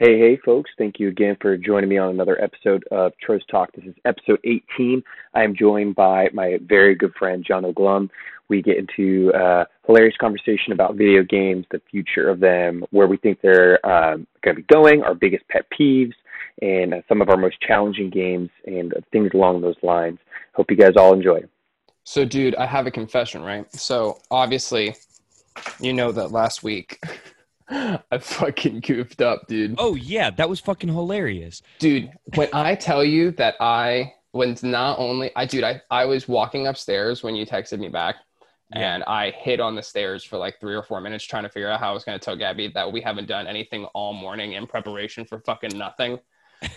Hey, hey, folks. Thank you again for joining me on another episode of Trost Talk. This is episode 18. I am joined by my very good friend, John O'Glum. We get into a hilarious conversation about video games, the future of them, where we think they're um, going to be going, our biggest pet peeves, and uh, some of our most challenging games and things along those lines. Hope you guys all enjoy. So, dude, I have a confession, right? So, obviously, you know that last week I fucking goofed up, dude. Oh yeah, that was fucking hilarious. Dude, when I tell you that I when not only I dude, I, I was walking upstairs when you texted me back Yeah. and I hid on the stairs for like three or four minutes trying to figure out how I was gonna tell Gabby that we haven't done anything all morning in preparation for fucking nothing.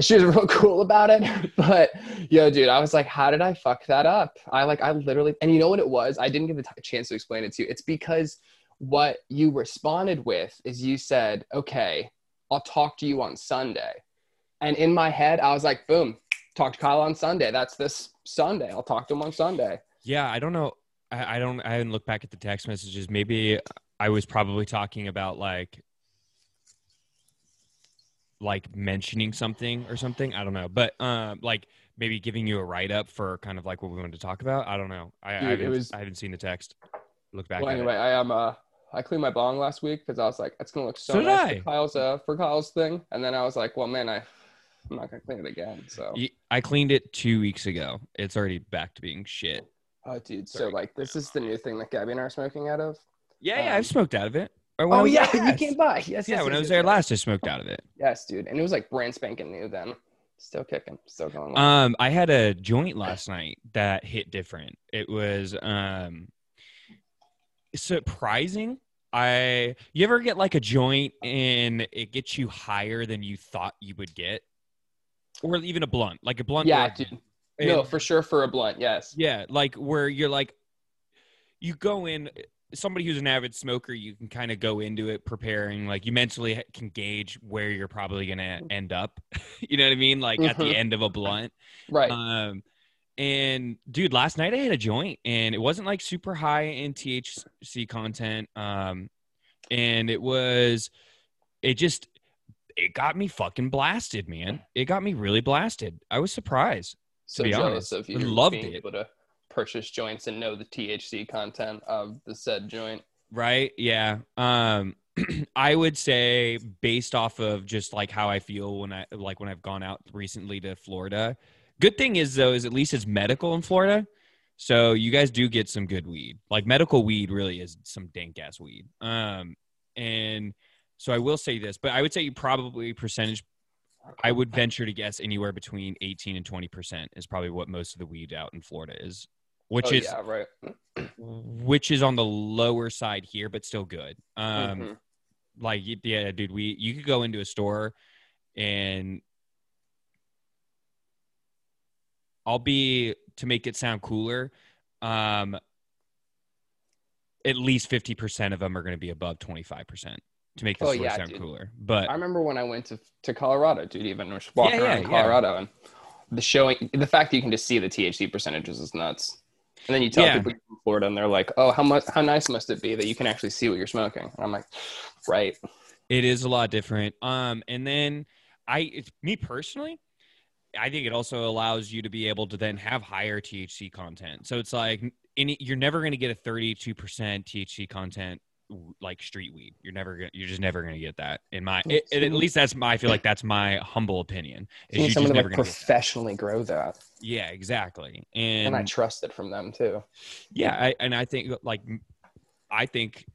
She was real cool about it. But yo, dude, I was like, how did I fuck that up? I like I literally and you know what it was? I didn't get the t- chance to explain it to you. It's because what you responded with is you said, okay, I'll talk to you on Sunday. And in my head, I was like, boom, talk to Kyle on Sunday. That's this Sunday. I'll talk to him on Sunday. Yeah, I don't know. I, I don't. I didn't look back at the text messages. Maybe I was probably talking about like, like mentioning something or something. I don't know, but um, like maybe giving you a write up for kind of like what we wanted to talk about. I don't know. I, I Dude, it haven't. was- I haven't seen the text. Look back Well, at anyway, it. I am. Uh, I cleaned my bong last week because I was like, it's gonna look so, So nice for Kyle's uh, for Kyle's thing. And then I was like, well, man, I, I'm not gonna clean it again. So, I cleaned it two weeks ago. It's already back to being shit. oh, dude. So like, this is the new thing that Gabby and I are smoking out of. Yeah, yeah. Um, I've smoked out of it. Oh yeah, you came by. Yes, Yeah, yes, when I was yes, there last, I smoked out of it. Yes, dude, and it was like brand spanking new then. Still kicking, still going. on. Um, I had a joint last night that hit different. It was um surprising. I you ever get like a joint and it gets you higher than you thought you would get, or even a blunt, like a blunt. yeah, dude. No, for sure, for a blunt, yes. yeah, like where you're like, you go in. Somebody who's an avid smoker, you can kind of go into it preparing, like you mentally can gauge where you're probably gonna end up. you know what I mean? Like at the Mhm. end of a blunt. Right. Um, and dude, last night I had a joint, and it wasn't like super high in THC content. Um, and it was, it just, it got me fucking blasted, man. It got me really blasted. I was surprised. so be jealous honest, of you loved being it. able to purchase joints and know the THC content of the said joint. Right? Yeah. Um, I would say based off of just like how I feel when I like when I've gone out recently to Florida. Good thing is though is at least it's medical in Florida. So you guys do get some good weed. Like medical weed really is some dank ass weed. Um and so I will say this, but I would say you probably percentage I would venture to guess anywhere between 18 and 20% is probably what most of the weed out in Florida is. Which oh, is yeah, right. which is on the lower side here, but still good. Um, Mhm. like yeah, dude, we you could go into a store and I'll be to make it sound cooler. Um, at least fifty percent of them are going to be above twenty five percent to make the Oh, yeah, sound dude. cooler. But I remember when I went to to Colorado, dude. Even just walking Yeah, around yeah, Colorado and the showing, the fact that you can just see the THC percentages is nuts. And then you tell people from Florida, and they're like, "Oh, how much? How nice must it be that you can actually see what you're smoking?" And I'm like, "Right." It is a lot different. Um, and then I, it's, me personally, I think it also allows you to be able to then have higher THC content. So it's like any, you're never going to get a 32% THC content like street weed. You're never gonna, you're just never going to get that in my, it, it- at least that's my, I feel like that's my humble opinion. Is You need someone just to never like professionally grow that, Yeah, exactly. and, And, I trust it from them too. yeah, I, and I think like, I think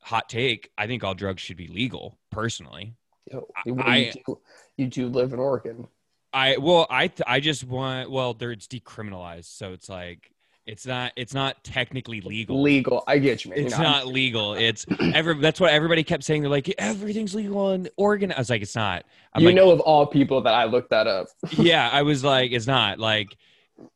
hot take, I think all drugs should be legal personally. Yo, I- you, do, you do live in Oregon. I well, I th- I just want well, there it's decriminalized, so it's like it's not it's not technically legal. Legal. I get you, man. It's You know, not legal. It's every that's what everybody kept saying. They're like everything's legal in Oregon. I was like, it's not. I'm you like, know of all people that I looked that up yeah. I was like, it's not. Like,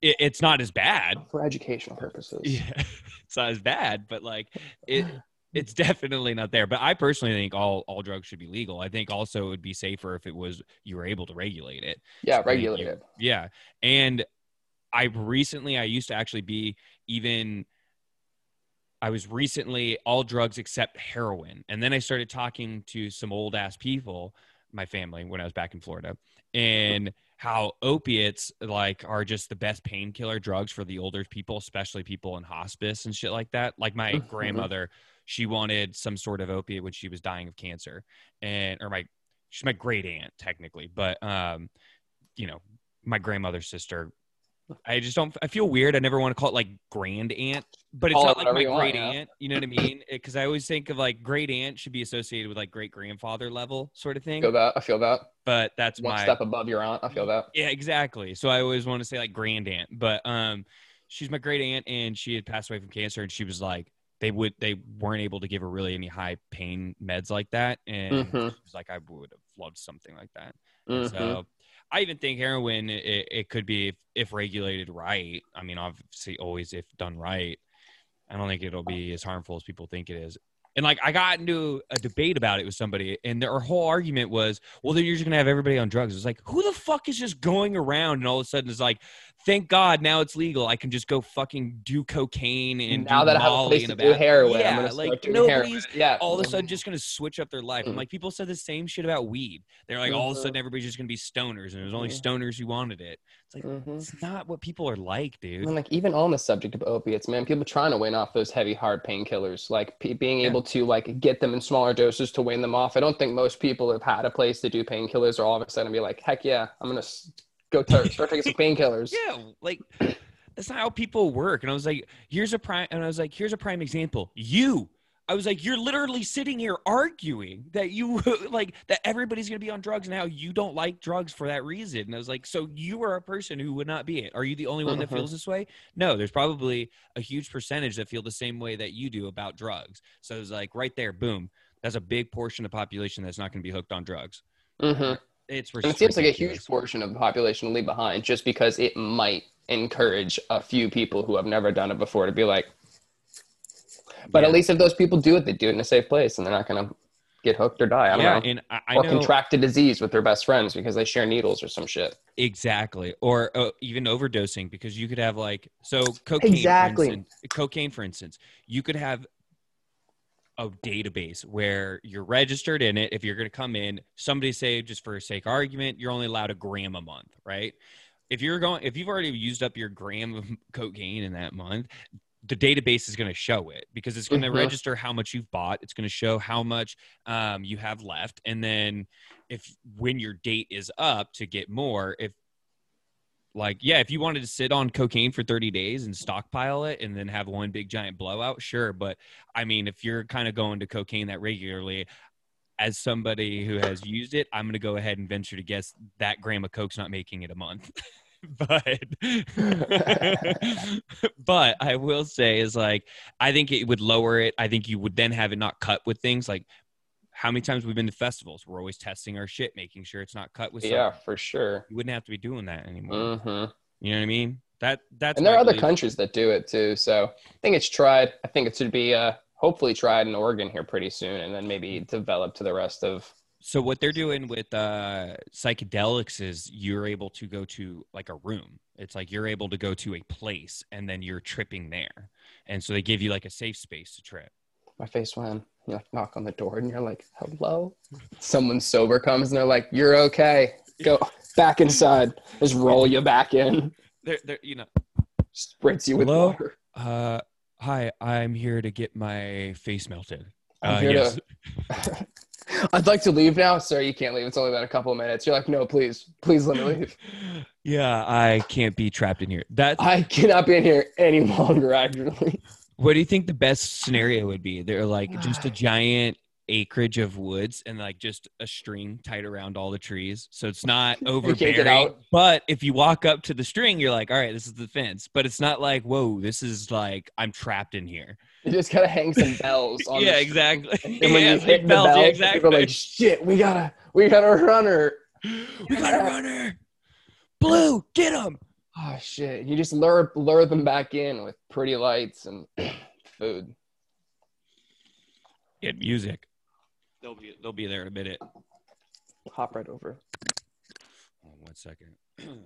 it, it's not as bad. for educational purposes. Yeah, it's not as bad, but like it. It's definitely not there. But I personally think all all drugs should be legal. I think also it would be safer if it was you were able to regulate it. Yeah, you. regulated. Yeah. And I recently, I used to actually be even, I was recently all drugs except heroin. And then I started talking to some old ass people my family when I was back in Florida, and how opiates like are just the best painkiller drugs for the older people, especially people in hospice and shit like that. Like my Mhm. grandmother, she wanted some sort of opiate when she was dying of cancer, and or my she's my great aunt technically, but um, you know, my grandmother's sister. I just don't. I feel weird. I never want to call it like grand aunt, but it's Call not it like my you want, great yeah. aunt. You know what I mean? Because I always think of like great aunt should be associated with like great grandfather level sort of I thing. feel that. I feel that. But that's One my step above your aunt. I feel that. yeah, exactly. So I always want to say like grand aunt, but um, she's my great aunt, and she had passed away from cancer, and she was like, they would they weren't able to give her really any high pain meds like that, and Mhm. was like, I would have loved something like that. Mhm. So I even think heroin it, it could be if, if regulated right. I mean, obviously, always if done right. I don't think it'll be as harmful as people think it is. And like, I got into a debate about it with somebody, and their whole argument was, "Well, then you're just gonna have everybody on drugs." It's like, who the fuck is just going around and all of a sudden is like, "Thank God now it's legal. I can just go fucking do cocaine and now do that I have a place to a do bath." heroin, I'm Yeah, like nobody's. Yeah. all of a sudden just to switch up their life. And Mhm. like people said the same shit about weed. They're like, all of a Mhm. sudden everybody's just to be stoners, and it was only stoners who wanted it. It's like Mhm. it's not what people are like, dude. And like even on the subject of opiates, man, people trying to win off those heavy, hard painkillers, like p- being Yeah. able to like get them in smaller doses to win them off. I don't think most people have had a place to do painkillers or all of a sudden be like, heck yeah, I'm gonna go t- start taking some painkillers. Yeah, like that's not how people work. And I was like, here's a prime, and I was like, here's a prime example. You. I was like, you're literally sitting here arguing that you like that everybody's gonna be on drugs and how you don't like drugs for that reason. And I was like, so you are a person who would not be it. Are you the only one that Mhm. feels this way? No, there's probably a huge percentage that feel the same way that you do about drugs. So it was like right there, boom. That's a big portion of the population that's not gonna be hooked on drugs. hmm It's it seems like a huge portion of the population to leave behind just because it might encourage a few people who have never done it before to be like, but Yeah. at least if those people do it, they do it in a safe place and they're not gonna get hooked or die. I don't yeah, know. and I, I or know contract a disease with their best friends because they share needles or some shit. Exactly, or uh, even overdosing because you could have like so cocaine. Exactly. For instance, cocaine, for instance, you could have a database where you're registered in it. If you're going to come in, somebody say just for sake argument, you're only allowed a gram a month, right? If you're going, if you've already used up your gram of cocaine in that month, the database is going to show it because it's going to Mhm. register how much you've bought. It's going to show how much um, you have left, and then if when your date is up to get more, if like yeah, if you wanted to sit on cocaine for 30 days and stockpile it and then have one big giant blowout, sure. But I mean, if you're kind of going to cocaine that regularly, as somebody who has used it, I'm going to go ahead and venture to guess that gram of coke's not making it a month. but but I will say is like I think it would lower it. I think you would then have it not cut with things like how many times we've been to festivals. We're always testing our shit, making sure it's not cut with something. Yeah, for sure. You wouldn't have to be doing that anymore. hmm You know what I mean? That that's And there are other countries that do it too. So I think it's tried. I think it should be uh, hopefully tried in Oregon here pretty soon, and then maybe develop to the rest of. So what they're doing with uh, psychedelics is you're able to go to like a room. It's like you're able to go to a place and then you're tripping there, and so they give you like a safe space to trip. My face went. You like knock on the door, and you're like, "Hello." Someone sober comes, and they're like, "You're okay. Go back inside." Just roll you back in. They're, they're you know. Spritz you with Hello? water. Uh, hi, I'm here to get my face melted. I'm Uh, here yes. to. I'd like to leave now, sir. You can't leave. It's only been a couple of minutes. You're like, no, please, please let me leave. yeah, I can't be trapped in here. That. I cannot be in here any longer. Actually, What do you think the best scenario would be? They're like just a giant acreage of woods and like just a string tied around all the trees, so it's not overbearing. out. But if you walk up to the string, you're like, all right, this is the fence. But it's not like, whoa, this is like I'm trapped in here. You just gotta hang some bells. On yeah, exactly. And when Yeah, you hit the bells, bell, yeah, people are like, "Shit, we gotta, we gotta run her." we got a runner. Blue, get him. Oh shit! You just lure lure them back in with pretty lights and food. Get music. They'll be they'll be there in a minute. Hop right over. Oh, one second.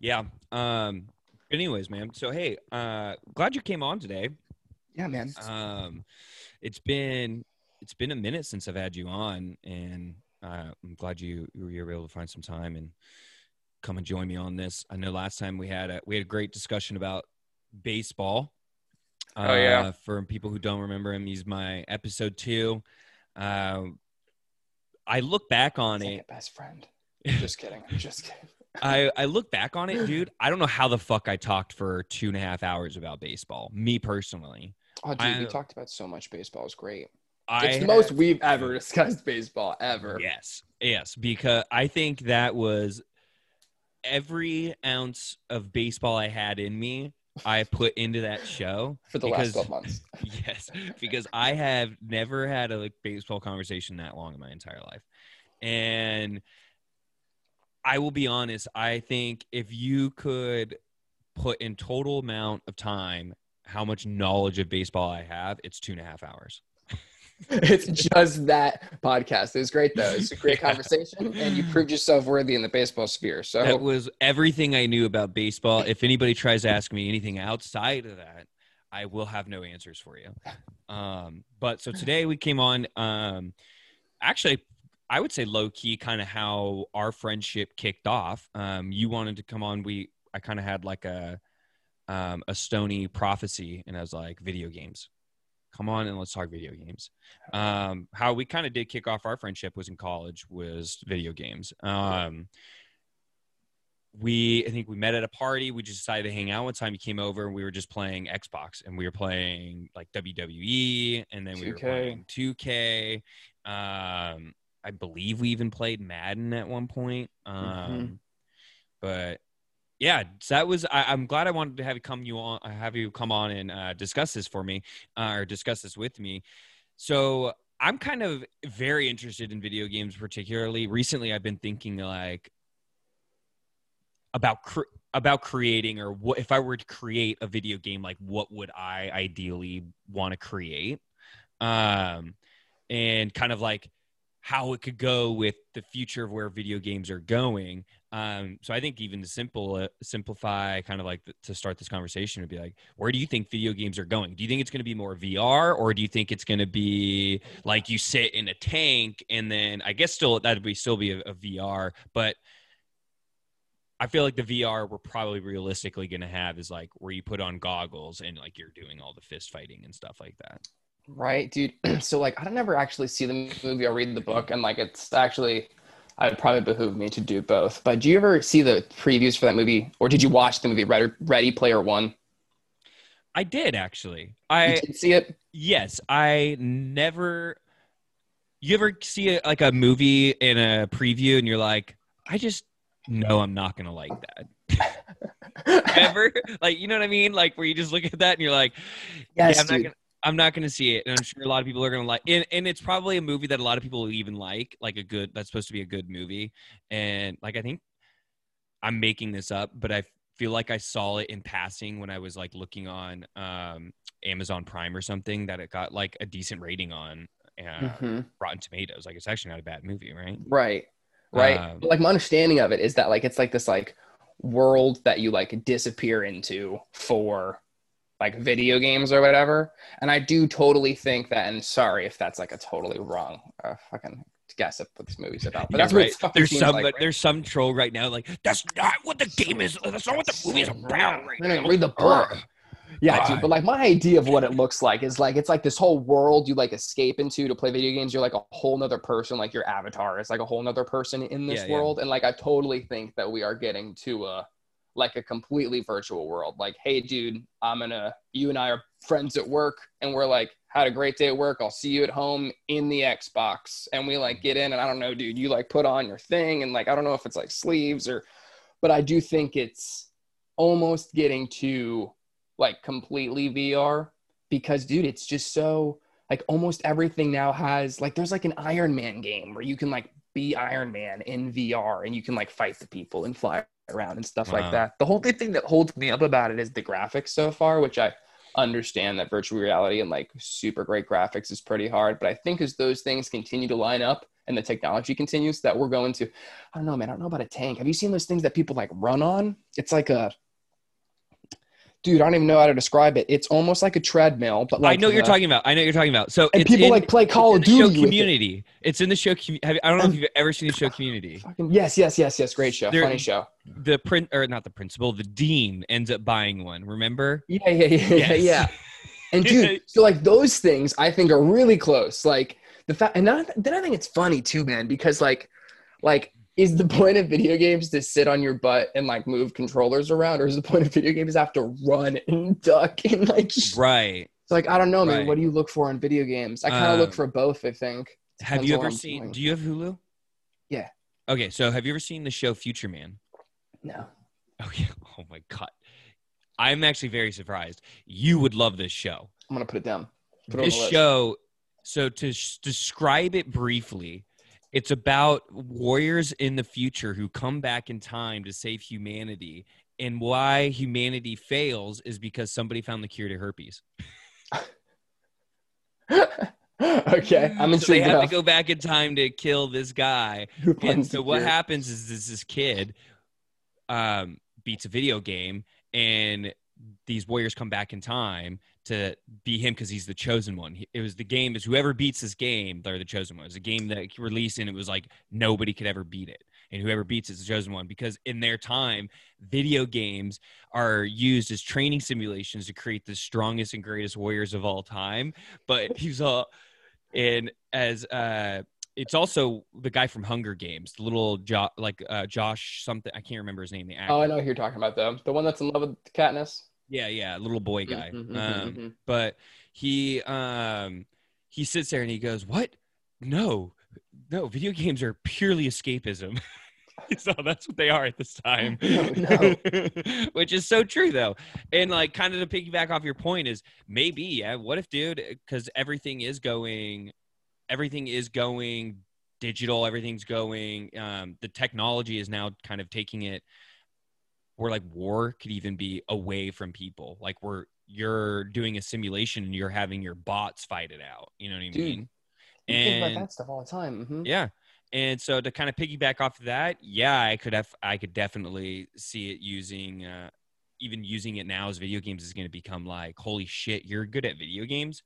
yeah. Um. Anyways, man. So hey, uh, glad you came on today. Yeah, man. Um, it's been it's been a minute since I've had you on, and uh, I'm glad you you were able to find some time and come and join me on this. I know last time we had a we had a great discussion about baseball. Oh yeah. Uh, for people who don't remember him, he's my episode two. Uh, I look back on Second it. best friend. Just kidding. Just kidding. I, I look back on it, dude. I don't know how the fuck I talked for two and a half hours about baseball. Me personally, Oh, dude, I- we talked about so much baseball. It's great. I it's the most we've ever discussed baseball ever. Yes, yes, because I think that was every ounce of baseball I had in me. I put into that show For the because- last 12 months. yes, because I have never had a like baseball conversation that long in my entire life. And I will be honest, I think if you could put in total amount of time how much knowledge of baseball I have, it's two and a half hours. it's just that podcast. It was great though. It's a great Yeah. conversation, and you proved yourself worthy in the baseball sphere. So That was everything I knew about baseball. If anybody tries to ask me anything outside of that, I will have no answers for you. Um, but so today we came on. Um, actually, I would say low key, kind of how our friendship kicked off. Um, you wanted to come on. We I kind of had like a um, a stony prophecy, and I was like, video games. Come on and let's talk video games. Um, how we kind of did kick off our friendship was in college was video games. Um, we I think we met at a party. We just decided to hang out one time. You came over and we were just playing Xbox and we were playing like WWE and then we were 2K. playing 2K. Um, I believe we even played Madden at one point. Um, Mhm. but yeah, so that was. I, I'm glad I wanted to have you come you on, have you come on and uh, discuss this for me, uh, or discuss this with me. So I'm kind of very interested in video games, particularly recently. I've been thinking like about cr- about creating, or what if I were to create a video game, like what would I ideally want to create, um, and kind of like how it could go with the future of where video games are going. Um, so I think even to simple uh, simplify, kind of like the, to start this conversation would be like, where do you think video games are going? Do you think it's going to be more VR, or do you think it's going to be like you sit in a tank and then I guess still that'd be still be a, a VR, but I feel like the VR we're probably realistically going to have is like where you put on goggles and like you're doing all the fist fighting and stuff like that. Right, dude. so like, I don't ever actually see the movie or read the book, and like, it's actually. I'd probably behoove me to do both. But do you ever see the previews for that movie, or did you watch the movie Ready, Ready Player One? I did actually. You I did see it. Yes, I never. You ever see a, like a movie in a preview and you're like, I just know I'm not gonna like that. Ever like you know what I mean? Like where you just look at that and you're like, Yes, yeah, I'm not gonna. I'm not going to see it, and I'm sure a lot of people are going to like. And, and it's probably a movie that a lot of people even like, like a good. That's supposed to be a good movie, and like I think I'm making this up, but I feel like I saw it in passing when I was like looking on um, Amazon Prime or something that it got like a decent rating on uh, Mhm. Rotten Tomatoes. Like it's actually not a bad movie, right? Right. Right. Um, like my understanding of it is that like it's like this like world that you like disappear into for like video games or whatever. And I do totally think that and sorry if that's like a totally wrong uh, fucking guess of what this movie's about. But that's right. There's some, like, right? there's some troll right now. Like that's not what the game is. That's not what the movie is about. Right now. read the book. Yeah, dude. But like my idea of what it looks like is like it's like this whole world you like escape into to play video games. You're like a whole nother person, like your avatar is like a whole nother person in this Yeah, yeah. world. And like I totally think that we are getting to a like a completely virtual world. Like, hey dude, I'm gonna you and I are friends at work and we're like, had a great day at work. I'll see you at home in the Xbox. And we like get in and I don't know, dude, you like put on your thing and like I don't know if it's like sleeves or but I do think it's almost getting to like completely VR because dude, it's just so like almost everything now has like there's like an Iron Man game where you can like be Iron Man in VR and you can like fight the people and fly around and stuff Wow. like that. The whole thing that holds me up about it is the graphics so far, which I understand that virtual reality and like super great graphics is pretty hard. But I think as those things continue to line up and the technology continues, that we're going to, I don't know, man, I don't know about a tank. Have you seen those things that people like run on? It's like a, dude, I don't even know how to describe it. It's almost like a treadmill, but like I know what you're the- talking about. I know what you're talking about. So And people in- like play Call of it's in the Duty. show with it. Community. It's in the show. commu- Have, I don't know if you've ever seen the show Community. Fucking- Yes, yes, yes, yes. Great show. There- Funny show. The print or not the principal, the dean ends up buying one. Remember? Yeah, yeah, yeah, yeah, Yes. yeah. And dude, so like those things I think are really close. Like the fact, and then I, then I think it's funny too, man, because like, like is the point of video games to sit on your butt and like move controllers around, or is the point of video games have to run and duck and like? Right. It's like I don't know, man. Right. What do you look for in video games? I kind of look Um, for both. I think. Have you ever seen? Do you have Hulu? Yeah. Okay, so have you ever seen the show Future Man? No. Oh yeah. Oh my god. I'm actually very surprised. You would love this show. I'm gonna put it down. Put it on this the list. show so to sh- describe it briefly it's about warriors in the future who come back in time to save humanity. And why humanity fails is because somebody found the cure to herpes. Okay, I'm so they intrigued. have to go back in time to kill this guy. And so what happens is this, this kid um, beats a video game and these warriors come back in time to be him because he's the chosen one it was the game is whoever beats this game they're the chosen one it was a game that released and it was like nobody could ever beat it and whoever beats it is the chosen one because in their time video games are used as training simulations to create the strongest and greatest warriors of all time but he's all and as uh it's also the guy from Hunger Games, the little jo- like uh, Josh something. I can't remember his name. The actor. Oh, I know who you're talking about though. The one that's in love with Katniss. Yeah, yeah, little boy guy. Mhm, mhm, um, mhm. But he um he sits there and he goes, "What? No, no. Video games are purely escapism." so that's what they are at this time. No, Which is so true though. And like kind of to piggyback off your point is maybe, yeah, what if dude cuz everything is going everything is going digital, everything's going um the technology is now kind of taking it where like war could even be away from people. Like where you're doing a simulation and you're having your bots fight it out. You know what I Dude, mean? You think about And that stuff all the time. mhm. yeah. And so to kind of piggyback off of that, yeah, I could have I could definitely see it using uh even using it now as video games is going to become like holy shit, you're good at video games.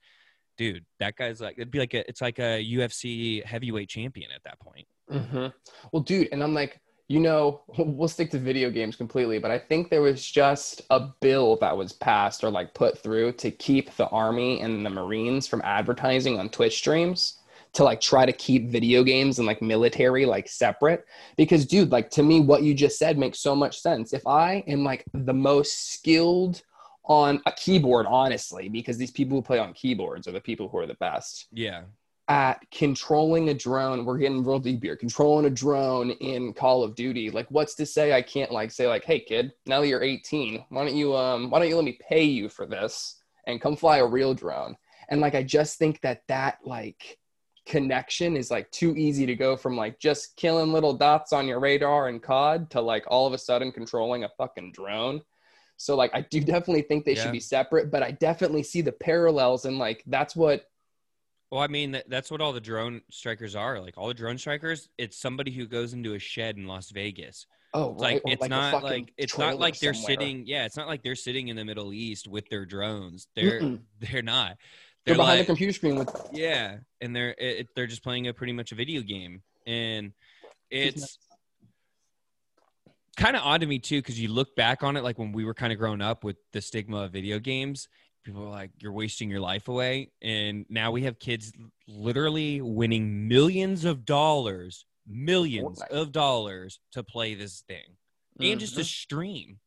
Dude, that guy's like it'd be like a it's like a UFC heavyweight champion at that point. hmm Well, dude, and I'm like, you know, we'll stick to video games completely, but I think there was just a bill that was passed or like put through to keep the Army and the Marines from advertising on Twitch streams to like try to keep video games and like military like separate. Because, dude, like to me, what you just said makes so much sense. If I am like the most skilled on a keyboard, honestly, because these people who play on keyboards are the people who are the best Yeah. At controlling a drone. We're getting real deep here. Controlling a drone in Call of Duty. Like, what's to say I can't like say like, hey kid, now that you're 18, why don't you um why don't you let me pay you for this and come fly a real drone? And like, I just think that that like connection is like too easy to go from like just killing little dots on your radar and COD to like all of a sudden controlling a fucking drone. So like I do definitely think they Yeah. should be separate, but I definitely see the parallels and like that's what Well, I mean, that, that's what all the drone strikers are. Like all the drone strikers, it's somebody who goes into a shed in Las Vegas. Oh, It's right. like it's like not like it's not like they're somewhere. sitting. Yeah, it's not like they're sitting in the Middle East with their drones. They're Mm-mm. they're not. They're, They're, behind like the computer screen with. yeah, and they're it, they're just playing a pretty much a video game, and it's kind of odd to me too because you look back on it like when we were kind of growing up with the stigma of video games people are like you're wasting your life away and now we have kids literally winning millions of dollars millions Fortnite. of dollars to play this thing and just to Mhm. stream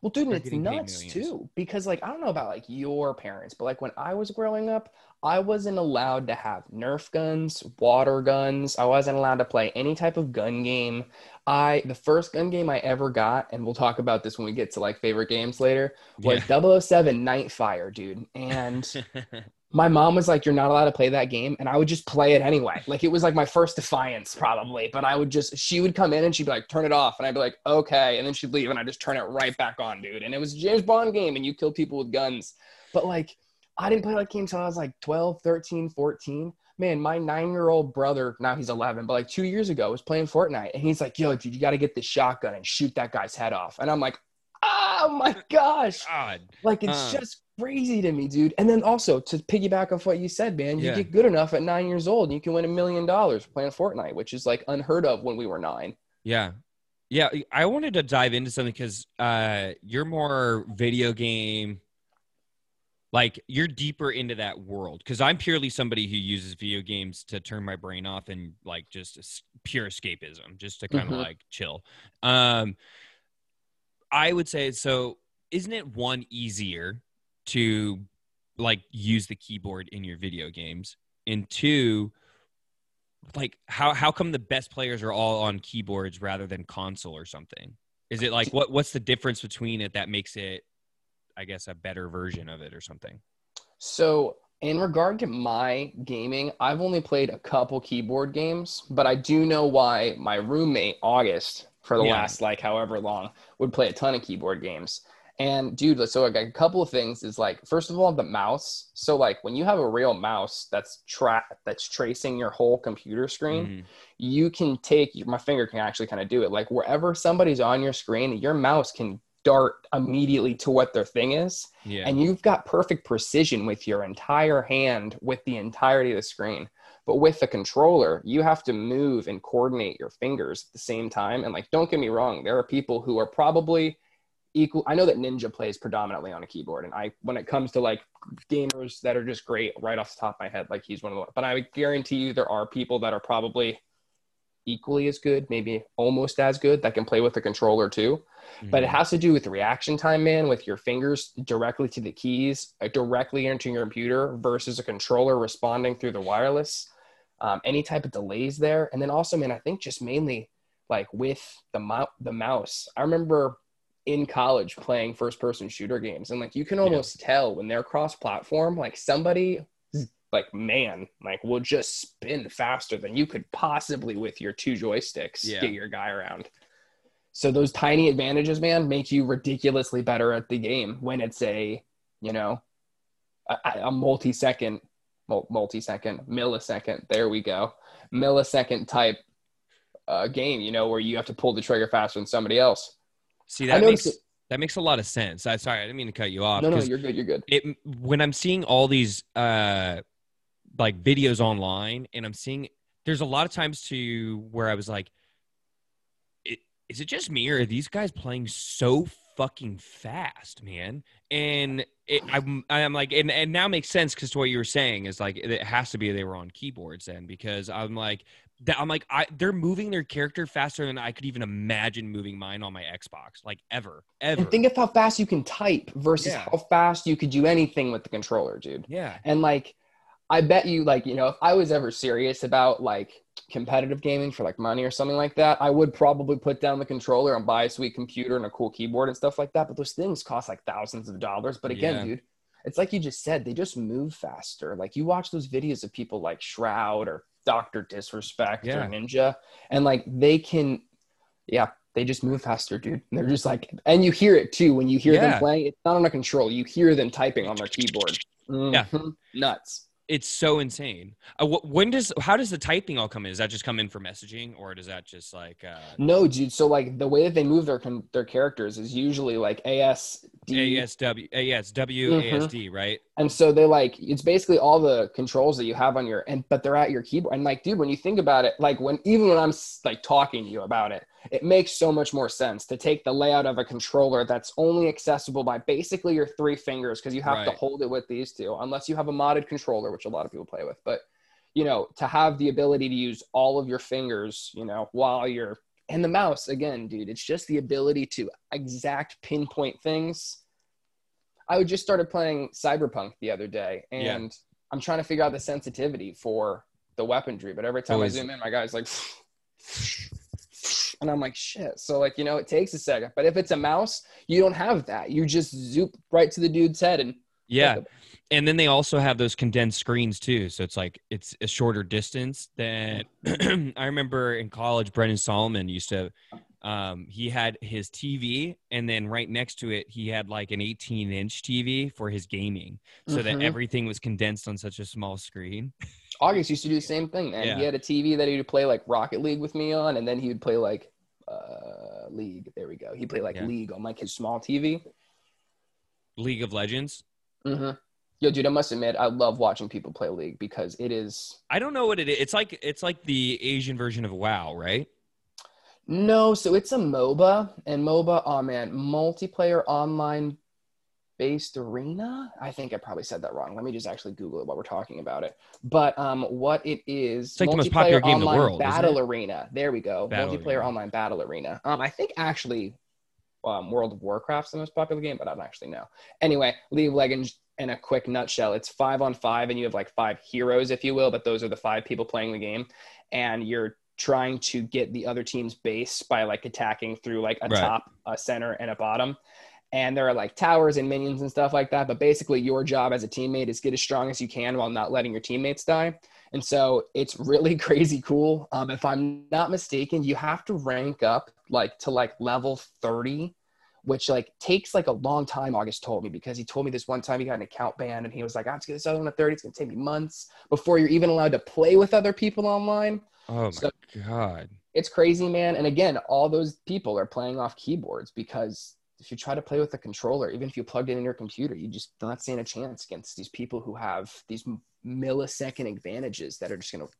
Well, dude, and it's nuts too because, like, I don't know about like your parents, but like when I was growing up, I wasn't allowed to have Nerf guns, water guns. I wasn't allowed to play any type of gun game. I the first gun game I ever got, and we'll talk about this when we get to like favorite games later, was 007 Nightfire, dude. And my mom was like, You're not allowed to play that game. And I would just play it anyway. Like it was like my first defiance, probably. But I would just, she would come in and she'd be like, Turn it off. And I'd be like, Okay. And then she'd leave and I'd just turn it right back on, dude. And it was a James Bond game and you kill people with guns. But like, I didn't play that game until I was like 12, 13, 14. Man, my nine year old brother, now he's 11, but like two years ago, was playing Fortnite. And he's like, Yo, dude, you got to get this shotgun and shoot that guy's head off. And I'm like, oh my gosh. God. Like it's Uh. just crazy to me, dude. And then also to piggyback off what you said, man, you Yeah. get good enough at nine years old, and you can win a million dollars playing Fortnite, which is like unheard of when we were nine. Yeah. Yeah. I wanted to dive into something because uh, you're more video game, like you're deeper into that world. Because I'm purely somebody who uses video games to turn my brain off and like just pure escapism, just to kind of Mhm. like chill. Um, I would say so. Isn't it one easier to like use the keyboard in your video games, and two, like how how come the best players are all on keyboards rather than console or something? Is it like what what's the difference between it that makes it, I guess, a better version of it or something? So, in regard to my gaming, I've only played a couple keyboard games, but I do know why my roommate, August, for the Yeah. last like however long, would play a ton of keyboard games. And dude, so like a couple of things is like, first of all, the mouse. So like when you have a real mouse that's tra- that's tracing your whole computer screen, Mhm. you can take my finger can actually kind of do it. Like wherever somebody's on your screen, your mouse can dart immediately to what their thing is Yeah. and you've got perfect precision with your entire hand with the entirety of the screen but with the controller you have to move and coordinate your fingers at the same time and like don't get me wrong there are people who are probably equal i know that ninja plays predominantly on a keyboard and i when it comes to like gamers that are just great right off the top of my head like he's one of the but i would guarantee you there are people that are probably equally as good maybe almost as good that can play with the controller too but it Mhm. has to do with reaction time, man, with your fingers directly to the keys, uh, directly into your computer versus a controller responding through the wireless. Um, any type of delays there, and then also, man, I think just mainly like with the mou- the mouse. I remember in college playing first person shooter games, and like you can almost tell when they're cross platform, like somebody like man like will just spin faster than you could possibly with your two joysticks Yeah. get your guy around so those tiny advantages, man, make you ridiculously better at the game when it's a, you know, a, a multi-second, multi-second, millisecond. There we go, millisecond type uh, game. You know, where you have to pull the trigger faster than somebody else. See that makes that makes a lot of sense. I sorry, I didn't mean to cut you off. No, no, you're good. You're good. it when I'm seeing all these uh like videos online and I'm seeing there's a lot of times to where I was like "I- is it just me or are these guys playing so fucking fast man and it, I'm I'm like and, and now makes sense because to what you were saying is like it has to be they were on keyboards then because I'm like that I'm like I they're moving their character faster than I could even imagine moving mine on my Xbox like ever ever And think of how fast you can type versus Yeah. how fast you could do anything with the controller, dude. yeah And like, I bet you, like, you know, if I was ever serious about like competitive gaming for like money or something like that, I would probably put down the controller and buy a sweet computer and a cool keyboard and stuff like that. But those things cost like thousands of dollars. But again, Yeah. dude, it's like you just said, they just move faster. Like you watch those videos of people like Shroud or Doctor Disrespect Yeah. or Ninja, and like they can, yeah. They just move faster, dude. And they're just like, and you hear it too when you hear Yeah. them playing. It's not on a control. You hear them typing on their keyboard. Yeah. Mhm. nuts. It's so insane. Uh, wh- when does how does the typing all come in? Does that just come in for messaging, or does that just like uh, No, dude. So like the way that they move their con- their characters is usually like ASD, ASW, ASW, Mhm. ASD, right? and so they like it's basically all the controls that you have on your and but they're at your keyboard. And like, dude, when you think about it, like when even when I'm like talking to you about it, it makes so much more sense to take the layout of a controller that's only accessible by basically your three fingers because you have to hold it with these two, unless you have a modded controller, which a lot of people play with, but. You know, to have the ability to use all of your fingers, you know, while you're and the mouse again dude it's just the ability to exact pinpoint things i just started playing cyberpunk the other day and Yeah. i'm trying to figure out the sensitivity for the weaponry but every time i zoom in my guy's like and i'm like shit so like you know it takes a second but if it's a mouse you don't have that you just zoop right to the dude's head and Yeah, and then they also have those condensed screens too, so it's like it's a shorter distance than. I remember in college, Brendan Solomon used to. Um, he had his TV, and then right next to it, he had like an 18 inch TV for his gaming, so that Mhm. everything was condensed on such a small screen. august used to do the same thing man Yeah. he had a tv that he would play like rocket league with me on and then he would play like uh League. There we go. He played like Yeah. League on like his small TV. League of Legends. Mm-hmm. Yo, dude, I must admit, I love watching people play League because it is I don't know what it is. It's like it's like the Asian version of WoW, right? no, so it's a MOBA, and MOBA, oh man, multiplayer online based arena. I think I probably said that wrong. Let me just actually Google it while we're talking about it. But um, what it is, It's like the most popular multiplayer game in the world, Battle arena. There we go. Battle multiplayer Arena. online battle arena. Um, I think actually, um, World of Warcraft's the most popular game, but I don't actually know. Anyway, League of Legends in a quick nutshell, it's five on five, and you have like five heroes, if you will, but those are the five people playing the game, and you're trying to get the other team's base by like attacking through like a Right. top, a center, and a bottom. And there are like towers and minions and stuff like that. But basically, your job as a teammate is get as strong as you can while not letting your teammates die. And so it's really crazy cool. Um, if I'm not mistaken, you have to rank up like to like level 30 which like takes like a long time august told me because he told me this one time he got an account ban and he was like i have to get this other one at 30 it's going to take me months before you're even allowed to play with other people online Oh my So- god. it's crazy man and again all those people are playing off keyboards because if you try to play with a controller even if you plugged it in your computer you just not stand a chance against these people who have these millisecond advantages that are just going to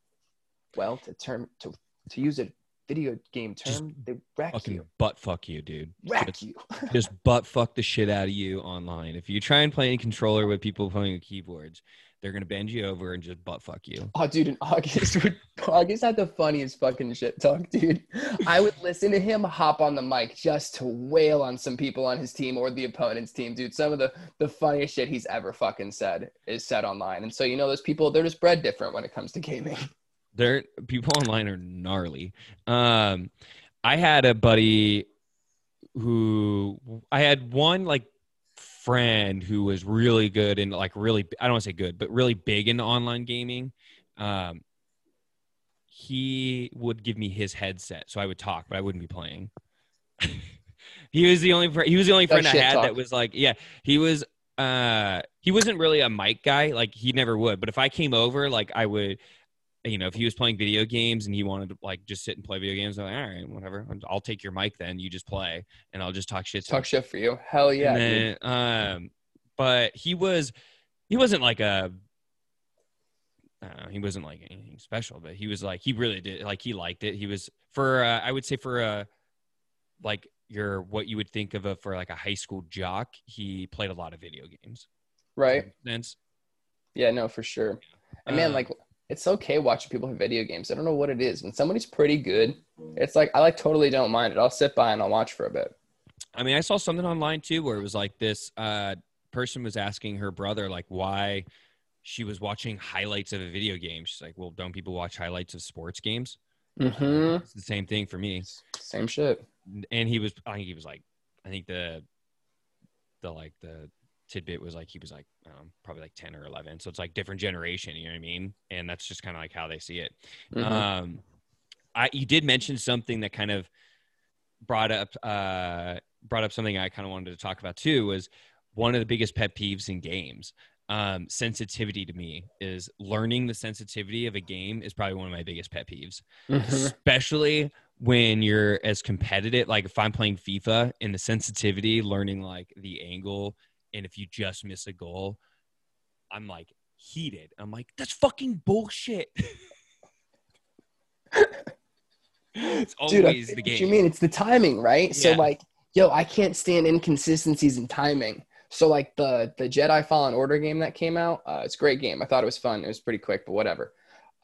well to term to to use a video game Just term they wreck Fucking you butt fuck you, dude. wreck Just- you just butt fuck the shit out of you online. If you try and play a controller with people playing keyboards, they're gonna bend you over and just butt fuck you. Oh, dude, in August, would- August had the funniest fucking shit talk, dude. I would listen to him hop on the mic just to wail on some people on his team or the opponent's team, dude. Some of the the funniest shit he's ever fucking said is said online, and so you know those people they're just bred different when it comes to gaming. They're people online are gnarly. Um, I had a buddy who I had one like friend who was really good and like really I don't want to say good, but really big in online gaming. Um, he would give me his headset, so I would talk, but I wouldn't be playing. he was the only fr- he was the only That friend I had talk. that was like, yeah, he was. Uh, he wasn't really a mic guy, like he never would. But if I came over, like I would, you know, if he was playing video games and he wanted to like just sit and play video games, I'm like, all right, whatever. I'll take your mic then. You just play, and I'll just talk shit. to Talk shit for you, hell yeah, then, um, but he was, he wasn't like a, I don't know, he wasn't like anything special, but he was like, he really did, like, he liked it. He was for, uh, I would say for a, like your, what you would think of a, for like a high school jock, he played a lot of video games. Right? Sense. Yeah, no, for sure. And man, Um, like it's okay watching people play video games. I don't know what it is. When somebody's pretty good, it's like I like totally don't mind it. I'll sit by and I'll watch for a bit. I mean, I saw something online too where it was like this uh, person was asking her brother like why she was watching highlights of a video game. She's like, "Well, don't people watch highlights of sports games?" Mm-hmm. It's the same thing for me. Same shit. And he was, I think he was like, I think the, the like the tidbit was like he was like um, probably like ten or eleven. So it's like different generation. You know what I mean? And that's just kind of like how they see it. Mhm. Um, I you did mention something that kind of brought up uh, brought up something I kind of wanted to talk about too. Was one of the biggest pet peeves in games. Um, sensitivity to me is learning the sensitivity of a game is probably one of my biggest pet peeves, Mhm. especially when you're as competitive. Like if I'm playing FIFA and the sensitivity, learning like the angle, and if you just miss a goal, I'm like heated. I'm like, that's fucking bullshit. it's Dude, always get the what game. you mean it's the timing, right? So like, yo, I can't stand inconsistencies in timing. So like the the Jedi Fallen Order game that came out, uh, it's a great game. I thought it was fun. It was pretty quick, but whatever.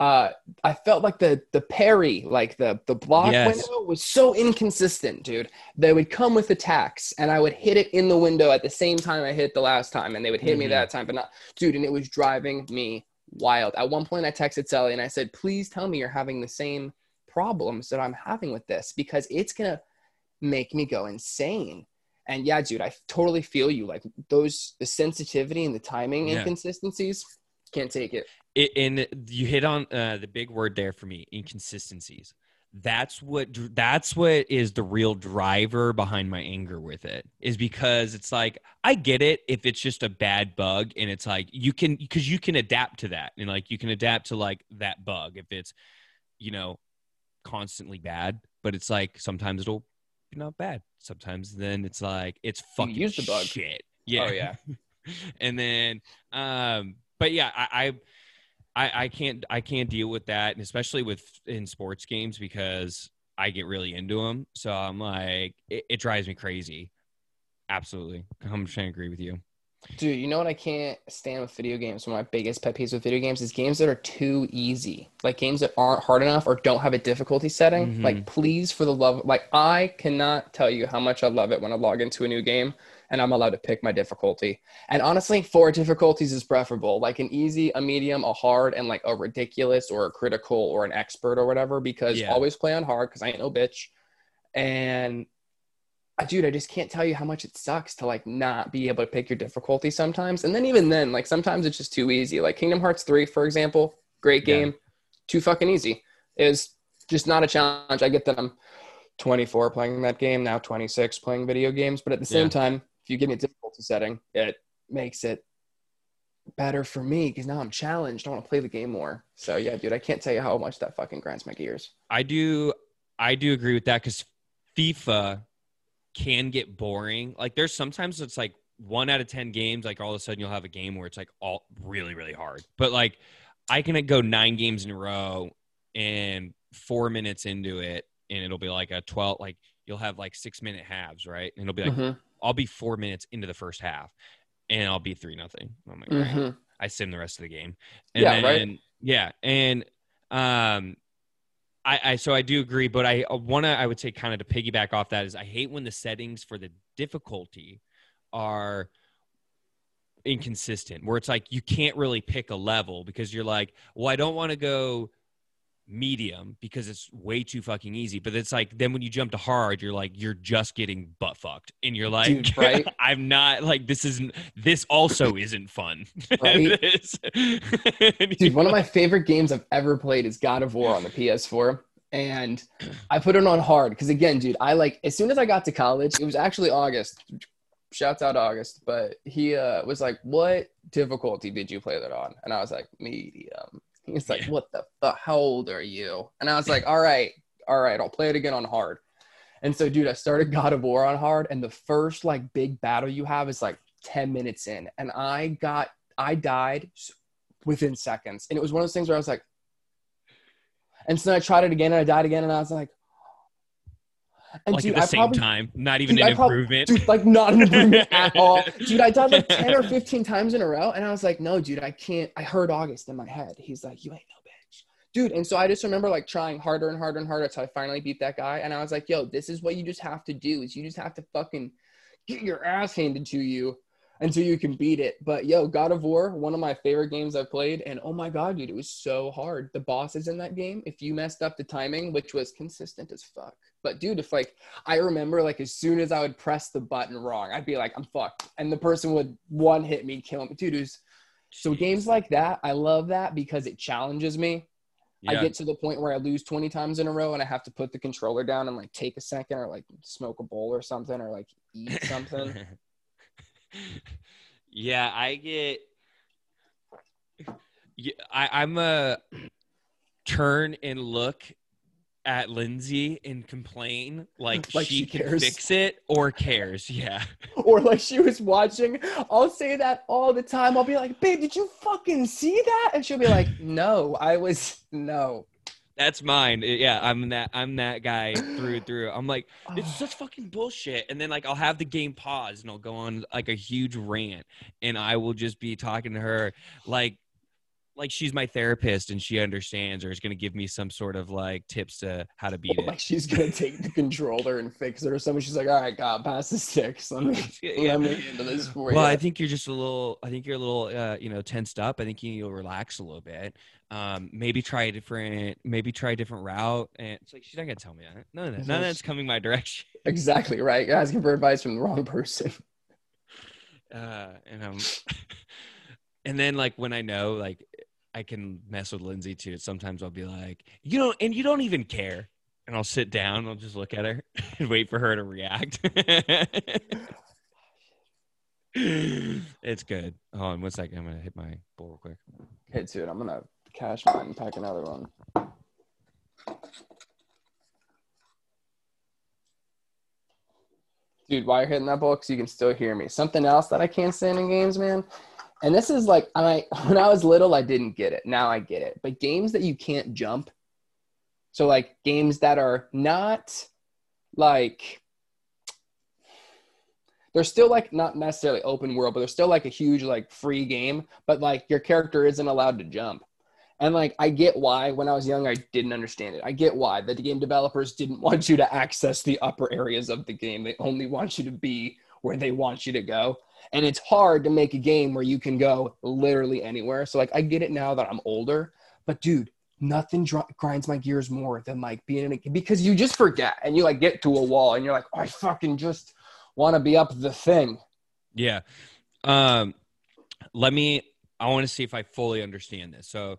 Uh, I felt like the the parry, like the the block Yes. window, was so inconsistent, dude. They would come with attacks, and I would hit it in the window at the same time I hit it the last time, and they would hit me Mhm. that time, but not, dude. And it was driving me wild. At one point, I texted Sally and I said, "Please tell me you're having the same problems that I'm having with this because it's gonna make me go insane." And yeah, dude, I totally feel you. Like those, the sensitivity and the timing Yeah. inconsistencies, can't take it. It, and you hit on uh, the big word there for me inconsistencies that's what that's what is the real driver behind my anger with it is because it's like i get it if it's just a bad bug and it's like you can because you can adapt to that and like you can adapt to like that bug if it's you know constantly bad but it's like sometimes it'll not bad. Sometimes then it's like it's fucking use the bug. shit. Yeah. Oh yeah. and then um but yeah I, I i i can't i can't deal with that and especially with in sports games because i get really into them so i'm like it, it drives me crazy absolutely i'm trying to agree with you Dude, you know what I can't stand with video games? One of my biggest pet peeves with video games is games that are too easy. Like games that aren't hard enough or don't have a difficulty setting. Mhm. Like, please, for the love, like I cannot tell you how much I love it when I log into a new game and I'm allowed to pick my difficulty. And honestly, four difficulties is preferable. Like an easy, a medium, a hard, and like a ridiculous or a critical or an expert or whatever. Because Yeah. always play on hard because I ain't no bitch. And uh, dude, I just can't tell you how much it sucks to like not be able to pick your difficulty sometimes. And then even then, like sometimes it's just too easy. Like Kingdom Hearts 3, for example, great Yeah. game, too fucking easy. Is just not a challenge. I get that I'm 24 playing that game, now 26 playing video games, but at the same Yeah. time, if you give me a difficulty setting, it makes it better for me because now I'm challenged. I want to play the game more. So yeah, dude, I can't tell you how much that fucking grinds my gears. i do i do agree with that because fifa can get boring like there's sometimes it's like one out of 10 games like all of a sudden you'll have a game where it's like all really really hard but like i can go nine games in a row and four minutes into it and it'll be like a 12 like you'll have like six minute halves right and it'll be like Mhm, i'll be four minutes into the first half and i'll be three nothing i'm like "All right." mhm. I sim the rest of the game. And Yeah, then, right. Yeah, and um, I, I so I do agree, but I want to I would say kind of to piggyback off that is I hate when the settings for the difficulty are inconsistent, where it's like you can't really pick a level because you're like, well, I don't want to go medium because it's way too fucking easy. But it's like then when you jump to hard, you're like you're just getting butt fucked, and you're like, Dude, right? I'm not like this isn't this also isn't fun. Right? Dude, one of my favorite games I've ever played is God of War on the PS4. And I put it on hard because, again, dude, I like, as soon as I got to college, it was actually August. Shouts out August. But he uh, was like, What difficulty did you play that on? And I was like, Medium. He's like, Yeah. What the fuck? How old are you? And I was like, All right, all right, I'll play it again on hard. And so, dude, I started God of War on hard. And the first like big battle you have is like 10 minutes in. And I got, I died within seconds. And it was one of those things where I was like, and so I tried it again and I died again and I was like, and like dude, at the I same probably, time, not even dude, an I prob- improvement. dude, like not an improvement at all. Dude, I died like 10 or 15 times in a row. And I was like, no, dude, I can't. I heard August in my head. He's like, you ain't no bitch. Dude, and so I just remember like trying harder and harder and harder until I finally beat that guy. And I was like, yo, this is what you just have to do is you just have to fucking get your ass handed to you until you can beat it. But yo, God of War, one of my favorite games I've played, and oh my god, dude, it was so hard. The bosses in that game, if you messed up the timing, which was consistent as fuck. But dude, if like I remember like as soon as I would press the button wrong, I'd be like, I'm fucked. And the person would one hit me, kill me. Dude, was so games like that, I love that because it challenges me. I get to the point where I lose 20 times in a row and I have to put the controller down and like take a second or like smoke a bowl or something or like eat something. yeah, I get. Yeah, I, I'm a turn and look at Lindsay and complain like, Like she, she can fix it or cares. Yeah. or like she was watching. I'll say that all the time. I'll be like, babe, did you fucking see that? And she'll be like, no, I was, no. That's mine. Yeah, I'm that I'm that guy through and through. I'm like, it's ah. such fucking bullshit. And then like I'll have the game pause and I'll go on like a huge rant and I will just be talking to her like like she's my therapist and she understands or is gonna give me some sort of like tips to how to beat Like it. Like she's gonna take the controller and fix it or something. She's like, all right, God, pass the sticks. Let me, Yeah. let me into this for Well, you. I think you're just a little. I think you're a little, uh, you know, tensed up. I think you need to relax a little bit. Um, maybe try a different, maybe try a different route. And it's like she's not gonna tell me that. None of that. None of that's coming my direction. exactly right. You're asking for advice from the wrong person. uh, and um, and then like when I know like I can mess with Lindsay too. Sometimes I'll be like, you know, and you don't even care, and I'll sit down, I'll just look at her and wait for her to react. it's good. Hold on one second. I'm gonna hit my bowl real quick. Okay, dude, I'm gonna cash mine and pack another one. dude, while you're hitting that ball, because you can still hear me. Something else that I can't stand in games, man. And this is like, I when I was little, I didn't get it. Now I get it. But games that you can't jump, so like games that are not like they're still like not necessarily open world, but they're still like a huge like free game. But like your character isn't allowed to jump. And like I get why when I was young I didn't understand it. I get why that the game developers didn't want you to access the upper areas of the game. They only want you to be where they want you to go. And it's hard to make a game where you can go literally anywhere. So like I get it now that I'm older, but dude, nothing dr- grinds my gears more than like being in a game. because you just forget and you like get to a wall and you're like, oh, I fucking just want to be up the thing. Yeah. Um, let me. I want to see if I fully understand this. So,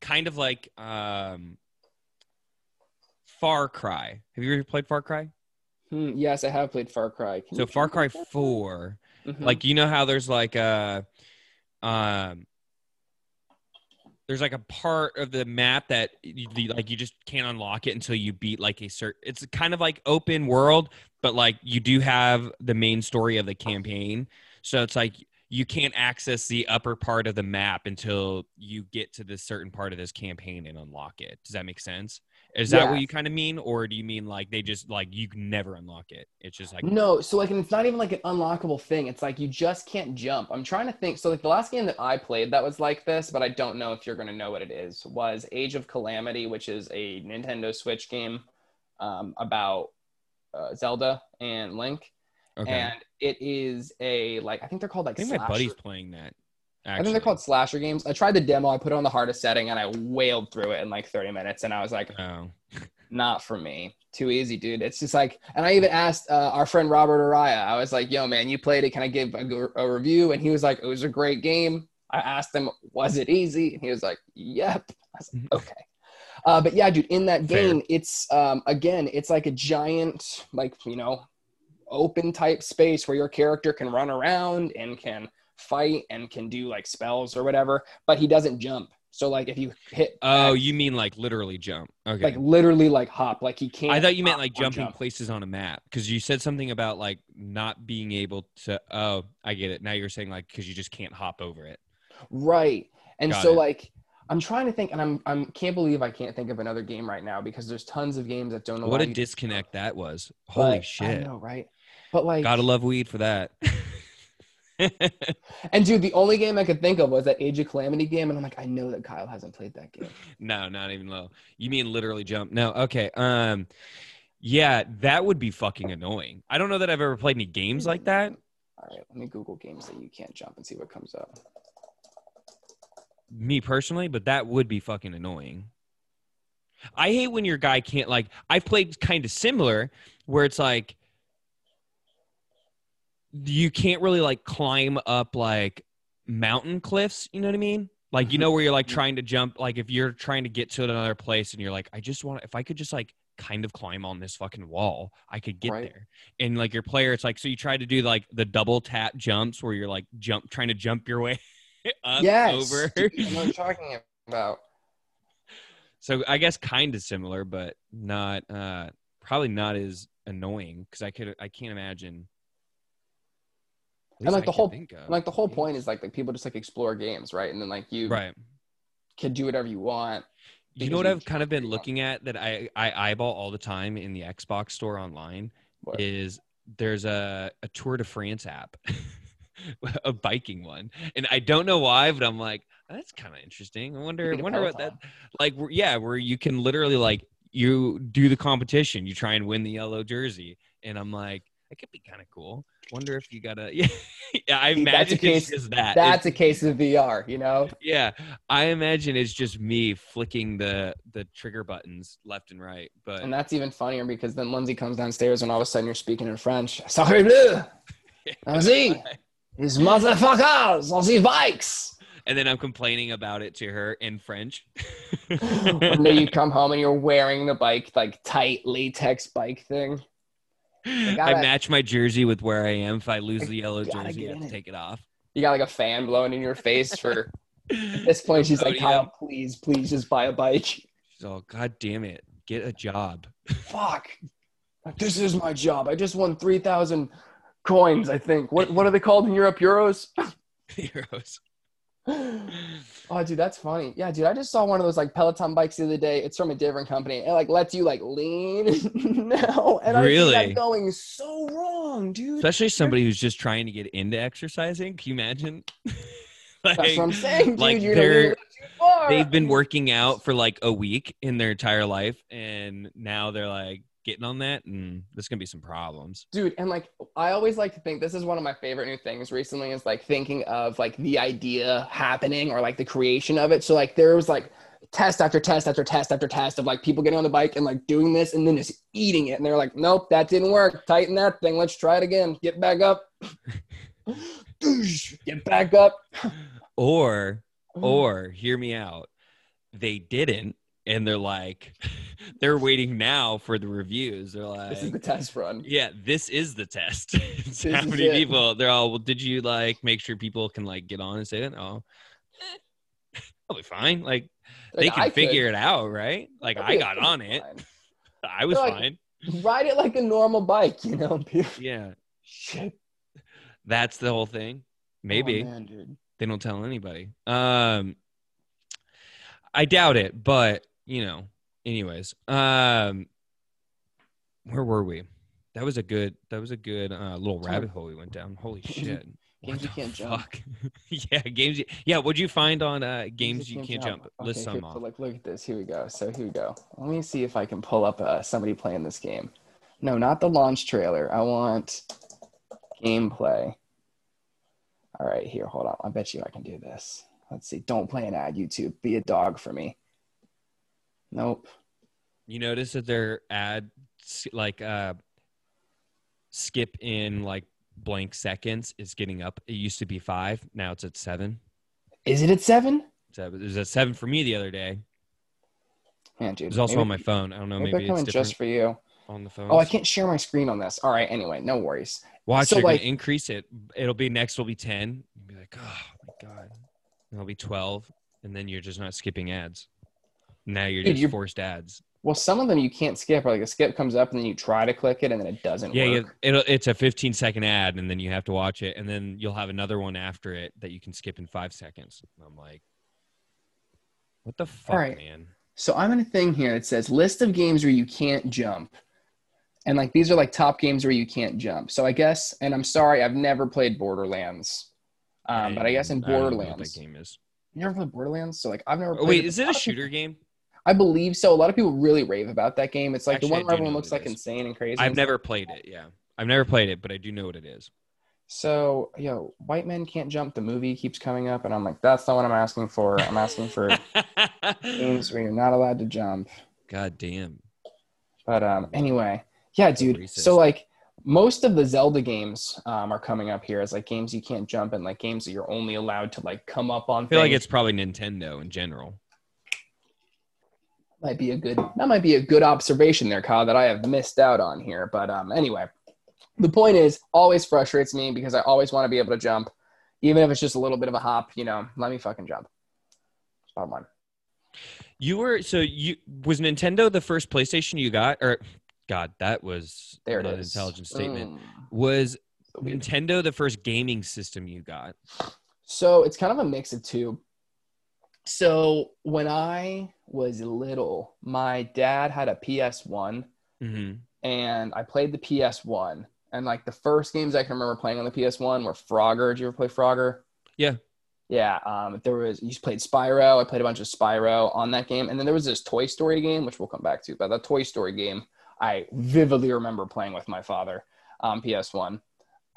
kind of like um, Far Cry. Have you ever played Far Cry? Hmm, yes, I have played Far Cry. Can so Far Cry? Four, Mhm. like you know how there's like a, um, there's like a part of the map that you, like you just can't unlock it until you beat like a certain. It's kind of like open world, but like you do have the main story of the campaign. So it's like you can't access the upper part of the map until you get to this certain part of this campaign and unlock it. Does that make sense? Is that Yeah. what you kind of mean, or do you mean like they just like you can never unlock it? It's just like No, so like, and it's not even like an unlockable thing. It's like you just can't jump. I'm trying to think. So like the last game that I played that was like this, but I don't know if you're gonna know what it is. Was Age of Calamity, which is a Nintendo Switch game um, about uh, Zelda and Link, okay. and it is a like I think they're called I like think my slasher- buddy's playing that. I think they're called slasher games. I tried the demo. I put it on the hardest setting, and I wailed through it in like 30 minutes. And I was like, Oh. not for me. Too easy, dude. It's just like, and I even asked uh, our friend Robert Araya. I was like, "Yo, man, you played it. Can I give a, a review?" And he was like, "It was a great game." I asked him, "Was it easy?" And he was like, "Yep." I was like, "Okay." Uh, but yeah, dude, in that Fair. game, it's um, again, it's like a giant, like you know, open type space where your character can run around and can fight and can do like spells or whatever, but he doesn't jump. So like if you hit, Oh, X, you mean like literally jump? Okay. like literally like hop, like he can't. I thought you meant like jumping jump. places on a map because you said something about like not being able to. Oh, I get it. Now you're saying like because you just can't hop over it. Right. And Got so it. like I'm trying to think and I'm I'm can't believe I can't think of another game right now because there's tons of games that don't allow What a disconnect that was. but- Holy I shit. know, right? But like Gotta love weed for that. and dude, the only game I could think of was that Age of Calamity game, and I'm like, I know that Kyle hasn't played that game. no, not even low. You mean literally jump? No. Okay. Um. Yeah, that would be fucking annoying. I don't know that I've ever played any games like that. All right, let me Google games that you can't jump and see what comes up. me personally, but that would be fucking annoying. I hate when your guy can't like I've played kind of similar where it's like you can't really like climb up like mountain cliffs, you know what I mean? Like you know where you're like trying to jump like if you're trying to get to another place and you're like I just want if I could just like kind of climb on this fucking wall, I could get Right. there. And like your player it's like so you try to do like the double tap jumps where you're like jump trying to jump your way up yes, over. dude, I know what you're talking about. So I guess kind of similar, but not uh probably not as annoying because I could I can't imagine. And like I the whole like the whole point is like like people just like explore games, right? And then like you right. can do whatever you want. You know what you I've kind of been looking at that I I eyeball all the time in the Xbox store online What? is there's a a Tour de France app, a biking one, and I don't know why, but I'm like that's kind of interesting. I wonder wonder what that like yeah where you can literally like you do the competition you try and win the yellow jersey and i'm like that could be kind of cool wonder if you gotta yeah, yeah i See, that's imagine a it's case- just that That's a case of VR, you know? yeah i imagine it's just me flicking the the trigger buttons left and right but And that's even funnier because then Lindsay comes downstairs and all of a sudden you're speaking in French. Sorry bleu. Vas-y. These motherfuckers on these bikes. and then i'm complaining about it to her in french One day you come home and you're wearing the bike, like tight latex bike thing. I gotta- match my jersey with where i am if i lose the yellow jersey i have to it. take it off You got like a fan blowing in your face for at this point she's like, Kyle, please, please just buy a bike. She's all, God damn it, get a job. Fuck. This is my job. I just won three thousand coins. I think. What what are they called in Europe? Euros. Heroes. Oh, dude, that's funny. Yeah, dude, I just saw one of those like Peloton bikes the other day. It's from a different company. It like lets you like lean now, and I Really? going so wrong, dude. Especially somebody who's just trying to get into exercising. Can you imagine? That's what I'm saying, dude. like they're- too far. they've been working out for like a week in their entire life, and now they're like getting on that, and there's gonna be some problems. dude and like i always like to think this is one of my favorite new things recently is like thinking of like the idea happening or like the creation of it. So like there was like test after test after test after test of like people getting on the bike and like doing this and then just eating it. And they're like nope that didn't work. Tighten that thing. Let's try it again. Get back up. Get back up. Or or hear me out. They didn't and they're like they're waiting now for the reviews. They're like this is the test run. yeah this is the test. How many it. people. They're all well did you like make sure people can like get on and say that? Oh. I'll be fine. Like they Like, can I could. figure it out right? Like i got on it. fine. i was like- fine. Ride it like a normal bike you know? Yeah. Shit. That's the whole thing. Maybe. Oh, man, they don't tell anybody. Um i doubt it but you know anyways um where were we that was a good that was a good uh little rabbit hole we went down holy shit Games you can't jump. yeah games you, yeah what'd you find on uh games you can't jump, Okay, list some so off like, look at this. Here we go. So here we go. Let me see if I can pull up uh, somebody playing this game. No, not the launch trailer. I want gameplay. All right, here, hold on. I bet you I can do this. Let's see. Don't play an ad, YouTube. Be a dog for me. Nope. you notice that their ad like uh skip in like blank seconds is getting up it used to be five now it's at seven Is it at seven? So it was at seven for me the other day. Man, dude. It was also maybe- on my phone. I don't know. Maybe, Maybe, it's just for you. on the phone. Oh, I can't share my screen on this. All right. Anyway, no worries. Watch, so, they're like- gonna increase it. It'll be next. Will be ten. You'll be like, oh my god. And it'll be twelve, and then you're just not skipping ads. Now you're Dude, just you're- forced ads. Well, some of them you can't skip. Or like a skip comes up and then you try to click it and then it doesn't Yeah, yeah. It'll, it's a 15 second ad, and then you have to watch it, and then you'll have another one after it that you can skip in five seconds. And I'm like, what the fuck, right. man? So I'm in a thing here that says list of games where you can't jump. And like these are like top games where you can't jump. So I guess, and I'm sorry, I've never played Borderlands. Um, but I guess in I don't know what Borderlands, that game is. you never played Borderlands. So like I've never. Oh, Played wait, is it a shooter game? I believe so. A lot of people really rave about that game. It's like Actually, the one where everyone looks like is. insane and crazy. I've never played it. Yeah, I've never played it, but I do know what it is. So yo, white men can't jump. The movie keeps coming up, and I'm like, that's not what I'm asking for. I'm asking for games where you're not allowed to jump. God damn. But um, anyway, yeah, dude. So like most of the Zelda games um, are coming up here as like games you can't jump and like games that you're only allowed to like come up on. I feel like it's probably Nintendo in general. Might be a good that might be a good observation there, Kyle, that I have missed out on here. But um, anyway, the point is always frustrates me because I always want to be able to jump, even if it's just a little bit of a hop. You know, let me fucking jump. Bottom line. You were so you was Nintendo the first PlayStation you got, or God, that was There it an is. intelligent statement. Mm. Was So. Nintendo the first gaming system you got? So it's kind of a mix of two. So when I was little, my dad had a PS1 Mm-hmm. and I played the PS1. And like the first games I can remember playing on the PS1 were Frogger. Did you ever play Frogger? Yeah. Yeah. Um, there was you played Spyro. I played a bunch of Spyro on that game. And then there was this Toy Story game, which we'll come back to. But that Toy Story game, I vividly remember playing with my father on PS1.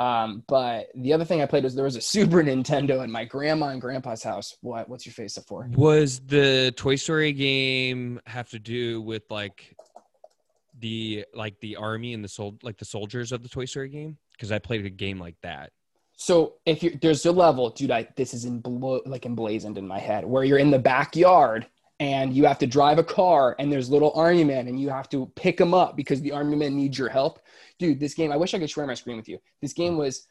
Um, but the other thing I played was there was a Super Nintendo in my grandma and grandpa's house. What? What's your face up for? Was the Toy Story game have to do with like the like the army and the sold like the soldiers of the Toy Story game? Because I played a game like that. So if you there's a level, dude, I this is in blo- like emblazoned in my head where you're in the backyard and you have to drive a car and there's little army men and you have to pick them up because the army men need your help. Dude, this game, I wish I could share my screen with you. This game was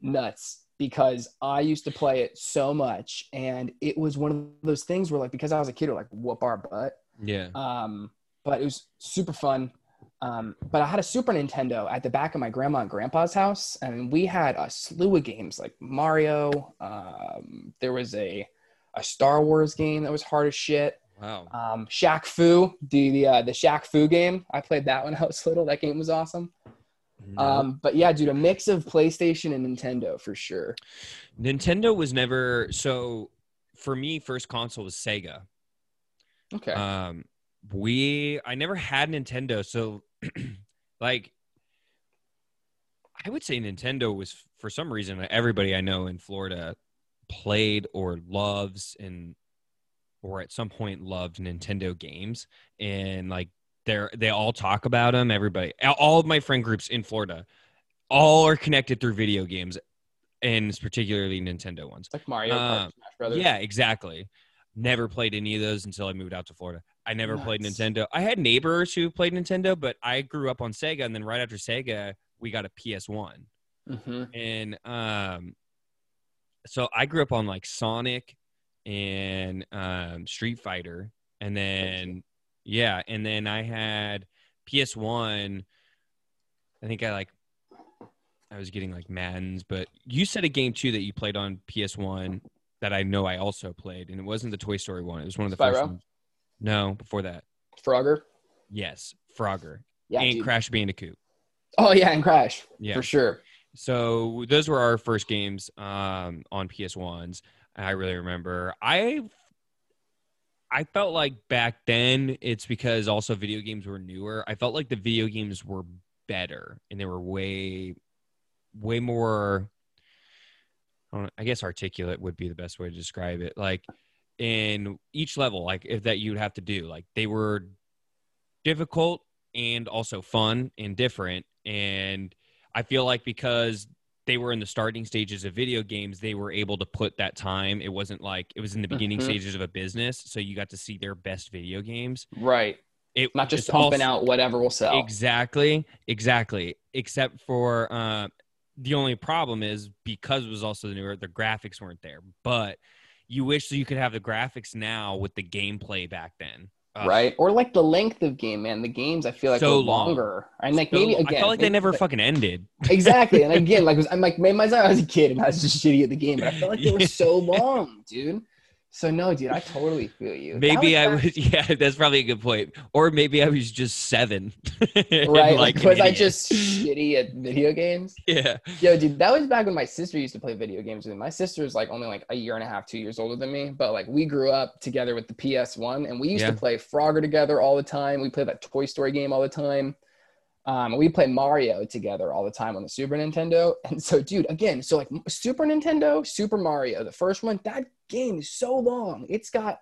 nuts because I used to play it so much and it was one of those things where like because I was a kid, we're like whoop our butt. Yeah. Um, but it was super fun. Um, but I had a Super Nintendo at the back of my grandma and grandpa's house, and we had a slew of games like Mario. Um, there was a a Star Wars game that was hard as shit. Wow. Um, Shaq Fu, the the uh, the Shaq Fu game. I played that when I was little. That game was awesome. No. Um, but yeah, dude, a mix of PlayStation and Nintendo for sure. Nintendo was never so for me first console was Sega. Okay. Um we I never had Nintendo so like I would say Nintendo was for some reason everybody I know in Florida played or loves and or at some point loved Nintendo games and like they're they all talk about them everybody all of my friend groups in Florida all are connected through video games and particularly Nintendo ones. like Mario Kart, uh, Smash Brothers. Yeah, exactly. Never played any of those until I moved out to Florida. I never played Nintendo. I had neighbors who played Nintendo, but I grew up on Sega, and then right after Sega, we got a PS One, hmm and um, so I grew up on like Sonic and um, Street Fighter, and then yeah, and then I had PS One. I think I like. I was getting like Madden's, but you said a game too that you played on PS One that I know I also played, and it wasn't the Toy Story one. It was one of the first ones. No, before that. Frogger. Yes, Frogger Yeah. and dude. Crash Bandicoot. Oh yeah, and Crash Yeah. for sure. So those were our first games um, on PS ones. I really remember. I I felt like back then it's because also video games were newer. I felt like the video games were better and they were way way more I, guess articulate would be the best way to describe it. Like in each level, like if that you'd have to do, like they were difficult and also fun and different. And I feel like because they were in the starting stages of video games, they were able to put that time. It wasn't like it was in the beginning Mhm. stages of a business, so you got to see their best video games. Right. It Not just pumping also- out whatever will sell. Exactly, exactly. Except for uh, the only problem is because it was also the newer, the graphics weren't there. But you wish that you could have the graphics now with the gameplay back then. Ugh. right? Or like the length of game, man. The games I feel like So were long. longer, and like So maybe I again, felt like they maybe- never fucking ended. exactly. And again, like was, I'm like maybe myself, I was a kid and I was just shitty at the game, but I felt like they were so long, dude. So no, dude, I totally feel you. Maybe I was, yeah, that's probably a good point. Or maybe I was just seven. right. like, was I just shitty at video games? yeah. Yo, dude, that was back when my sister used to play video games with me. My sister sister's like only like a year and a half, two years older than me, but like we grew up together with the PS1 and we used Yeah. to play Frogger together all the time. We played that Toy Story game all the time. Um, we play Mario together all the time on the Super Nintendo. And so, dude, again, so like Super Nintendo, Super Mario, the first one, that game is so long. It's got,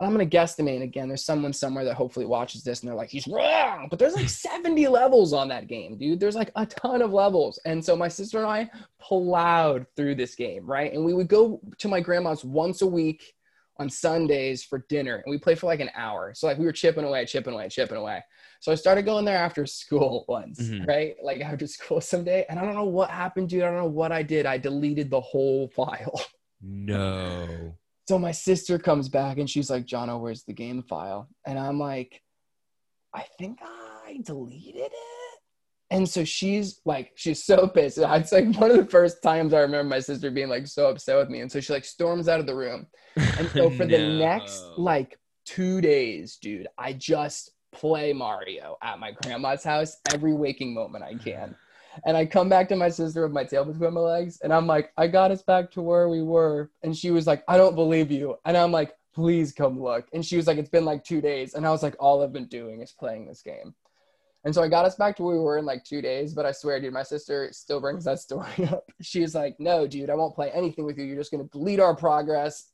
I'm gonna guesstimate again. There's someone somewhere that hopefully watches this and they're like, he's wrong. But there's like 70 levels on that game, dude. There's like a ton of levels. And so my sister and I plowed through this game, right? And we would go to my grandma's once a week on Sundays for dinner, and we played for like an hour. So like we were chipping away, chipping away, chipping away. So I started going there after school once, Mhm. right? Like after school someday, and I don't know what happened, dude. I don't know what I did. I deleted the whole file. No. So my sister comes back and she's like, Jono, where's the game file? And I'm like, I think I deleted it. And so she's like, she's so pissed. It's like one of the first times I remember my sister being like so upset with me. And so she like storms out of the room. And so for the next like two days, dude, I just play Mario at my grandma's house every waking moment I can. And I come back to my sister with my tail between my legs, and I'm like, I got us back to where we were. And she was like, I don't believe you. And I'm like, please come look. And she was like, it's been like two days. And I was like, all I've been doing is playing this game. And so I got us back to where we were in like two days. But I swear, dude, my sister still brings that story up. She's like, no, dude, I won't play anything with you. You're just going to delete our progress.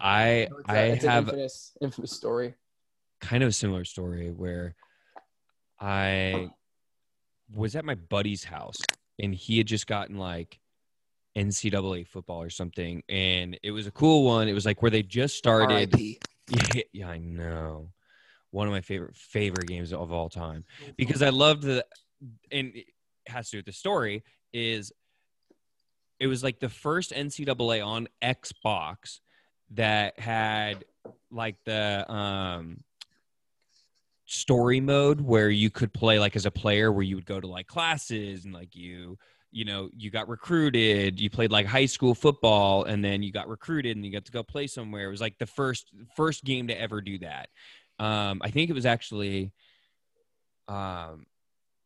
I It's, a- I it's an have infamous, infamous story. Kind of a similar story where I was at my buddy's house and he had just gotten like NCAA football or something, and it was a cool one. It was like where they just started. Yeah, yeah, I know. One of my favorite favorite games of all time because I loved the and it has to do with the story is it was like the first NCAA on Xbox that had like the um story mode where you could play like as a player where you would go to like classes and like you you know you got recruited you played like high school football and then you got recruited and you got to go play somewhere. It was like the first first game to ever do that. Um i think it was actually um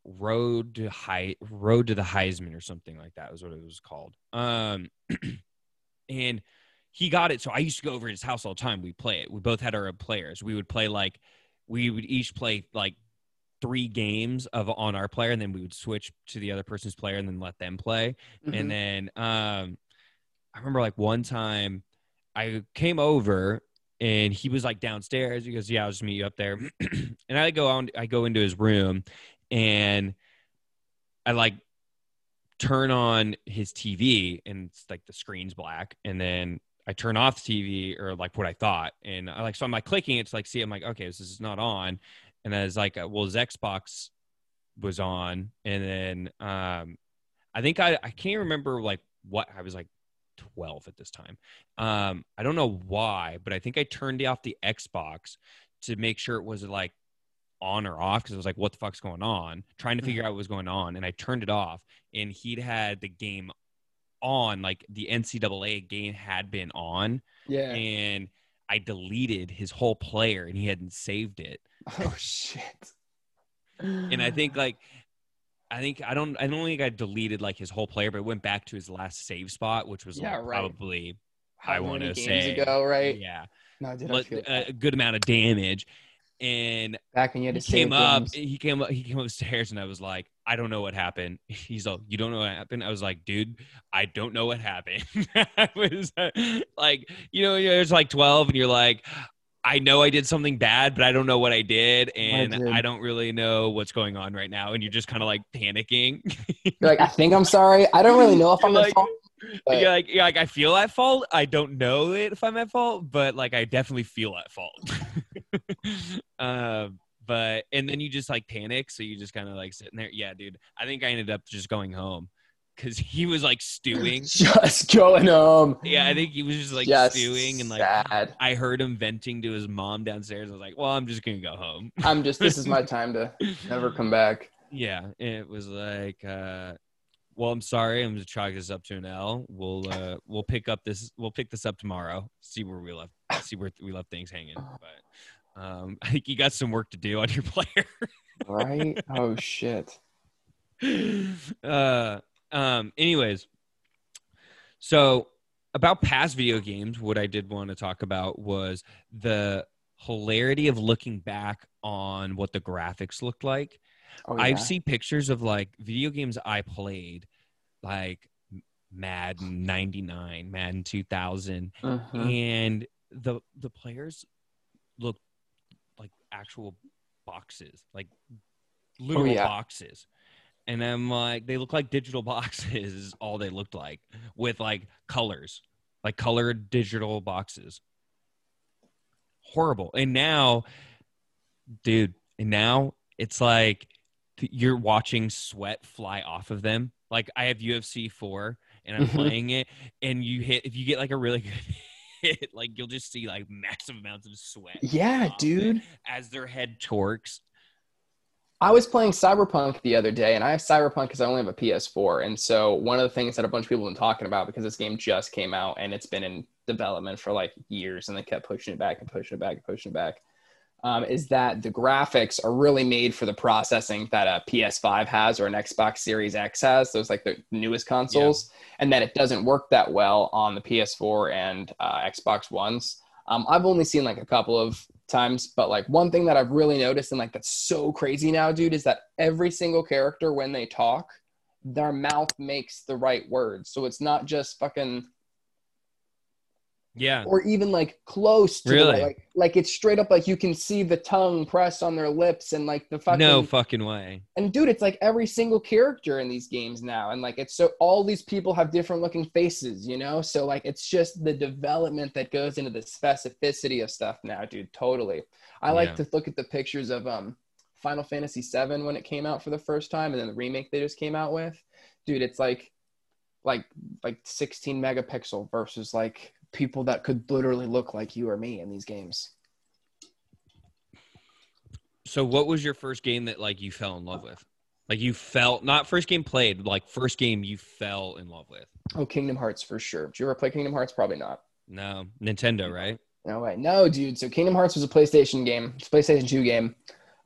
road to high road to the heisman or something like that was what it was called. Um and he got it. So i used to go over to his house all the time. We play it. We both had our own players. We would play like we would each play like three games of on our player and then we would switch to the other person's player and then let them play. Mm-hmm. and then um i remember like one time i came over and he was like downstairs. He goes yeah i'll just meet you up there. And i go on i go into his room and i like turn on his tv and it's like the screen's black. And then i turn off the tv or like what i thought and i like so i'm like clicking it's like see i'm like okay this is not on and then it's like uh, well his xbox was on and then um i think i i can't remember like what i was like 12 at this time um i don't know why but i think i turned off the xbox to make sure it was like on or off because I was like, what the fuck's going on? Trying to figure out what was going on. And I turned it off and he'd had the game on, like the NCAA game had been on. Yeah. And I deleted his whole player and he hadn't saved it. Oh shit. And I think like I think I don't I don't think I deleted like his whole player, but it went back to his last save spot, which was Yeah, like right. probably How I wanna games say- ago, right? yeah, No, dude, I but a good amount of damage. And back when you had he to came save up he came up he came upstairs and i was like i don't know what happened he's like you don't know what happened i was like dude i don't know what happened i was uh, like you know you're like 12 and you're like i know i did something bad but i don't know what i did and did. i, don't really know what's going on right now and you're just kind of like panicking You're like, I think I'm sorry. I don't really know if I'm at like- fault. but- you're like, you're like i feel at fault i don't know it if i'm at fault but like i definitely feel at fault um but and then you just like panic so you just kind of like sitting there yeah dude i think i ended up just going home because he was like stewing Just going home. yeah i think he was just like Just stewing and like sad. i heard him venting to his mom downstairs i was like well i'm just gonna go home I'm just. This is my time to never come back. yeah it was like uh well i'm sorry i'm just chalk this up to an l we'll uh we'll pick up this we'll pick this up tomorrow see where we left see where we left things hanging but um i think you got some work to do on your player Right? oh shit. uh um anyways so about past video games what i did want to talk about was the hilarity of looking back on what the graphics looked like Oh, I've seen pictures of like video games I played, like Madden '99, Madden 2000, Mhm. and the the players look like actual boxes, like literal Oh, yeah. boxes. And I'm like, they look like digital boxes. Is all they looked like with like colors, like colored digital boxes. Horrible. And now, dude, and now it's like you're watching sweat fly off of them. Like I have UFC four and I'm Mhm. playing it, and you hit if you get like a really good like you'll just see like massive amounts of sweat. Yeah, dude. As their head torques. I was playing Cyberpunk the other day, and I have Cyberpunk because I only have a PS4. And so one of the things that a bunch of people have been talking about because this game just came out and it's been in development for like years, and they kept pushing it back and pushing it back and pushing it back, um, is that the graphics are really made for the processing that a PS5 has or an Xbox Series X has. Those like the newest consoles, and that it doesn't work that well on the PS4 and uh, Xbox Ones. Um, I've only seen like a couple of times, but like one thing that I've really noticed and like that's so crazy now, dude, is that every single character when they talk, their mouth makes the right words. So it's not just fucking Yeah. or even like close to the- like like it's straight up like you can see the tongue pressed on their lips and like the fucking No fucking way. and dude, it's like every single character in these games now. And like it's so all these people have different looking faces, you know? So like it's just the development that goes into the specificity of stuff now, dude. Totally. I like Yeah. to look at the pictures of um Final Fantasy VII when it came out for the first time and then the remake they just came out with. Dude, it's like like like 16 megapixel versus like people that could literally look like you or me in these games. So, what was your first game that like you fell in love with? Like you felt not first game played, like first game you fell in love with. Oh, Kingdom Hearts for sure. Did you ever play Kingdom Hearts? Probably not. No, Nintendo, right? No way. No, dude. So Kingdom Hearts was a PlayStation game. It's a PlayStation 2 game.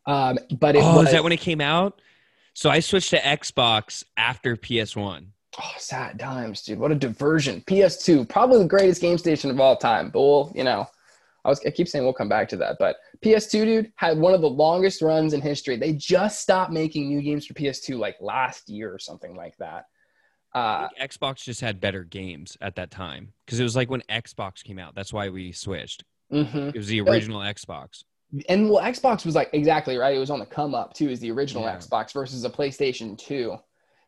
Um, but it oh, was is that when it came out? So I switched to Xbox after PS1. Oh, sad times, dude. What a diversion. PS2, probably the greatest game station of all time. But we'll, you know, I was I keep saying we'll come back to that. But PS2, dude, had one of the longest runs in history. They just stopped making new games for PS2 like last year or something like that. Uh, Xbox just had better games at that time because it was like when Xbox came out. That's why we switched. mhm. It was the original Xbox. and well, Xbox was like exactly right. It was on the come up too, Is the original Yeah. Xbox versus a PlayStation 2.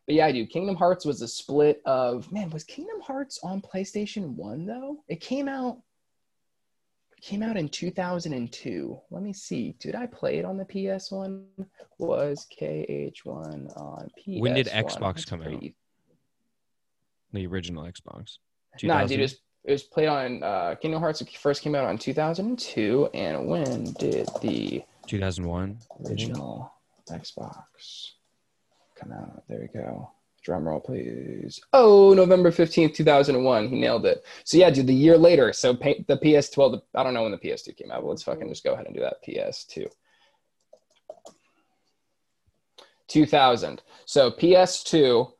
But yeah, I do. Kingdom Hearts was a split of man. Was Kingdom Hearts on PlayStation One though? It came out. Came out in 2002. Let me see. Did I play it on the PS1? Was KH1 on PS1? When did Xbox That's come out? The original Xbox. Nah, dude, it was, it was played on uh, Kingdom Hearts. first came out on 2002. And when did the 2001. original Xbox come out. There we go. Drum roll, please. Oh, November 15th, 2001. He nailed it. So, yeah, dude, the year later. So, the PS12, the, I don't know when the PS2 came out, but let's fucking just go ahead and do that. PS2. 2000. So, PS2,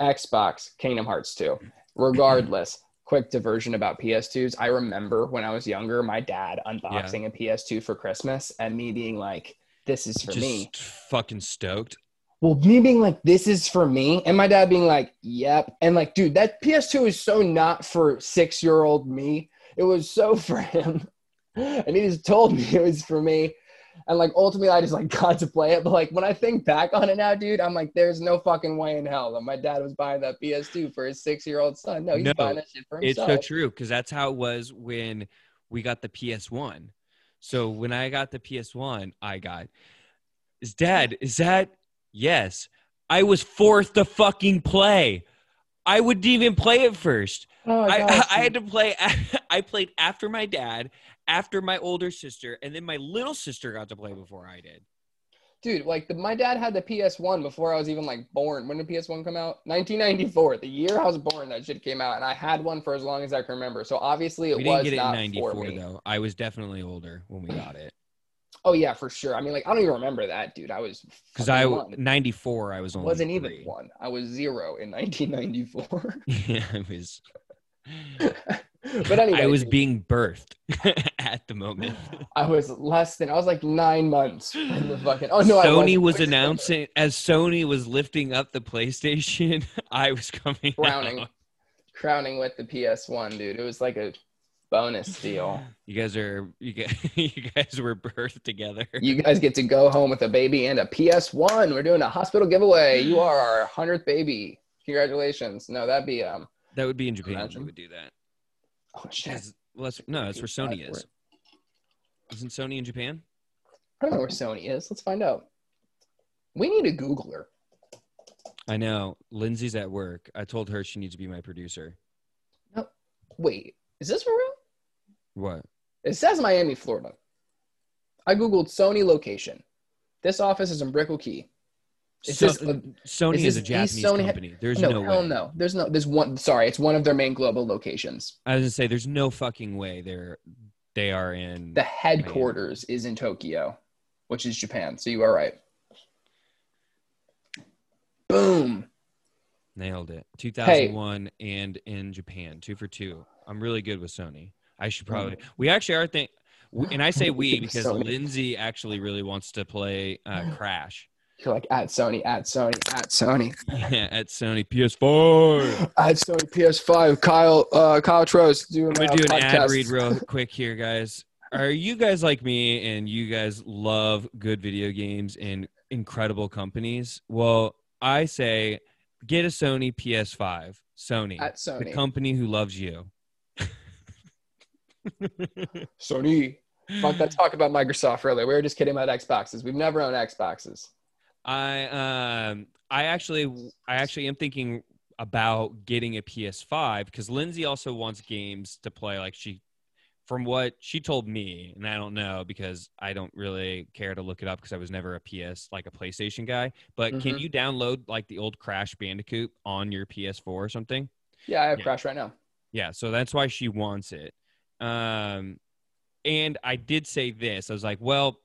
Xbox, Kingdom Hearts 2. Regardless, quick diversion about PS2s. I remember when I was younger, my dad unboxing a PS2 for Christmas and me being like, this is for Just me. fucking stoked. Well, me being like, this is for me, and my dad being like, yep. And like, dude, that PS2 is so not for six year old me. It was so for him. And he just told me it was for me. And like, ultimately, I just like got to play it. But like, when I think back on it now, dude, I'm like, there's no fucking way in hell that my dad was buying that PS2 for his six year old son. No, he's No, buying that shit for himself. It's so true because that's how it was when we got the PS1. So when I got the PS1, I got, is dad, is that, yes, I was forced to fucking play. I wouldn't even play it first. Oh, I, gosh, I had to play, I played after my dad, after my older sister, and then my little sister got to play before I did. Dude, like the, my dad had the PS1 before I was even like born. When did PS1 come out? 1994. The year I was born, that shit came out, and I had one for as long as I can remember. So obviously, it we was didn't get it in 94 for me. though. I was definitely older when we got it. Oh yeah, for sure. I mean, like I don't even remember that, dude. I was Because I, 94, I was only wasn't even one. I was zero in 1994. yeah, I was. but anyway, I was being birthed at the moment. I was less than. I was like nine months the fucking. Oh no, Sony was announcing as Sony was lifting up the PlayStation. I was coming crowning, out. crowning with the PS1, dude. It was like a bonus deal. You guys are you guys, you guys were birthed together. You guys get to go home with a baby and a PS1. We're doing a hospital giveaway. You are our hundredth baby. Congratulations. No, that'd be um. That would be in Japan. Imagine. We would do that. Oh shit. Well, that's, no, that's where Sony is. Isn't Sony in Japan? I don't know where Sony is. Let's find out. We need a Googler. I know. Lindsay's at work. I told her she needs to be my producer. No, wait, is this for real? What? It says Miami, Florida. I googled Sony location. This office is in Brickell Key. Is So- uh, Sony is is, a Japanese Sony- company. There's no, no, hell way. no. There's no. There's one. Sorry, it's one of their main global locations. I was gonna say there's no fucking way they're they are in. The headquarters is in Tokyo, which is Japan. So you are right. Boom. Nailed it. 2001 and in Japan, two for two. I'm really good with Sony. I should probably. We actually are think, and I say we because Sony. Lindsay actually really wants to play uh, Crash You're like at Sony, at Sony, at Sony, Yeah, at Sony PS4. at Sony PS5. Kyle, uh, Kyle Trost doing I'm gonna uh, do an ad read real quick here, guys. Are you guys like me and you guys love good video games and incredible companies? Well, I say get a Sony PS5. Sony, At the company who loves you. Sony. Fuck that talk about Microsoft earlier. We were just kidding about Xboxes. We've never owned Xboxes. I um I actually I actually am thinking about getting a PS5 because Lindsay also wants games to play. Like she from what she told me, and I don't know because I don't really care to look it up because I was never a PS like a PlayStation guy. But can Mhm. you download like the old Crash Bandicoot on your PS4 or something? Yeah, I have Yeah. Crash right now. Yeah, so that's why she wants it. Um, and I did say this. I was like, well,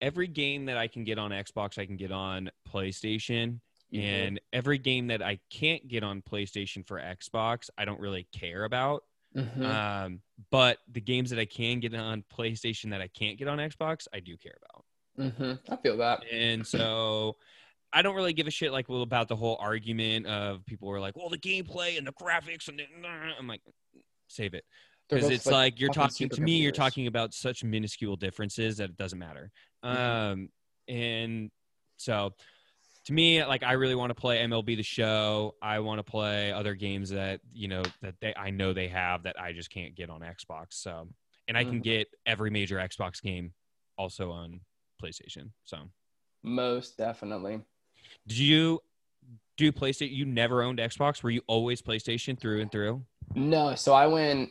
every game that I can get on Xbox, I can get on PlayStation, and every game that I can't get on PlayStation for Xbox, I don't really care about. Mhm. Um, but the games that I can get on PlayStation that I can't get on Xbox, I do care about. Mhm. I feel that. And so I don't really give a shit like well about the whole argument of people were like, well, the gameplay and the graphics and the, I'm like, save it because it's like, like, you're talking to me you're talking about such minuscule differences that it doesn't matter. Mhm. um and so to me like i really want to play mlb the show. I want to play other games that you know that they i know they have that i just can't get on xbox so. And i can Mhm. get every major xbox game also on playstation so. Most definitely. did you do playstation you never owned xbox? Were you always playstation through and through? No, so I went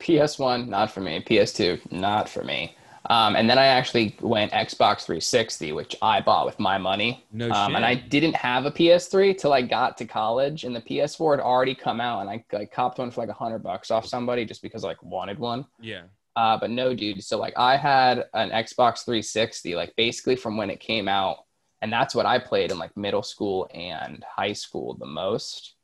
PS1, not for me. PS2, not for me. Um, and then I actually went Xbox 360, which I bought with my money. no Um, shit. and I didn't have a PS3 till I got to college, and the PS4 had already come out, and I, I copped one for like a hundred bucks off somebody just because I like wanted one. yeah Uh, but no, dude. So like I had an Xbox 360, like basically from when it came out, and that's what I played in like middle school and high school the most.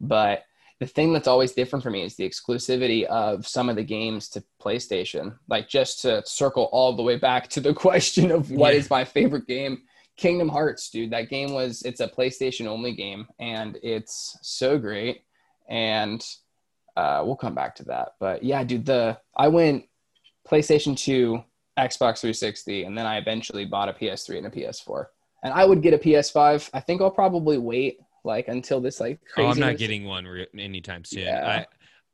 But the thing that's always different for me is the exclusivity of some of the games to PlayStation. Like just to circle all the way back to the question of what Yeah. is my favorite game, Kingdom Hearts, dude. That game was it's a PlayStation only game, and it's so great. And uh, we'll come back to that. But yeah, dude, the I went PlayStation 2, Xbox 360, and then I eventually bought a PS3 and a PS4. And I would get a PS5. I think I'll probably wait like until this like Oh. I'm not getting one re- anytime soon. Yeah.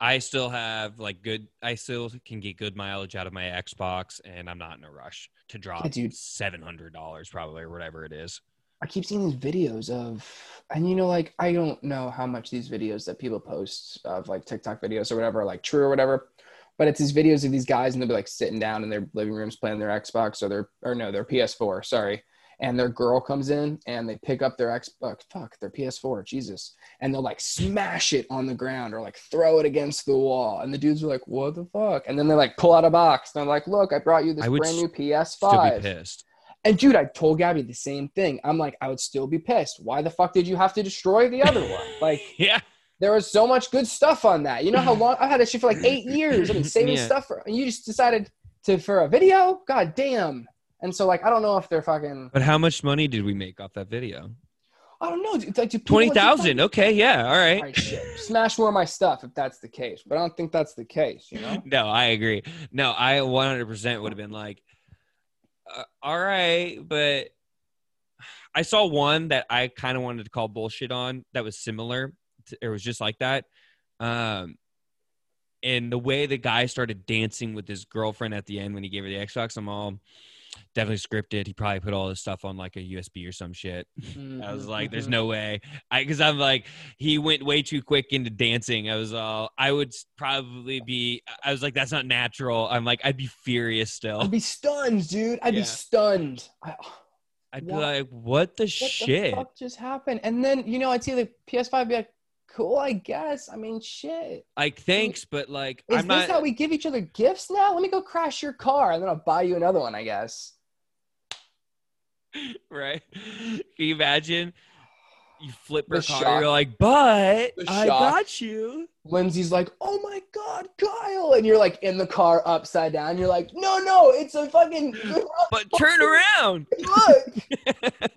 I I still have like good. I still can get good mileage out of my Xbox, and I'm not in a rush to drop Yeah, dude. seven hundred dollars probably or whatever it is. I keep seeing these videos of, and you know, like I don't know how much these videos that people post of like TikTok videos or whatever are like true or whatever, but it's these videos of these guys and they'll be like sitting down in their living rooms playing their Xbox or their or no their PS4, sorry, and their girl comes in and they pick up their Xbox, uh, fuck their PS4, Jesus, and they'll like smash it on the ground or like throw it against the wall, and the dudes are like, what the fuck, and then they like pull out a box and they're like, look, I brought you this brand new Still be PS5. pissed. And dude, I told Gabby the same thing. I'm like, I would still be pissed. Why the fuck did you have to destroy the other one? Like, Yeah, there was so much good stuff on that. You know how long I've had that shit for like eight years. I've been saving Yeah. stuff for, and you just decided to for a video. God damn. And so like, I don't know if they're fucking. but how much money did we make off that video? I don't know. It's like do Twenty thousand. Okay, yeah, all right. right. Smash more of my stuff if that's the case, but I don't think that's the case. You know. No, I agree. No, I 100 percent would have been like, uh, all right, but I saw one that I kind of wanted to call bullshit on that was similar. To, it was just like that. Um, and the way the guy started dancing with his girlfriend at the end when he gave her the Xbox, I'm all definitely scripted. He probably put all this stuff on like a USB or some shit. I was like, "There's Mhm. no way," I because I'm like, he went way too quick into dancing. I was all, I would probably be. I was like, "That's not natural." I'm like, I'd be furious still. I'd be stunned, dude. I'd Yeah. be stunned. I, I'd be like, "What the what shit?" the fuck just happened? And then you know, I'd see the PS5 be like, cool, I guess. I mean, shit. Like, thanks, but like, Is I'm this not. how we give each other gifts now? Let me go crash your car, and then I'll buy you another one, I guess. right? Can you imagine? You flip her The car. shock. You're like, "But I got you." Lindsay's like, oh my god, Kyle, and you're like in the car upside down. You're like, no, no, it's a fucking But turn around. look.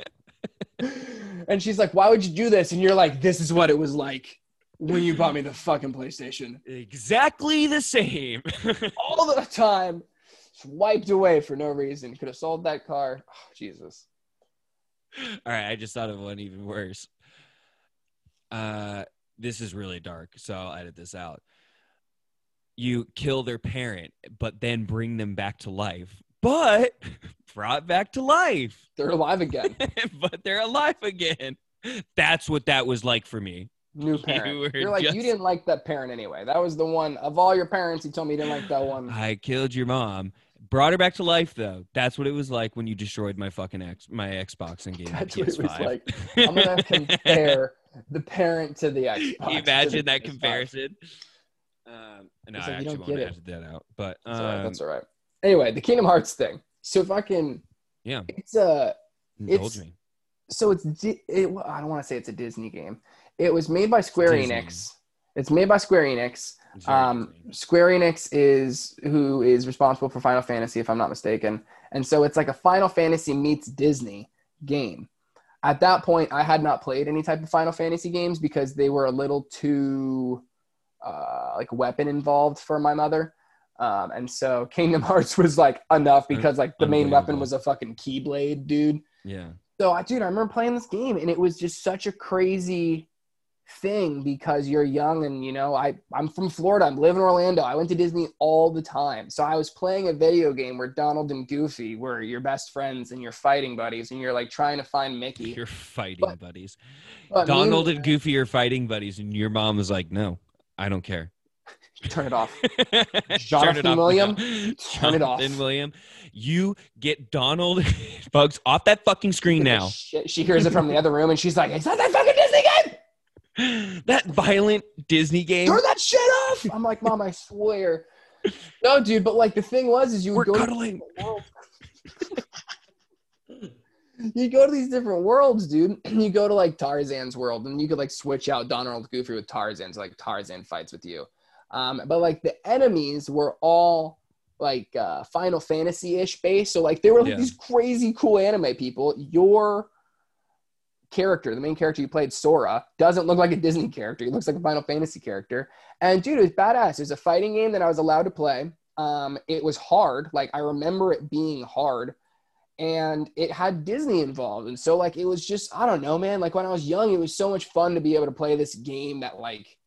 and she's like, why would you do this? And you're like, this is what it was like when you bought me the fucking PlayStation. exactly the same. all the time. Just wiped away for no reason. Could have sold that car. Oh, Jesus. All right, I just thought of one even worse. Uh, this is really dark, so I'll edit this out. You kill their parent, but then bring them back to life, but brought back to life, They're alive again. but they're alive again. That's what that was like for me. New You parent. were You are like just- you didn't like that parent anyway. That was the one of all your parents. You told me you didn't like that one. I killed your mom. Brought her back to life though. That's what it was like when you destroyed my fucking X, my Xbox and game. That's what it was like. I'm gonna compare the parent to the Xbox. Can you the imagine that PS5. comparison? Um, no, It's I like, actually don't won't edit that out. But That's all right. um, That's all right. Anyway, the Kingdom Hearts thing. So fucking yeah, it's a indulge It's- me. so it's it, well, I don't want to say it's a Disney game. It was made by Square Disney. Enix. It's made by Square Enix. Um, Square Enix is who is responsible for Final Fantasy, if I'm not mistaken. And so it's like a Final Fantasy meets Disney game. At that point, I had not played any type of Final Fantasy games because they were a little too uh, like weapon involved for my mother. Um, and so Kingdom Hearts was like enough because like the main weapon was a fucking keyblade, dude. yeah. So, I, dude, I remember playing this game, and it was just such a crazy thing because you're young, and you know, I I'm from Florida. I'm living in Orlando. I went to Disney all the time, so I was playing a video game where Donald and Goofy were your best friends and you're fighting buddies, and you're like trying to find Mickey. You're fighting But- buddies. But Donald and Goofy are fighting buddies, and your mom is like, "No, I don't care." Turn it off. Turn it Jonathan off William, turn it off. Jonathan William, you get Donald Bugs off that fucking screen now. She hears it from the other room, and she's like, "Is that that fucking Disney game? that violent Disney game. Turn that shit off!" I'm like, "Mom, I swear." No, dude, but like the thing was, is you We're go to cuddling. you go to these different worlds, dude. You go to like Tarzan's world, and you could like switch out Donald Goofy with Tarzan, so like Tarzan fights with you. Um, but like the enemies were all like uh, Final Fantasy ish based, so like they were like Yeah. these crazy cool anime people. Your character, the main character you played, Sora, doesn't look like a Disney character. He looks like a Final Fantasy character. And dude, it was badass. It was a fighting game that I was allowed to play. Um, it was hard. Like I remember it being hard, and it had Disney involved. And so like it was just I don't know, man. Like when I was young, it was so much fun to be able to play this game that like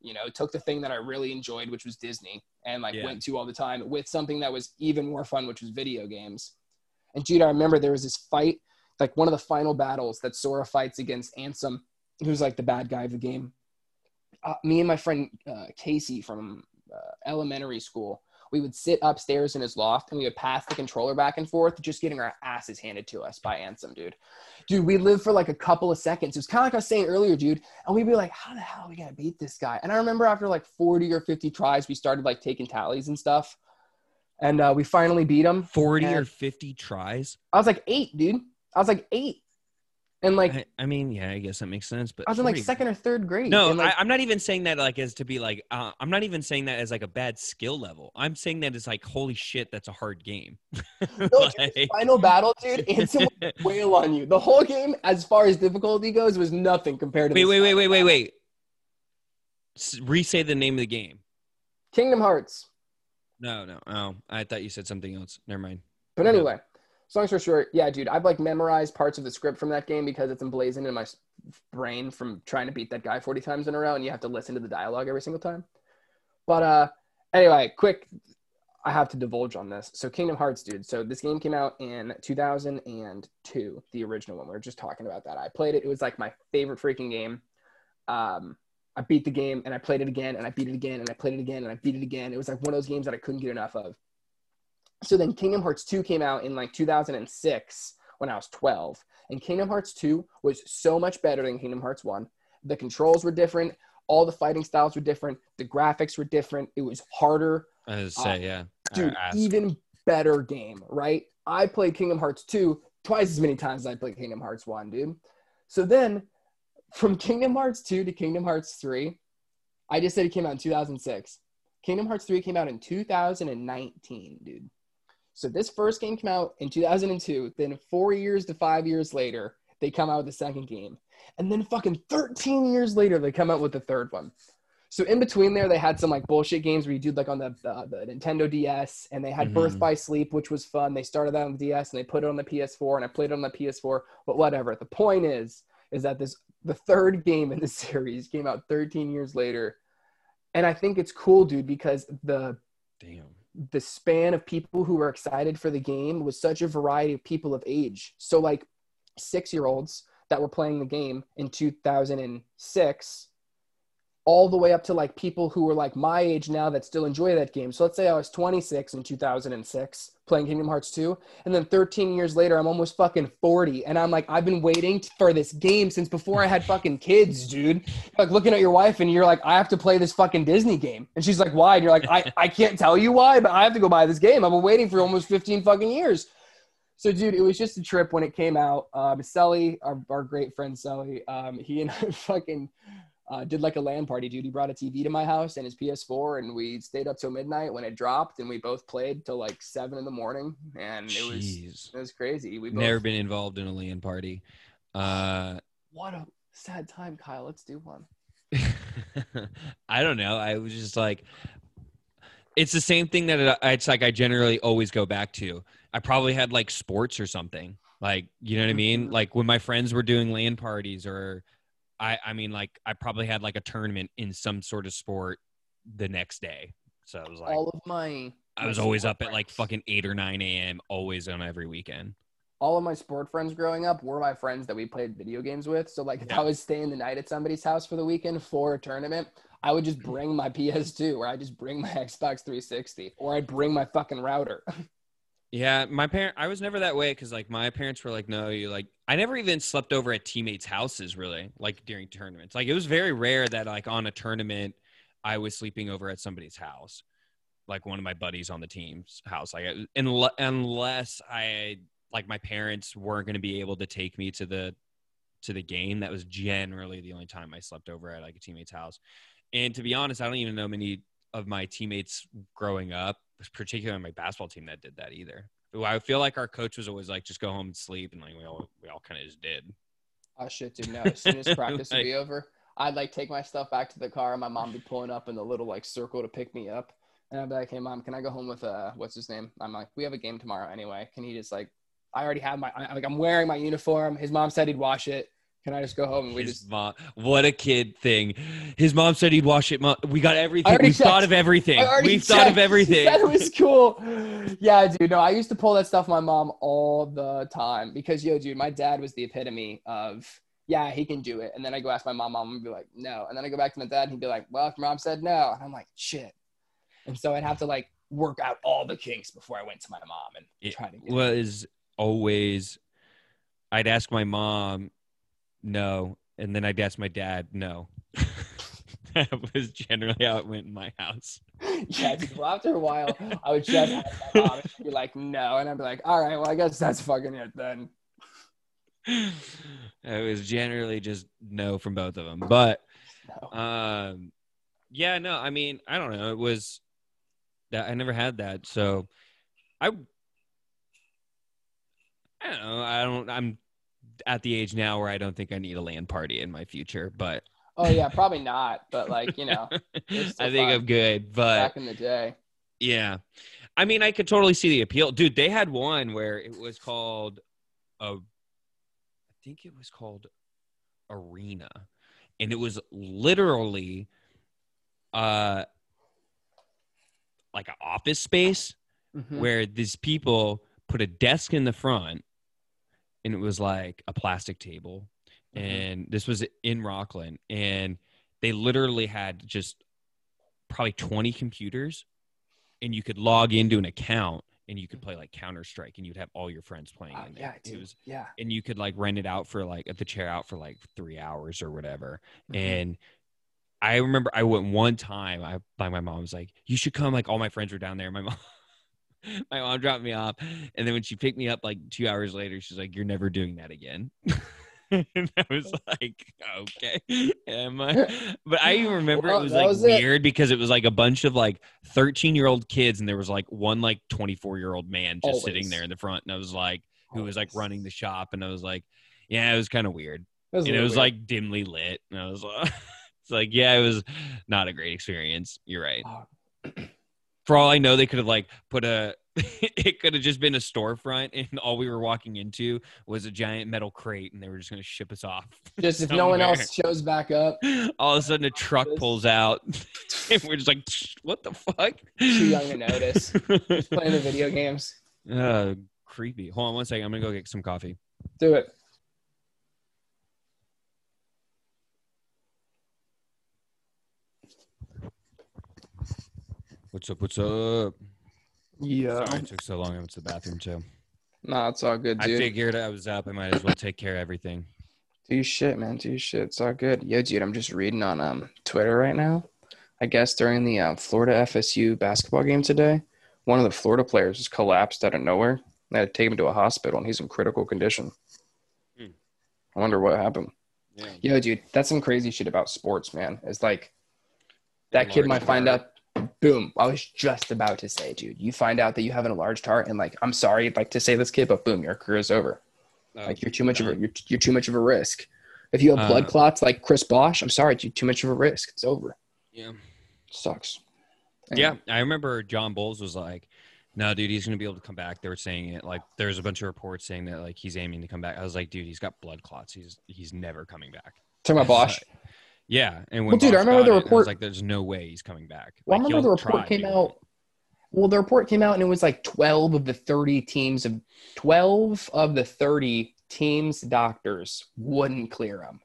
you know took the thing that I really enjoyed, which was Disney, and like Yeah. went to all the time with something that was even more fun, which was video games. And dude, I remember there was this fight, like one of the final battles that Sora fights against Ansem, who's like the bad guy of the game. Uh, me and my friend uh, Casey from uh, elementary school, we would sit upstairs in his loft and we would pass the controller back and forth, just getting our asses handed to us by Ansem, dude. Dude, we lived for like a couple of seconds. It was kind of like I was saying earlier, dude. And we'd be like, how the hell are we going to beat this guy? And I remember after like 40 or 50 tries, we started like taking tallies and stuff. And uh, we finally beat him. 40 or 50 tries. I was like eight, dude. I was like eight. And like, I, I mean, yeah, I guess that makes sense. But I was in like 40 second or third grade. No, like, I, I'm not even saying that like as to be like. Uh, I'm not even saying that as like a bad skill level. I'm saying that as like, holy shit, that's a hard game. no, dude, final battle, dude. Ansem wail on you. The whole game, as far as difficulty goes, was nothing compared to. wait, wait, wait, wait, wait, wait. S- Re-say the name of the game. Kingdom Hearts. No, no. Oh, I thought you said something else. Never mind. But anyway, long story short, yeah, dude, I've like memorized parts of the script from that game because it's emblazoned in my brain from trying to beat that guy 40 times in a row, and you have to listen to the dialogue every single time. But uh, anyway, quick, I have to divulge on this. So Kingdom Hearts, dude. So this game came out in 2002, the original one. We were just talking about that. I played it. It was like my favorite freaking game. Um, I beat the game and I played it again and I beat it again and I played it again and I beat it again. It was like one of those games that I couldn't get enough of. So then Kingdom Hearts 2 came out in like 2006 when I was 12. And Kingdom Hearts 2 was so much better than Kingdom Hearts 1. The controls were different, all the fighting styles were different, the graphics were different, it was harder. I was say, yeah. Dude, even better game, right? I played Kingdom Hearts 2 twice as many times as I played Kingdom Hearts 1, dude. So then from Kingdom Hearts 2 to Kingdom Hearts 3, I just said it came out in 2006. Kingdom Hearts 3 came out in 2019, dude. So this first game came out in 2002. Then four years to five years later, they come out with the second game. And then fucking 13 years later, they come out with the third one. So in between there, they had some like bullshit games where you do like on the uh, the Nintendo DS, and they had Birth Mhm. by Sleep, which was fun. They started that on the DS, and they put it on the PS4, and I played it on the PS4. But whatever. The point is, is that this the third game in the series came out 13 years later, and I think it's cool, dude, because the Damn. The span of people who were excited for the game was such a variety of people of age. So like six year olds that were playing the game in 2006 all the way up to like people who were like my age now that still enjoy that game. So let's say I was 26 in 2006 playing Kingdom Hearts 2, and then 13 years later I'm almost fucking 40, and I'm like I've been waiting for this game since before I had fucking kids, dude. Like looking at your wife and you're like I have to play this fucking Disney game, and she's like why? And you're like I I can't tell you why, but I have to go buy this game. I've been waiting for almost 15 fucking years. So, dude, it was just a trip when it came out. Um, Sully, our, our great friend Sully, um, he and I fucking uh, did like a LAN party, dude. He brought a TV to my house and his PS4, and we stayed up till midnight when it dropped, and we both played till like seven in the morning, and it was it was crazy. We both, Never been involved in a LAN party. Uh, what a sad time, Kyle. Let's do one. I don't know. I was just like, it's the same thing that it, it's like I generally always go back to. I probably had like sports or something. Like, you know what I mean? Mhm. Like when my friends were doing LAN parties or I I mean like I probably had like a tournament in some sort of sport the next day. So I was like all of my I was always up at like fucking eight or nine AM, always on every weekend. all of my sport friends growing up were my friends that we played video games with. So like if Yeah. I was staying the night at somebody's house for the weekend for a tournament, I would just mm. bring my PS2 or I just bring my Xbox 360 or I'd bring my fucking router. Yeah, my parent. I was never that way because like my parents were like, no, you like. I never even slept over at teammates' houses really, like during tournaments. Like it was very rare that like on a tournament, I was sleeping over at somebody's house, like one of my buddies on the team's house. Like unle- unless I like my parents weren't going to be able to take me to the to the game. That was generally the only time I slept over at like a teammate's house. And to be honest, I don't even know many of my teammates growing up, particularly my basketball team, that did that either. I feel like our coach was always like, just go home and sleep, and like we all we all kind of just did. Oh shit, dude! No, as soon as practice would be over, I'd like take my stuff back to the car, and my mom would be pulling up in the little like circle to pick me up, and I'd be like, "Hey, mom, can I go home with uh, what's his name?" I'm like, "We have a game tomorrow anyway. Can he just like, I already have my I, like I'm wearing my uniform. His mom said he'd wash it. Can I just go home and we His just mom, what a kid thing. His mom said he'd wash it. Mom, we got everything. We've thought of everything. We've thought of everything. It was cool. Yeah, dude. No, I used to pull that stuff my mom all the time because yo, dude, my dad was the epitome of yeah, he can do it. And then I go ask my mom, mom would be like, no. And then I go back to my dad and he'd be like, well, if mom said no. And I'm like, shit. And so I'd have to like work out all the kinks before I went to my mom and It try to get was always I'd ask my mom no, and then I'd ask my dad no. that was generally how it went in my house. yeah. Well, after a while, I would just ask my mom and she'd be like, no. And I'd be like, all right, well, I guess that's fucking it then. It was generally just no from both of them. But No. um yeah, no, I mean, I don't know. It was that I never had that. So I I don't know. I don't I'm at the age now where I don't think I need a LAN party in my future, but Oh yeah, probably not. But like, you know, I think fun. I'm good. But back in the day. Yeah. I mean, I could totally see the appeal. Dude, they had one where it was called a I think it was called Arena. And it was literally uh like an office space Mhm. where these people put a desk in the front and it was like a plastic table Mhm. and this was in Rockland and they literally had just probably 20 computers and you could log into an account and you could play like Counter Strike and you'd have all your friends playing Wow, in there. yeah, It was- yeah. and you could like rent it out for like at the chair out for like 3 hours or whatever. Mhm. And I remember I went one time. I by my mom was like, "You should come." Like all my friends were down there. My mom, my mom dropped me off, and then when she picked me up like two hours later, she's like, "You're never doing that again." and I was like, "Okay, am I?" But I even remember Well, it was like was it. weird because it was like a bunch of like 13 year old kids, and there was like one like 24 year old man just sitting there in the front, and I was like, who was like running the shop, and I was like, "Yeah, it was kind of weird." Was and it was weird. like dimly lit and i was like it's like yeah it was not a great experience you're right Oh. for all i know they could have like put a it could have just been a storefront and all we were walking into was a giant metal crate and they were just going to ship us off just if no one else shows back up, all of a sudden a truck pulls out and we're just like what the fuck? Too young to notice. Just playing the video games. uh, creepy. Hold on one second. I'm gonna go get some coffee. Do it. What's up? What's up? Yeah. Sorry it took so long. I went to the bathroom too. Nah, it's all good, I figured I was up. I might as well take care of everything. Do your shit, man. Do your shit. It's all good. Yo, dude, I'm just reading on um Twitter right now. I guess during the um, Florida FSU basketball game today, one of the Florida players just collapsed out of nowhere. They had to take him to a hospital, and he's in critical condition. Hmm. I wonder what happened. Yeah. Yo, dude, that's some crazy shit about sports, man. It's like that kid might find out. Boom! I was just about to say, dude, you find out that you have an enlarged heart, and like, I'm sorry, like to say this kid, but boom, your career is over. Like you're too much of a you're, you're too much of a risk. If you have blood Uh, clots like Chris Bosh, I'm sorry, you're too much of a risk. It's over. Yeah. Sucks. Yeah, I remember John Bowles was like, "No, dude, he's gonna be able to come back." They were saying it like there's a bunch of reports saying that like he's aiming to come back. I was like, "Dude, he's got blood clots. He's he's never coming back." Talking about Bosh. Yeah, and when Well, dude, I remember the it, I was like, "There's no way he's coming back." Well, I remember the report came out. Well, the report came out and it was like 12 of the 30 teams of 12 of the 30 teams doctors wouldn't clear him.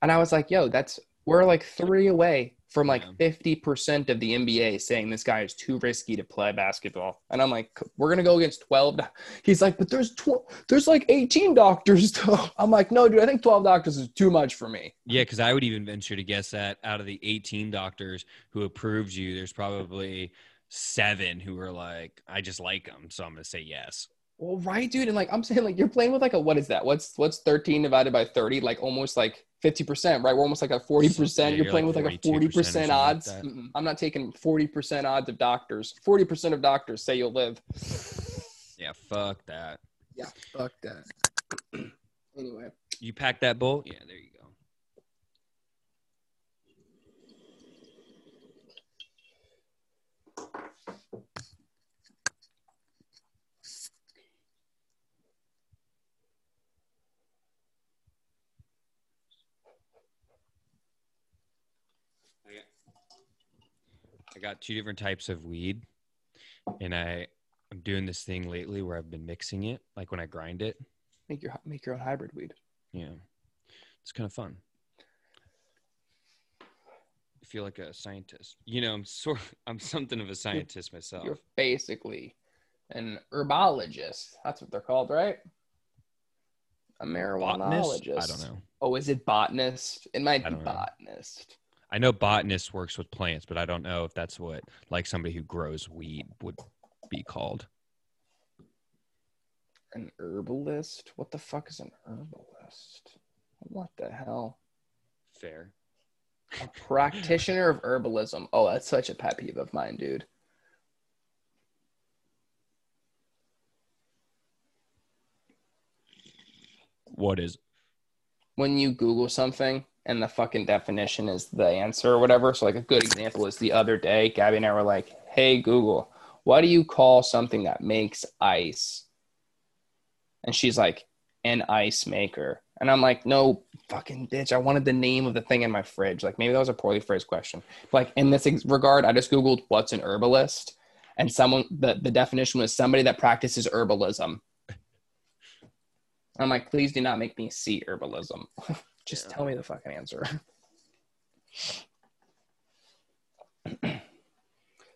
And I was like, yo, that's we're like three away from like Yeah. 50% of the NBA saying this guy is too risky to play basketball. And I'm like, we're going to go against 12. doc-" He's like, but there's 12, there's like 18 doctors though. I'm like, no, dude, I think 12 doctors is too much for me. Yeah, because I would even venture to guess that out of the 18 doctors who approved you, there's probably seven who are like, "I just like him, so I'm gonna say yes." Well, right, dude. And like I'm saying, like you're playing with like a what is that? What's what's 13 divided by 30? Like almost like 50%, right? We're almost like a 40%. Yeah, you're, you're playing like with like a 40% something like odds. I'm not taking 40% odds of doctors. 40% of doctors say you'll live. Yeah, fuck that. Yeah, fuck that. anyway, You pack that bowl? Yeah, there you go. I got two different types of weed, and I I'm doing this thing lately where I've been mixing it, like when I grind it. make your make your own hybrid weed. Yeah, it's kind of fun. I feel like a scientist. You know, I'm sort. I'm something of a scientist myself. You're basically an herbologist. That's what they're called, right? A Botanist? I don't know. Oh, is it botanist? It might be botanist. I know botanist works with plants, but I don't know if that's what like somebody who grows weed would be called. An herbalist? What the fuck is an herbalist? What the hell? Fair. A practitioner of herbalism. Oh, that's such a pet peeve of mine, dude. What is? When you Google something and the fucking definition is the answer or whatever. So, like, a good example is the other day, Gabby and I were like, hey, Google, what do you call something that makes ice? And she's like, an ice maker. And I'm like, no, fucking bitch. I wanted the name of the thing in my fridge. Like, maybe that was a poorly phrased question. Like, in this ex- regard, I just Googled what's an herbalist. And someone, the, the definition was somebody that practices herbalism. I'm like, please do not make me see herbalism. just Yeah. tell me the fucking answer.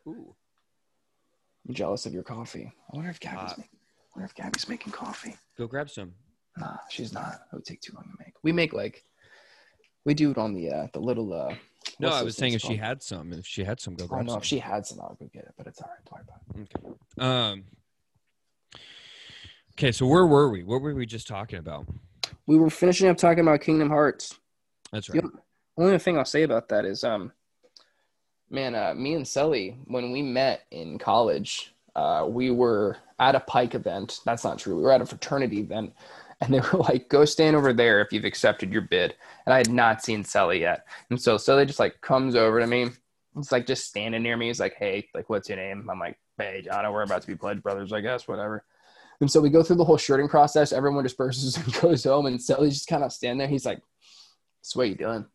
Ooh. I'm jealous of your coffee. I wonder if Gabby's, Uh, making, wonder if Gabby's making coffee. Go grab some. Nah, she's not. It would take too long to make. We make like, we do it on the uh, the little. uh No, I was saying if things she had some. If she had some, go I grab don't know some. if she had some. I'll go get it, but it's all right. Don't worry about it. Okay. Um. Okay, so where were we? What were we just talking about? We were finishing up talking about Kingdom Hearts. That's right. Yep. Only thing I'll say about that is, um, man, uh, me and Sully, when we met in college, uh, we were at a Pike event. That's not true. We were at a fraternity event, and they were like, "Go stand over there if you've accepted your bid." And I had not seen Sully yet, and so Sully just like comes over to me. It's like just standing near me. He's like, "Hey, like, what's your name?" I'm like, "Hey, John, we're about to be pledge brothers, I guess, whatever." And so we go through the whole shirting process. Everyone disperses and goes home, and Sully's just kind of standing there. He's like, "So what are you doing?"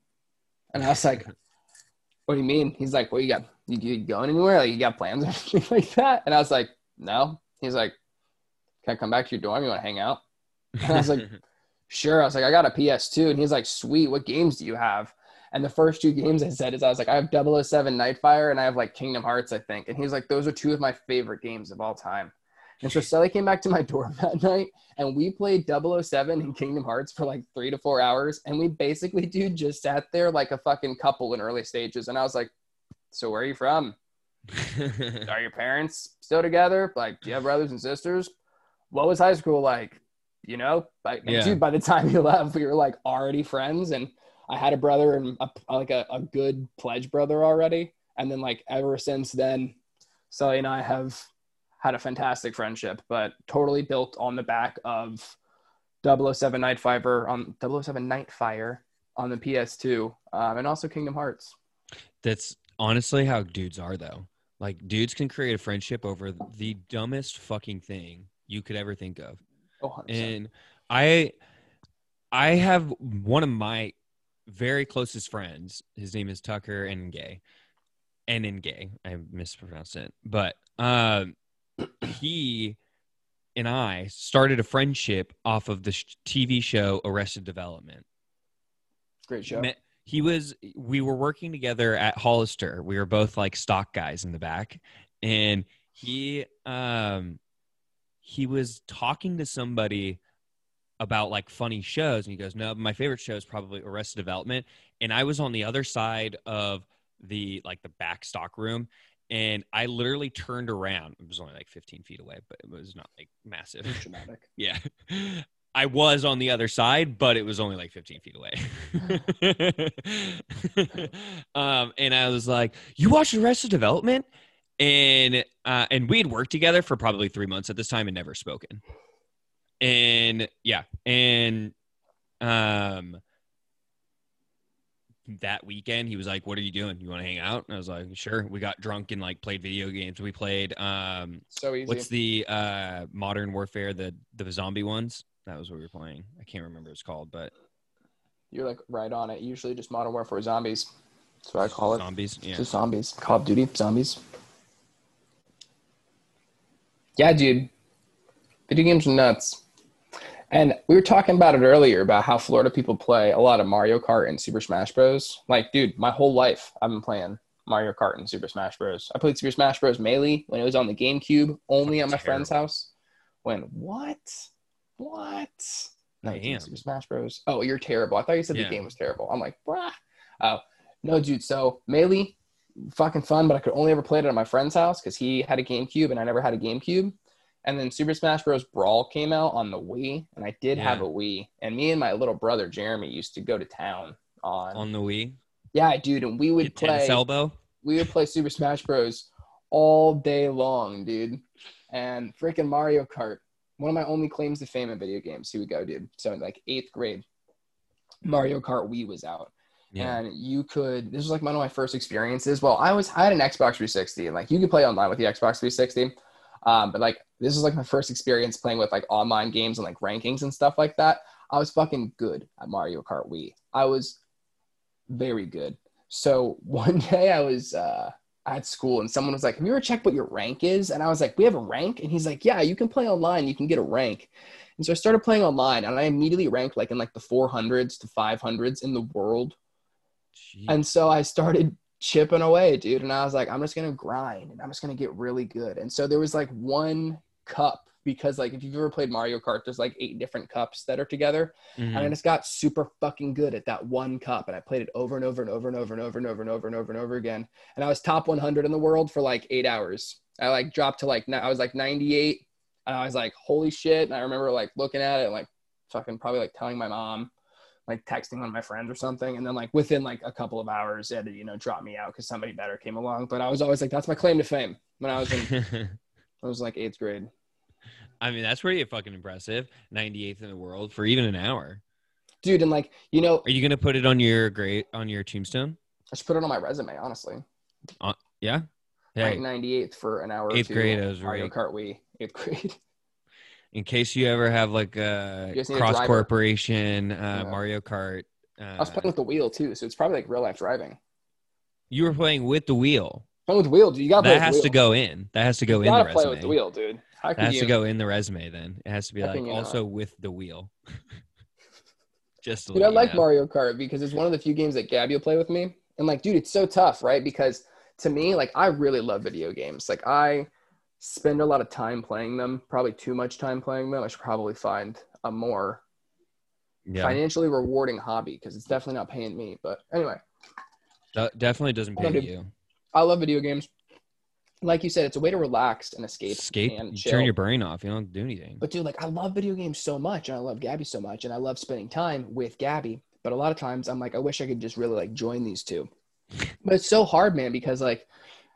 And I was like, "What do you mean?" He's like, "What you got? You, you going anywhere? Like you got plans or anything like that?" And I was like, "No." He's like, "Can I come back to your dorm? You want to hang out?" And I was like, "Sure." I was like, "I got a PS2," and he's like, "Sweet. What games do you have?" And the first two games I said is I was like, I have 007 Nightfire and I have like Kingdom Hearts, I think. And he's like, those are two of my favorite games of all time. And so Sully came back to my dorm that night and we played 007 and Kingdom Hearts for like three to four hours. And we basically, dude, just sat there like a fucking couple in early stages. And I was like, So where are you from? Are your parents still together? Like, do you have brothers and sisters? What was high school like? You know, like, Yeah. dude, by the time you left, we were like already friends. And I had a brother and a, like a, a good pledge brother already. And then, like, ever since then, Sully and I have had a fantastic friendship, but totally built on the back of 007 Nightfire on 007 Nightfire on the PS2, um, and also Kingdom Hearts. That's honestly how dudes are, though. Like, dudes can create a friendship over the dumbest fucking thing you could ever think of. Oh, 100%. And I, I have one of my very closest friends. His name is Tucker and Gay, and in Gay. I mispronounced it, but um, he and I started a friendship off of the sh- TV show Arrested Development. Great show. He was we were working together at Hollister. We were both like stock guys in the back and he um he was talking to somebody about like funny shows and he goes, "No, my favorite show is probably Arrested Development." And I was on the other side of the like the back stock room and I literally turned around. It was only like 15 feet away, but it was not like massive. Dramatic. Yeah. I was on the other side, but it was only like 15 feet away. um, and I was like, You watched Arrested Development? And uh, and we'd worked together for probably three months at this time and never spoken. And yeah, and um that weekend he was like, What are you doing? You want to hang out? And I was like, Sure. We got drunk and like played video games. We played um So easy. What's the uh modern warfare, the the zombie ones? That was what we were playing. I can't remember what it's called, but You're like right on it. Usually just Modern Warfare zombies. That's what I call it. zombies. Yeah. Just zombies. Call of Duty zombies. Yeah, dude. Video games are nuts. And we were talking about it earlier about how Florida people play a lot of Mario Kart and Super Smash Bros. Like, dude, my whole life I've been playing Mario Kart and Super Smash Bros. I played Super Smash Bros. Melee when it was on the GameCube, only at my friend's house. When what? What? No, Damn. Super Smash Bros. Oh, you're terrible. I thought you said Yeah. the game was terrible. I'm like, brah. Oh, no, dude. So Melee, fucking fun, but I could only ever play it at my friend's house because he had a GameCube and I never had a GameCube. And then Super Smash Bros. Brawl came out on the Wii, and I did have a Wii. And me and my little brother Jeremy used to go to town on. On the Wii. yeah, dude, and we would Get play. elbow. We would play Super Smash Bros. all day long, dude. And freaking Mario Kart. One of my only claims to fame in video games. Here we go, dude. So in like eighth grade, Mario Kart Wii was out Yeah. and you could this was like one of my first experiences well i was i had an xbox 360 and like you could play online with the xbox 360 um, but like this was like my first experience playing with like online games and like rankings and stuff like that. I was fucking good at mario kart wii. I was very good. So one day i was uh at school and someone was like have you ever checked what your rank is? And i was like we have a rank? And he's like yeah you can play online. You can get a rank. And so i started playing online and i immediately ranked like in like the 400s to 500s in the world. Gee. and so I started chipping away, dude. And I was like, I'm just gonna grind and I'm just gonna get really good. And so there was like one cup because like if you've ever played Mario Kart, there's like eight different cups that are together. Mhm. And I just got super fucking good at that one cup. And I played it over and over and over and over and over and over and over and over and over again. And I was top 100 in the world for like eight hours. I like dropped to like, I was like 98. And I was like, holy shit. And I remember like looking at it and like fucking probably like telling my mom, like texting one of my friends or something. And then like within like a couple of hours, it had to, you know, drop me out because somebody better came along. But I was always like, that's my claim to fame when I was in, I was like eighth grade. I mean, that's pretty fucking impressive. 98th in the world for even an hour. Dude, and like, you know, Are you gonna put it on your great on your tombstone? I should put it on my resume, honestly. Uh, yeah. Ranked Hey, 98th for an hour. Eighth grade, I was Mario ranked- Kart Wii. Eighth grade. In case you ever have like a need a cross corporation uh, Yeah. Mario Kart. Uh, I was playing with the wheel too, so it's probably like real life driving. you were playing with the wheel. Playing with the wheel, dude. You play That has to go in. That has to go You in the gotta play resume. with the wheel, dude. That has you? to go in the resume. Then it has to be How like also with the wheel. Just Dude, I like know. Mario Kart because it's one of the few games that Gabby will play with me. And like, dude, it's so tough, right? Because to me, like, I really love video games. Like, I spend a lot of time playing them, probably too much time playing them. I should probably find a more Yeah, financially rewarding hobby because it's definitely not paying me. But anyway, de- definitely doesn't pay do- you. I love video games. Like you said, it's a way to relax and escape. Escape, and you turn your brain off. You don't do anything. But dude, like I love video games so much, and I love Gabby so much, and I love spending time with Gabby. But a lot of times, I'm like, I wish I could just really like join these two. But it's so hard, man, because like,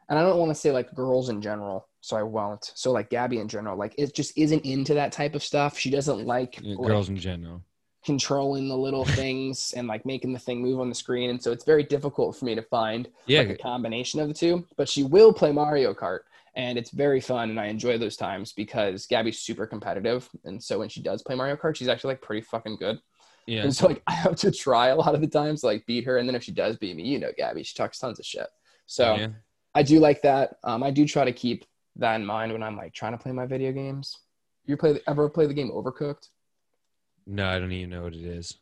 and I don't want to say like girls in general, so I won't. So like Gabby in general, like it just isn't into that type of stuff. She doesn't like, Yeah, like, Girls in general. controlling the little things and like making the thing move on the screen, and so it's very difficult for me to find Yeah, like a combination of the two. But she will play Mario Kart, and it's very fun, and I enjoy those times because Gabby's super competitive, and so when she does play Mario Kart, she's actually like pretty fucking good. yeah. And so like I have to try a lot of the times like beat her, and then if she does beat me, you know, Gabby, she talks tons of shit. So yeah. I do like that. Um, I do try to keep that in mind when I'm like trying to play my video games. You play ever play the game Overcooked? No, I don't even know what it is.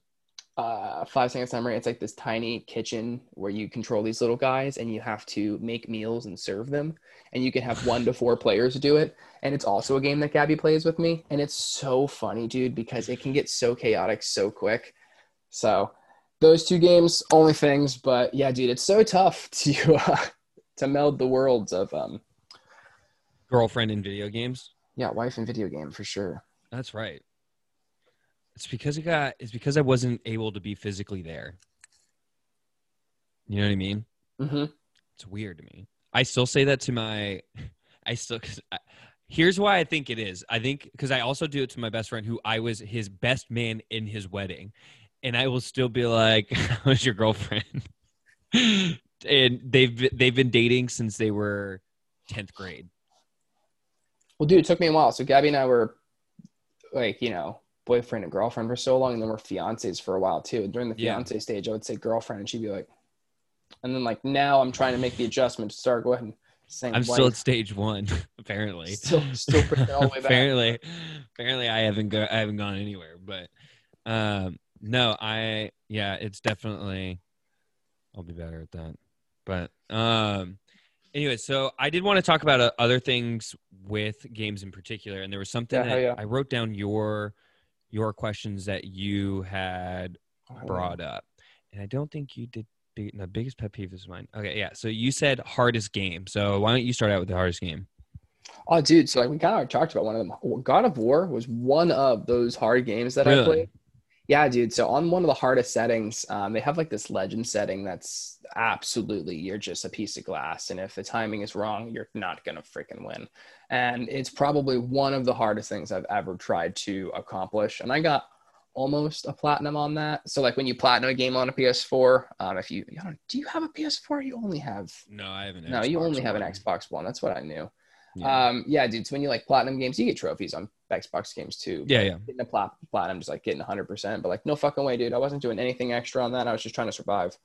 uh, five seconds timer. It's like this tiny kitchen where you control these little guys and you have to make meals and serve them. And you can have one to four players do it. And it's also a game that Gabby plays with me. And it's so funny, dude, because it can get so chaotic so quick. So those two games, only things. But yeah, dude, it's so tough to uh, to meld the worlds of um Girlfriend in video games. yeah, wife and video game for sure. That's right. It's because it got. It's because I wasn't able to be physically there. You know what I mean? Mm-hmm. It's weird to me. I still say that to my. I still. Cause I, here's why I think it is. I think because I also do it to my best friend, who I was his best man in his wedding, and I will still be like, "How's your girlfriend?" and they've they've been dating since they were tenth grade. Well, dude, it took me a while. So Gabby and I were like, you know, boyfriend and girlfriend for so long, and then we're fiancés for a while too. And during the Yeah. fiance stage, I would say girlfriend, and she'd be like, and then like now I'm trying to make the adjustment to start going saying I'm wife. still at stage one, apparently. still still all the way back. apparently, apparently, I haven't go, I haven't gone anywhere. But um, no, I yeah, it's definitely. I'll be better at that. But um, anyway, so I did want to talk about uh, other things with games in particular, and there was something Yeah, that yeah. I wrote down your your questions that you had brought up, and I don't think you did. Big, no, biggest pet peeve is mine. Okay, yeah. So you said hardest game. So why don't you start out with the hardest game? Oh, dude. So like we kind of talked about one of them. God of War was one of those hard games that I Really? played. Yeah, dude. So on one of the hardest settings, um, they have like this legend setting that's absolutely you're just a piece of glass, and if the timing is wrong, you're not gonna freaking win. And it's probably one of the hardest things I've ever tried to accomplish. And I got almost a platinum on that. So like when you platinum a game on a PS4, um, if you, I don't, do you have a PS4? You only have No, I haven't. no, you only have an Xbox One. That's what I knew. Yeah. Um, yeah, dude. So when you like platinum games, you get trophies on Xbox games too. yeah, yeah. Getting a plat- platinum just like getting 100%, but like no fucking way, dude. I wasn't doing anything extra on that. I was just trying to survive.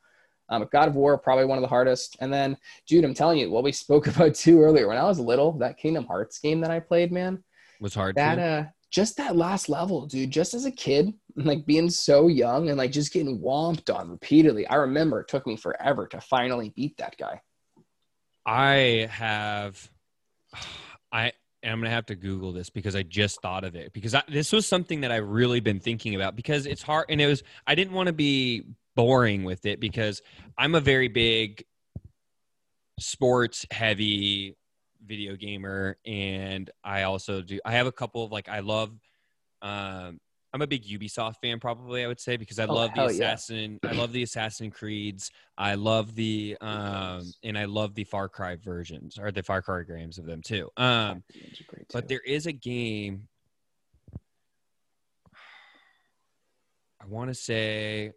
Um, God of War, probably one of the hardest. And then, dude, I'm telling you, what we spoke about too earlier, when I was little, that Kingdom Hearts game that I played, man, Was hard. that, uh, just that last level, dude, just as a kid, like being so young and like just getting whomped on repeatedly. I remember it took me forever to finally beat that guy. I have. I am gonna have to Google this because I just thought of it because I, this was something that I've really been thinking about because it's hard and it was I didn't want to be boring with it because I'm a very big sports heavy video gamer and I also do I have a couple of like I love um I'm a big Ubisoft fan probably I would say because I Oh, love the hell yeah. Assassin I love the Assassin Creeds I love the um and I love the Far Cry versions or the Far Cry games of them too um great, but there is a game I want to say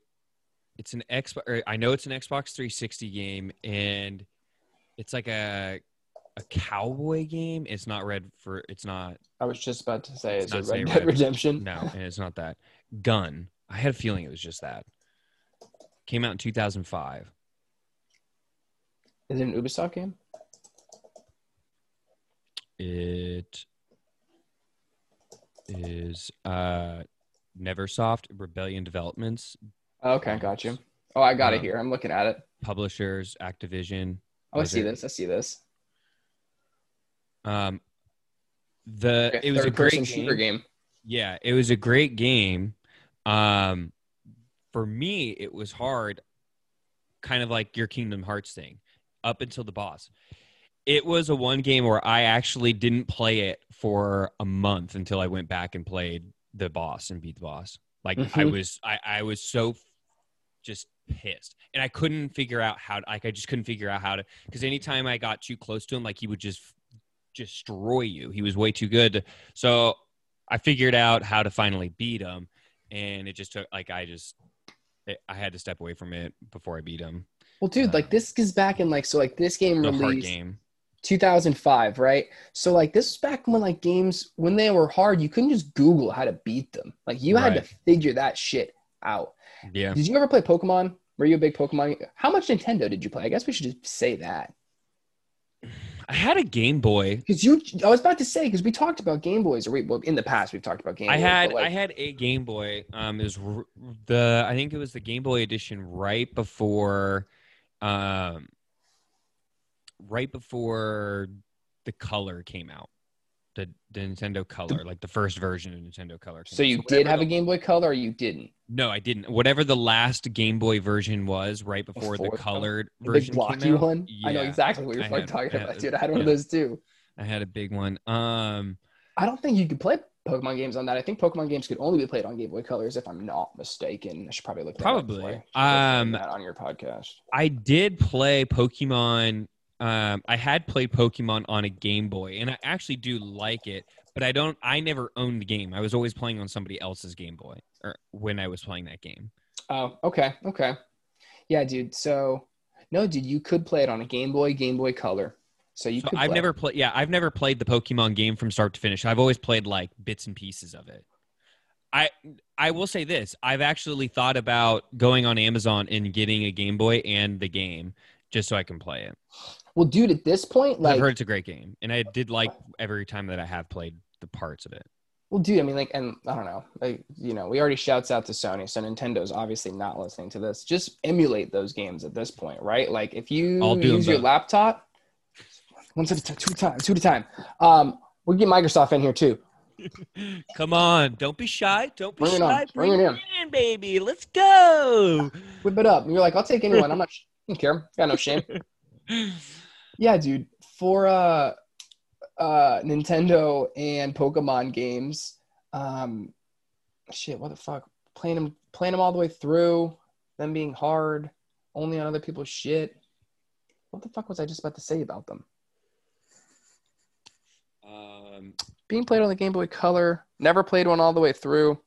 it's an Xbox. I know it's an Xbox 360 game, and it's like a a cowboy game. It's not Red for. It's not. I was just about to say, It's is it not Red Dead Red- Redemption? No, and it's not that. Gun. I had a feeling it was just that. Came out in 2005. Is it an Ubisoft game? It is. Uh, Neversoft, Rebellion Developments, Okay, got you. Oh, I got it Um, here. I'm looking at it. publishers, Activision. Oh, I see it- this. I see this. Um, the Okay, it was a great shooter game. game. Yeah, it was a great game. Um, for me, it was hard, kind of like your Kingdom Hearts thing, up until the boss. It was a one game where I actually didn't play it for a month until I went back and played the boss and beat the boss. Like I Mhm. was, I, I was so just pissed, and I couldn't figure out how. to, Like I just couldn't figure out how to. Because anytime I got too close to him, like he would just destroy you. He was way too good. So I figured out how to finally beat him, and it just took like I just it, I had to step away from it before I beat him. Well, dude, like this is back in like so like this game released game. 2005, right? So like this is back when like games when they were hard, you couldn't just Google how to beat them. Like you had Right. to figure that shit out. Yeah. Did you ever play Pokemon? Were you a big Pokemon? How much Nintendo did you play? I guess we should just say that. I had a Game Boy. Because you, I was about to say, because we talked about Game Boys, or we, well, in the past we've talked about Game I Boys. had like, I had a Game Boy. Um, it was r- the I think it was the Game Boy edition right before, um, right before the Color came out. The, the Nintendo Color, like the first version of Nintendo Color. so you whatever did have the- a Game Boy Color, or you didn't? No, I didn't. Whatever the last Game Boy version was, right before, Before the the- colored The version big blocky out. one. I know exactly what you're had- talking had- about, dude. I had one of those too. I had a big one. Um, I don't think you could play Pokemon games on that. I think Pokemon games could only be played on Game Boy Colors, if I'm not mistaken. I should probably look that Probably. Um, that on your podcast. I did play Pokemon. Um, I had played Pokemon on a Game Boy, and I actually do like it. But I don't. I never owned the game. I was always playing on somebody else's Game Boy, or when I was playing that game. Oh, okay, okay, yeah, dude. So no, dude, you could play it on a Game Boy, Game Boy Color. So you So could. I've play. never played. Yeah, I've never played the Pokemon game from start to finish. I've always played like bits and pieces of it. I I will say this: I've actually thought about going on Amazon and getting a Game Boy and the game just so I can play it. Well, dude, at this point, like I've heard it's a great game, and I did like every time that I have played the parts of it. well, dude, I mean, like, and I don't know, like, you know, we already shouts out to Sony, so Nintendo's obviously not listening to this. Just emulate those games at this point, right? Like, if you I'll do 'em use your both. laptop, one at a time, two at a time, two at a time. Um, we get Microsoft in here too. Come on, don't be shy. Don't be Bring it on, shy. bring it in. in, baby. Let's go. Whip it up. And you're like, I'll take anyone. I'm not. I don't care. Got no shame. Yeah, dude. For uh, uh, Nintendo and Pokemon games, um, shit. What the fuck? Playing them, playing them all the way through, them being hard, only on other people's shit. What the fuck was I just about to say about them? um, Being played on the Game Boy Color, never played one all the way through.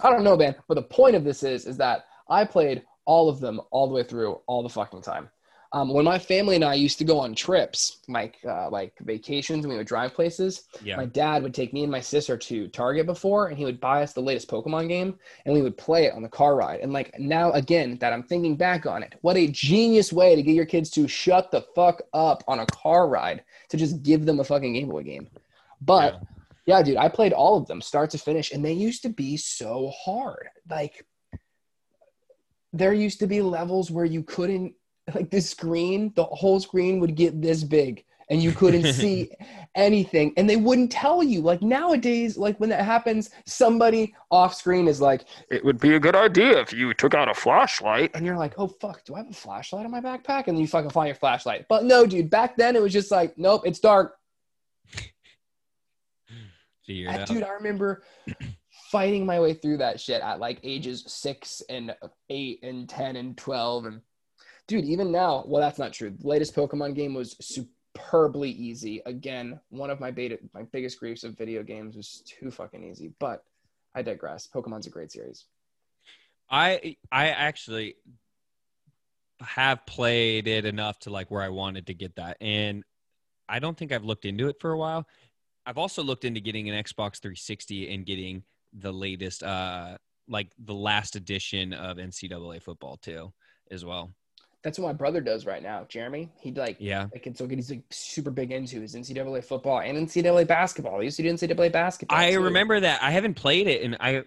I don't know, man. But the point of this is, is that I played all of them all the way through all the fucking time. Um, when my family and I used to go on trips, like uh, like vacations, and we would drive places. yeah. My dad would take me and my sister to Target before, and he would buy us the latest Pokemon game, and we would play it on the car ride. And like now, again, that I'm thinking back on it, what a genius way to get your kids to shut the fuck up on a car ride to just give them a fucking Game Boy game. But yeah, dude, I played all of them start to finish, and they used to be so hard. Like there used to be levels where you couldn't like the screen, the whole screen would get this big and you couldn't see anything and they wouldn't tell you. Like nowadays like when that happens somebody off screen is like it would be a good idea if you took out a flashlight. and you're like oh fuck do i have a flashlight in my backpack? And then you fucking find your flashlight. But no dude back then it was just like nope it's dark. I- dude, I remember fighting my way through that shit at like ages six and eight and 10 and 12. And dude, even now, well, that's not true. The latest Pokemon game was superbly easy. Again, one of my beta, my biggest griefs of video games was too fucking easy, but I digress. Pokemon's a great series. I I actually have played it enough to like where I wanted to get that, and I don't think I've looked into it for a while. I've also looked into getting an Xbox 360 and getting the latest, uh, like the last edition of NCAA football too, as well. That's what my brother does right now, Jeremy. He'd like, Yeah, like it's okay. He's like super big into his NCAA football and NCAA basketball. He used to do NCAA basketball. I too. remember that. I haven't played it, and I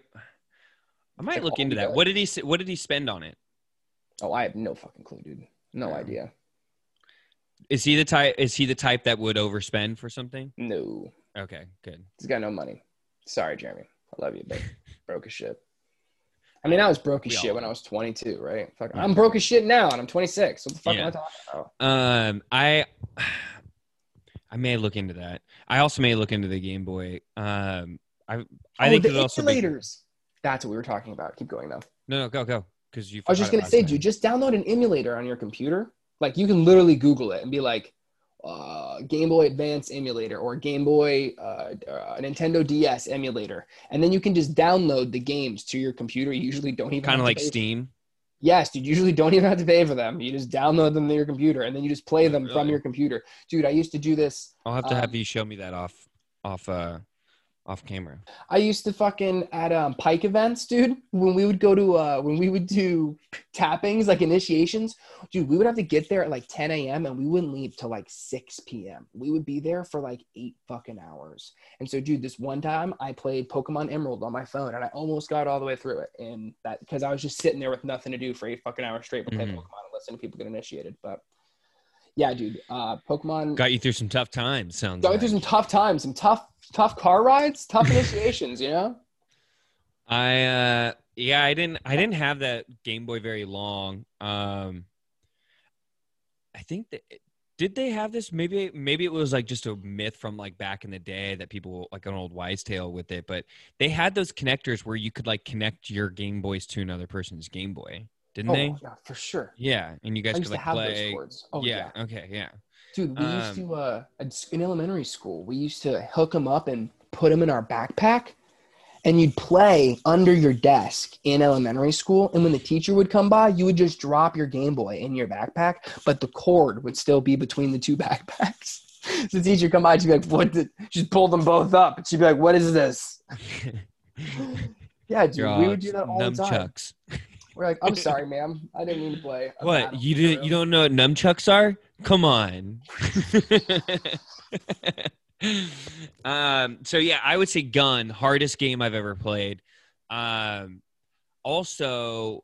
I might Like, look into that. together. What did he What did he spend on it? Oh, I have no fucking clue, dude. No Yeah. idea. Is he the type? Is he the type that would overspend for something? No, Okay, good. he's got no money. Sorry, Jeremy. I love you, but broke as shit. I mean, I was broke as shit when. I was 22, right? Fuck. I'm broke as shit now, and I'm 26. What the fuck Yeah. am I talking about? Um, I I may look into that. I also may look into the Game Boy. Um, I I oh, think the it'd also be, emulators. That's what we were talking about. Keep going though. no no go go because you. I was just forgot gonna it say, last dude, just download an emulator on your computer. Like you can literally Google it and be like, uh, Game Boy Advance emulator or Game Boy uh, uh, Nintendo DS emulator, and then you can just download the games to your computer. You usually don't even kind of like Steam. Yes, dude. Usually don't even have to pay for them. You just download them to your computer, and then you just play Oh, them from your computer. Dude, I used to do this. I'll have to Um, have you show me that off off uh off camera. I used to fucking at um, Pike events, dude. When we would go to uh, when we would do tappings, like initiations, dude, we would have to get there at like 10 a.m. and we wouldn't leave till like 6 p.m. We would be there for like eight fucking hours. And so, dude, this one time I played Pokemon Emerald on my phone and I almost got all the way through it. And that because I was just sitting there with nothing to do for eight fucking hours straight, but play Mhm. Pokemon and listen to people get initiated. But yeah, dude, uh, Pokemon Got you through some tough times. Sounds going like. through some tough times, some tough, tough car rides, tough initiations, you know. I uh yeah, I didn't I didn't have that Game Boy very long. Um I think that did they have this maybe maybe it was like just a myth from like back in the day that people like an old wise tale with it, but they had those connectors where you could like connect your Game Boys to another person's Game Boy. Didn't oh, they? yeah, for sure. Yeah, and you guys I could used to like have play those cords. Oh yeah. yeah, okay, yeah. dude. We used Um, to uh, in elementary school. We used to hook them up and put them in our backpack, and you'd play under your desk in elementary school. And when the teacher would come by, you would just drop your Game Boy in your backpack, but the cord would still be between the two backpacks. So the teacher come by, she'd be like, "What?" Did-? She'd pull them both up, and she'd be like, "What is this?" Yeah, dude, we would do that all the time. We're like, "I'm sorry, ma'am, I didn't mean to play." What you did? royale." You don't know what nunchucks are? Come on. um. So yeah, I would say gun hardest game I've ever played. Um. Also,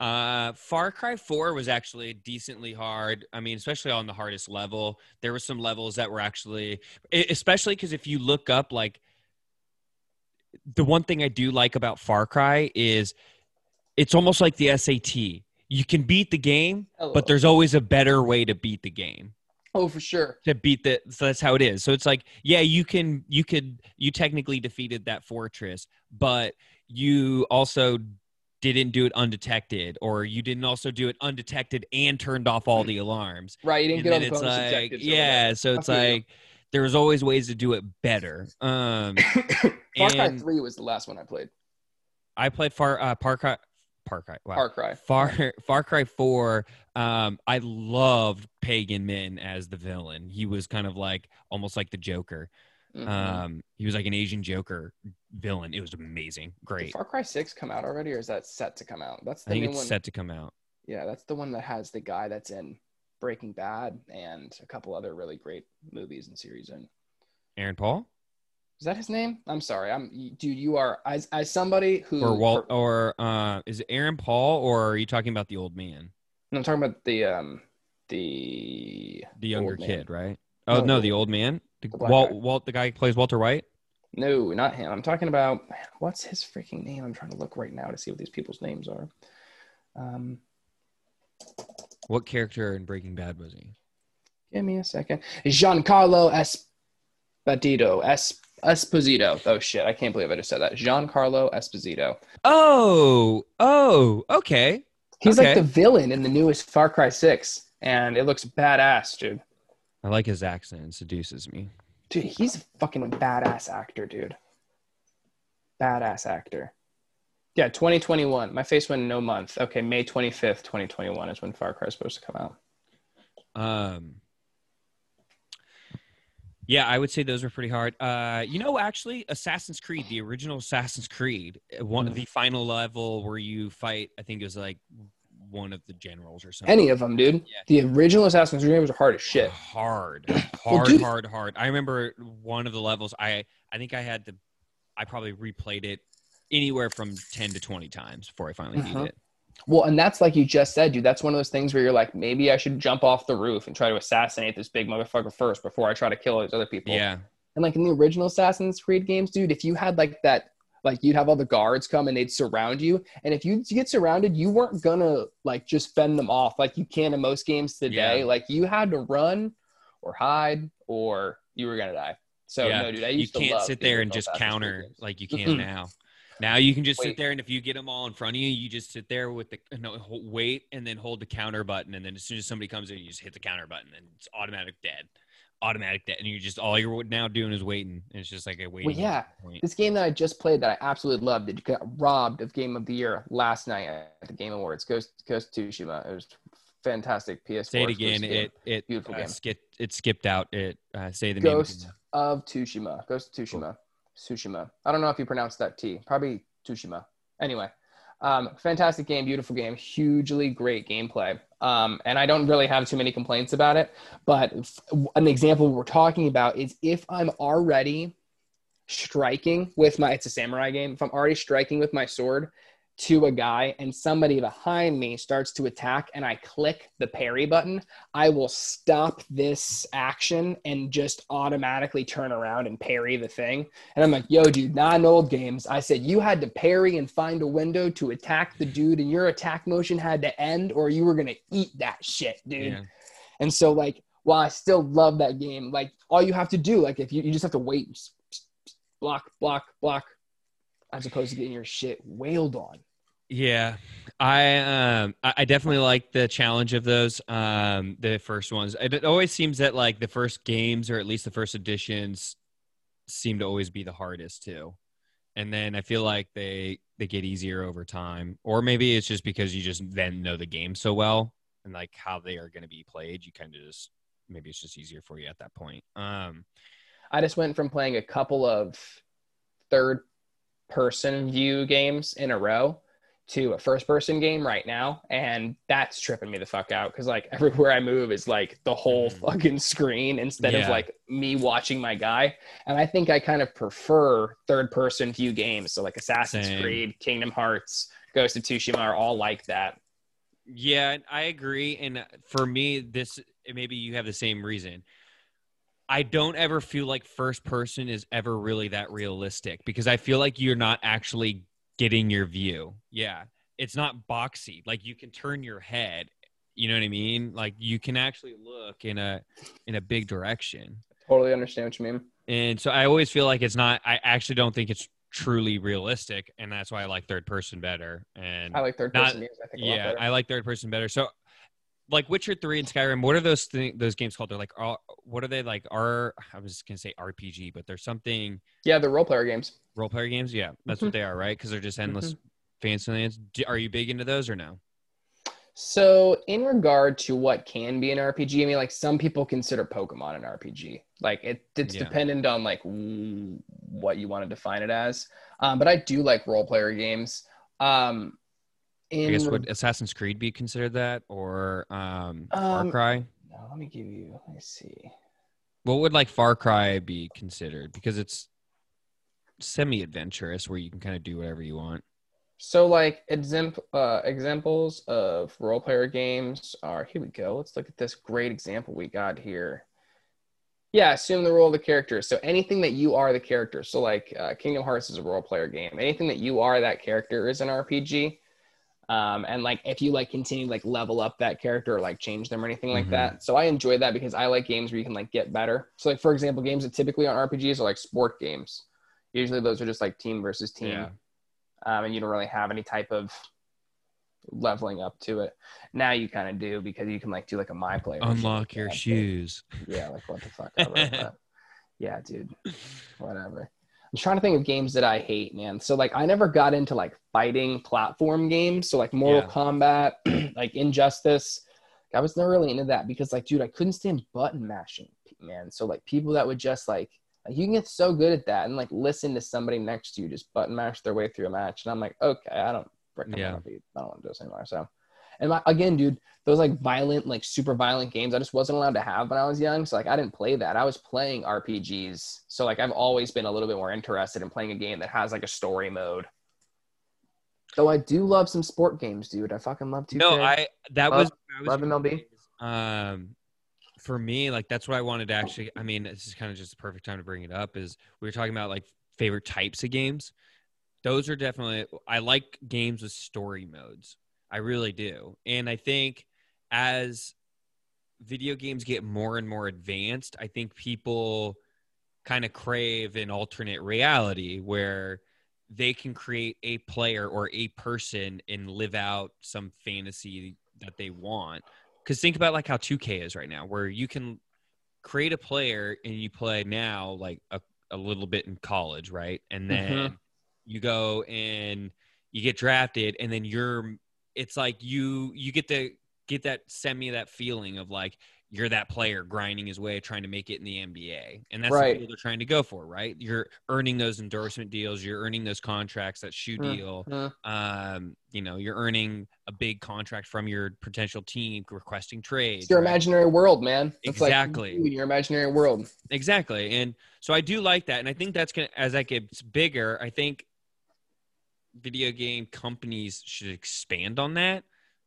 uh, Far Cry Four was actually decently hard. I mean, especially on the hardest level. There were some levels that were actually, especially because if you look up like. The one thing I do like about Far Cry is it's almost like the SAT. You can beat the game, Hello. but there's always a better way to beat the game. oh for sure. To beat the so that's how it is. So it's like, yeah, you can you could you technically defeated that fortress, but you also didn't do it undetected, or you didn't also do it undetected and turned off all the alarms. Right, you didn't And get all the it's like, yeah, so it's I you. like there's always ways to do it better. Um, Far Cry Three was the last one I played. I played Far uh, Far Cry. Far Cry. Wow. Far Cry. Far Far Cry Four. Um, I loved Pagan Min as the villain. He was kind of like almost like the Joker. Mhm. Um, he was like an Asian Joker villain. It was amazing, Did great. Far Cry Six come out already, or is that set to come out? That's I the think new it's one. set to come out. Yeah, that's the one that has the guy that's in Breaking Bad and a couple other really great movies and series. In Aaron Paul is that his name? I'm sorry, I'm dude. You are as as somebody who or Walt or uh, is it Aaron Paul or are you talking about the old man, no, I'm talking about the um the the younger kid, right? Oh No, no, the- old man, the, the Walt, guy. Walt, the guy who plays Walter White. No, not him. I'm talking about what's his freaking name? I'm trying to look right now to see what these people's names are. Um, What character in Breaking Bad was he? give me a second. Giancarlo Esposito. Es- Esposito. Oh shit! I can't believe I just said that. Giancarlo Esposito. Oh, oh, okay. He's Okay. like the villain in the newest Far Cry Six, and it looks badass, dude. I like his accent. It seduces me. Dude, he's a fucking badass actor, dude. Badass actor. Yeah, 2021. My face went no month. Okay, May 25th, 2021 is when Far Cry is supposed to come out. Um, yeah, I would say those were pretty hard. Uh, you know, actually, Assassin's Creed, the original Assassin's Creed, uh, one of the final level where you fight, I think it was like one of the generals or something. Any of them, dude. Yeah. The original Assassin's Creed games are hard as shit. Hard, hard, dude- hard, hard. I remember one of the levels. I I think I had to. I probably replayed it anywhere from 10 to 20 times before I finally Mhm. beat it. Well, and that's like you just said, dude. That's one of those things where you're like, maybe I should jump off the roof and try to assassinate this big motherfucker first before I try to kill all these other people. Yeah. And like in the original Assassin's Creed games, dude, if you had like that, like you'd have all the guards come and they'd surround you. And if you get surrounded, you weren't gonna like just fend them off like you can in most games today. Yeah. Like you had to run or hide or you were gonna die. So Yeah. no, dude, I You used to can't love sit the there and just counter like you can now. Now you can just Wait. sit there and if you get them all in front of you, you just sit there with the no ho- wait and then hold the counter button and then as soon as somebody comes in, you just hit the counter button and it's automatic dead, automatic dead, and you just all you're now doing is waiting. And it's just like a waiting. Well, yeah. point. This game that I just played that I absolutely loved, it got robbed of Game of the Year last night at the Game Awards. Ghost Ghost of Tsushima. It was fantastic. PS4. Say it again. It it Beautiful uh, game. skipped it skipped out. It uh, say the Ghost name. Ghost of Tsushima. Ghost of Tsushima. Tsushima. I don't know if you pronounce that T. Probably Tsushima. Anyway, um, fantastic game, beautiful game, hugely great gameplay. Um, and I don't really have too many complaints about it. But f- an example we're talking about is if I'm already striking with my, it's a samurai game. If I'm already striking with my sword to a guy and somebody behind me starts to attack and I click the parry button, I will stop this action and just automatically turn around and parry the thing. And I'm like, yo, dude, not in old games. I said you had to parry and find a window to attack the dude, and your attack motion had to end or you were gonna eat that shit, dude. Yeah. And so like while I still love that game, like all you have to do, like if you, you just have to wait, block, block, block, as opposed to getting your shit wailed on. Yeah, I um I definitely like the challenge of those. Um, the first ones. It, it always seems that like the first games or at least the first editions seem to always be the hardest too, and then I feel like they they get easier over time, or maybe it's just because you just then know the game so well and like how they are going to be played. You kind of just maybe it's just easier for you at that point. Um, I just went from playing a couple of third person view games in a row to a first person game right now and that's tripping me the fuck out because like everywhere i move is like the whole Mhm. fucking screen instead of like me watching my guy and i think i kind of prefer third person view games so like assassin's Same. creed kingdom hearts ghost of tsushima are all like that Yeah, I agree. And for me, this maybe you have the same reason. I don't ever feel like first person is ever really that realistic because I feel like you're not actually getting your view. Yeah. It's not boxy. Like you can turn your head, you know what I mean? Like you can actually look in a in a big direction. totally understand what you mean And so I always feel like it's not I actually don't think it's truly realistic and that's why I like third person better. And i like third Not- person games i think a yeah. I like third person better. So, like Witcher three and Skyrim, what are those th- those games called? They're like, uh, what are they like? R I was gonna say RPG, but there's something yeah the role player games role player games. Yeah, that's what they are, right? Because they're just endless fancy lands. Are you big into those or no? So, in regard to what can be an RPG, I mean, like some people consider Pokemon an RPG. Like it, it's Yeah. dependent on like what you want to define it as. Um, but I do like role player games. Um, in I guess would Assassin's Creed be considered that, or um, Far Um, Cry? no, let me give you. Let me see. What would like Far Cry be considered? Because it's semi-adventurous, where you can kind of do whatever you want. So, like example uh, examples of role player games are here. We go. Let's look at this great example we got here. Yeah, assume the role of the character. So anything that you are the character. So like uh, Kingdom Hearts is a role player game. Anything that you are that character is an RPG. Um, and like if you like continue like level up that character or like change them or anything like Mhm. that. So I enjoy that because I like games where you can like get better. So like for example, games that typically aren't RPGs are like sport games. Usually those are just like team versus team Yeah. um, and you don't really have any type of leveling up to it. Now you kind of do because you can like do like a my player. Unlock your shoes. Yeah, like what the fuck? I wrote that. yeah, dude. Whatever. I'm trying to think of games that I hate, man. So like I never got into like fighting platform games. So like Mortal Yeah. Kombat, like Injustice. I was never really into that because like, dude, I couldn't stand button mashing, man. So like people that would just like like you can get so good at that and like listen to somebody next to you just button mash their way through a match. And I'm like, okay, I don't freaking Yeah. want to be I don't want to do this anymore. So and my, again, dude, those like violent, like super violent games, I just wasn't allowed to have when I was young. So like I didn't play that. I was playing RPGs. So like I've always been a little bit more interested in playing a game that has like a story mode Though I do love some sport games, dude. I fucking love 2K. No, I that Love- was, I was love MLB. um for me like that's what i wanted to actually i mean this is kind of just the perfect time to bring it up is we were talking about like favorite types of games those are definitely i like games with story modes i really do and i think as video games get more and more advanced i think people kind of crave an alternate reality where they can create a player or a person and live out some fantasy that they want because think about like how 2K is right now, where you can create a player and you play now like a, a little bit in college, right? And then Mhm. you go and you get drafted, and then you're it's like you you get to get that send me that feeling of like you're that player grinding his way trying to make it in the NBA. And that's Right. goal they're trying to go for, right? You're earning those endorsement deals, you're earning those contracts, that shoe Mm, deal mm. um, you know, you're earning a big contract from your potential team requesting trades. It's your right? imaginary world, man. It's Exactly. Like you, your imaginary world. Exactly. And so I do like that. And I think that's going to, as that gets bigger, I think video game companies should expand on that.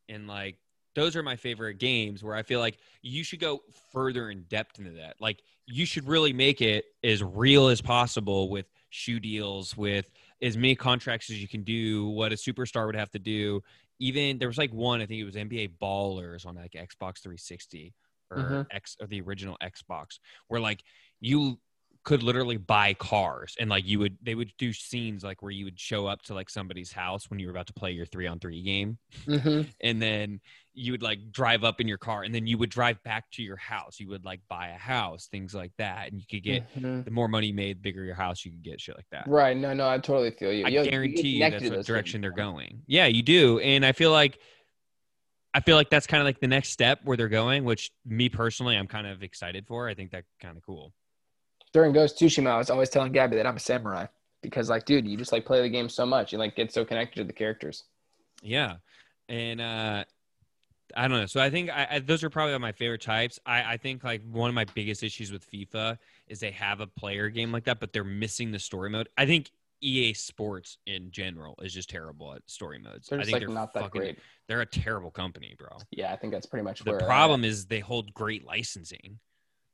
And like, those are my favorite games where I feel like you should go further in depth into that. Like, you should really make it as real as possible with shoe deals, with as many contracts as you can do, what a superstar would have to do. Even there was like one, I think it was NBA Ballers on like Xbox 360 or Mhm. X or the original Xbox, where like you could literally buy cars and like you would they would do scenes like where you would show up to like somebody's house when you were about to play your three on three game hmm and then you would like drive up in your car and then you would drive back to your house you would like buy a house things like that and you could get Mhm. the more money you made the bigger your house you could get shit like that Right. No, no, I totally feel you. i Yo, guarantee you that's what direction things. they're going yeah you do and i feel like i feel like that's kind of like the next step where they're going which me personally i'm kind of excited for i think that's kind of cool During Ghost Tsushima, I was always telling Gabby that I'm a samurai because, like, dude, you just like play the game so much, you like get so connected to the characters. Yeah, and uh, I don't know. So I think I, I, those are probably my favorite types. I, I think like one of my biggest issues with FIFA is they have a player game like that, but they're missing the story mode. I think EA Sports in general is just terrible at story modes. They're I just think like they're not that fucking, great. They're a terrible company, bro. Yeah, I think that's pretty much The where uh, problem is they hold great licensing.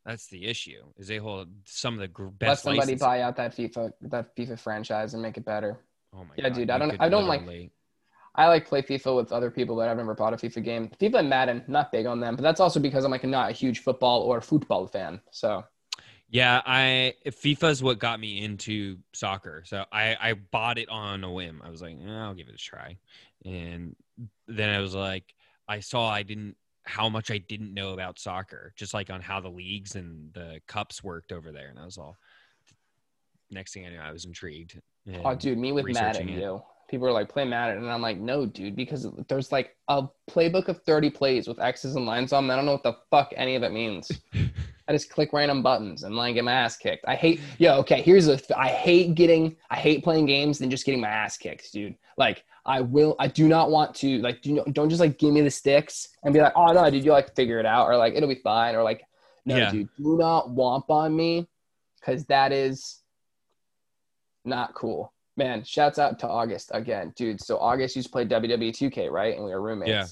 That's the issue. Is they hold some of the gr- let somebody licensing. buy out that FIFA that FIFA franchise and make it better. Oh my Yeah, God, dude, I don't- I don't like- I like play FIFA with other people, but I've never bought a FIFA game. FIFA and Madden, not big on them, but that's also because I'm like not a huge football or football fan. So Yeah, I FIFA is what got me into soccer. So I I bought it on a whim. I was like, eh, I'll give it a try, and then I was like, I saw I didn't how much I didn't know about soccer, just like on how the leagues and the cups worked over there, and I was all. Next thing I knew, I was intrigued. Oh, dude, me with Madden, it. yo. People are like, play Madden. And I'm like, no, dude, because there's like a playbook of 30 plays with X's and lines on them. I don't know what the fuck any of it means. I just click random buttons and like get my ass kicked. I hate, yo, okay, here's a, I hate getting, I hate playing games and just getting my ass kicked, dude. Like, I will, I do not want to, like, do not, don't just like give me the sticks and be like, oh no, dude, you like figure it out or like it'll be fine or like, no, Yeah. dude, do not womp on me because that is not cool. Man, shouts out to August again, dude. So August used to play WWE 2K, right? And we were roommates. Yeah.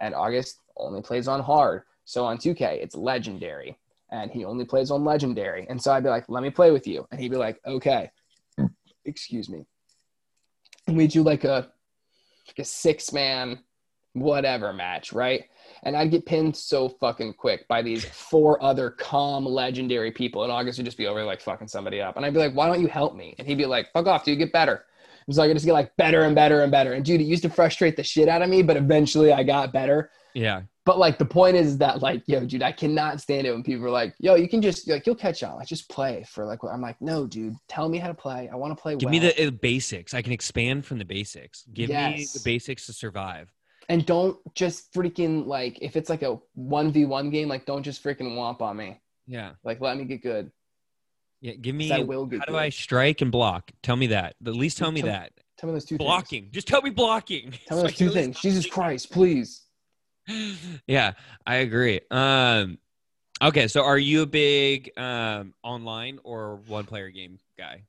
And August only plays on hard. So on 2K, it's legendary. And he only plays on legendary. And so I'd be like, let me play with you. And he'd be like, okay. Excuse me. And we do like a a six man whatever match, right? And I'd get pinned so fucking quick by these four other calm legendary people. And August would just be over like fucking somebody up. And I'd be like, why don't you help me? And he'd be like, fuck off, dude, get better. So I could just get like better and better and better. And dude, it used to frustrate the shit out of me, but eventually I got better. Yeah, But like the point is that like, yo, dude, I cannot stand it when people are like, yo, you can just like you'll catch on. Like just play for like I'm like, no, dude, tell me how to play. I want to play give well. me the uh, basics. I can expand from the basics. Give me the basics to survive. and don't just freaking like if it's like a one v one game, like don't just freaking womp on me. Yeah, Like let me get good. yeah. Give me. I will get how do. I strike and block? Tell me that. At least tell me Tell- that. Tell me those two things. blocking. Just tell me blocking. Tell me those two things. Jesus Christ, please. yeah, I agree. Um, okay, so are you a big um, online or one player game guy?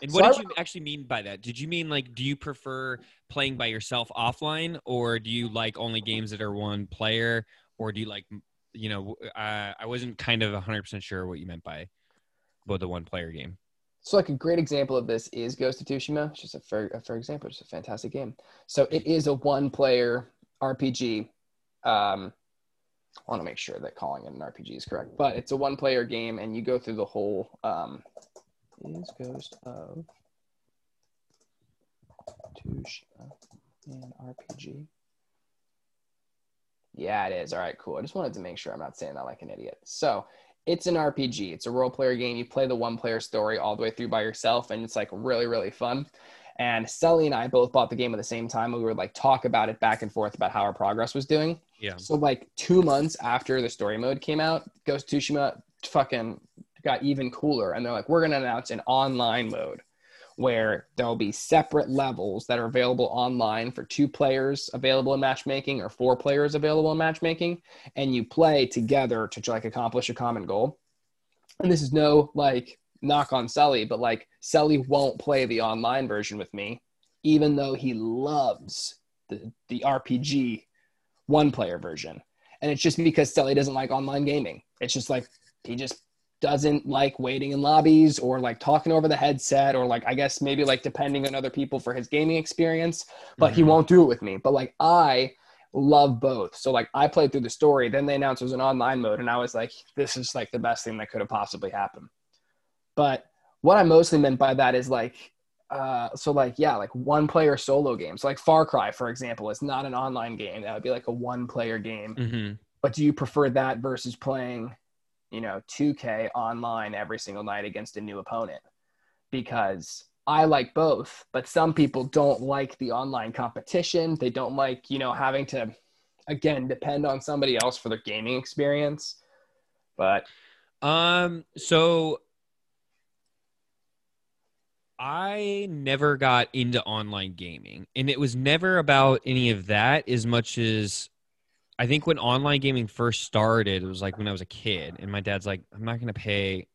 And So what I did you actually mean by that? Did you mean like, do you prefer playing by yourself offline, or do you like only games that are one player, or do you like, you know, uh, I wasn't kind of 100% sure what you meant by, by the one player game. So, like a great example of this is Ghost of Tsushima. It's just a for, for example, it's a fantastic game. So it is a one-player RPG. Um, I want to make sure that calling it an RPG is correct, but it's a one-player game, and you go through the whole. Um, is Ghost of Tsushima an RPG? Yeah, it is. All right, cool. I just wanted to make sure I'm not saying that like an idiot. So it's an RPG. It's a role player game. You play the one player story all the way through by yourself, and it's like really, really fun. And Sully and I both bought the game at the same time. And we would like talk about it back and forth about how our progress was doing. Yeah. So like two months after the story mode came out, Ghost Tsushima fucking got even cooler. And they're like, we're gonna announce an online mode where there'll be separate levels that are available online for two players available in matchmaking or four players available in matchmaking and you play together to like accomplish a common goal and this is no like knock on Sully but like Sully won't play the online version with me even though he loves the, the RPG one player version and it's just because Sully doesn't like online gaming it's just like he just doesn't like waiting in lobbies or like talking over the headset or like I guess maybe like depending on other people for his gaming experience, but he Mhm. won't do it with me. But like I love both. So like I played through the story, then they announced it was an online mode and I was like this is like the best thing that could have possibly happened. But what I mostly meant by that is like uh so like yeah, like one player solo games. like Far Cry for example is not an online game. That would be like a one player game Mm-hmm. but do you prefer that versus playing you know 2k online every single night against a new opponent because i like both but some people don't like the online competition they don't like you know having to again depend on somebody else for their gaming experience but Um, so I never got into online gaming, and it was never about any of that as much as I think when online gaming first started, it was like when I was a kid, and my dad's like, "I'm not going to pay."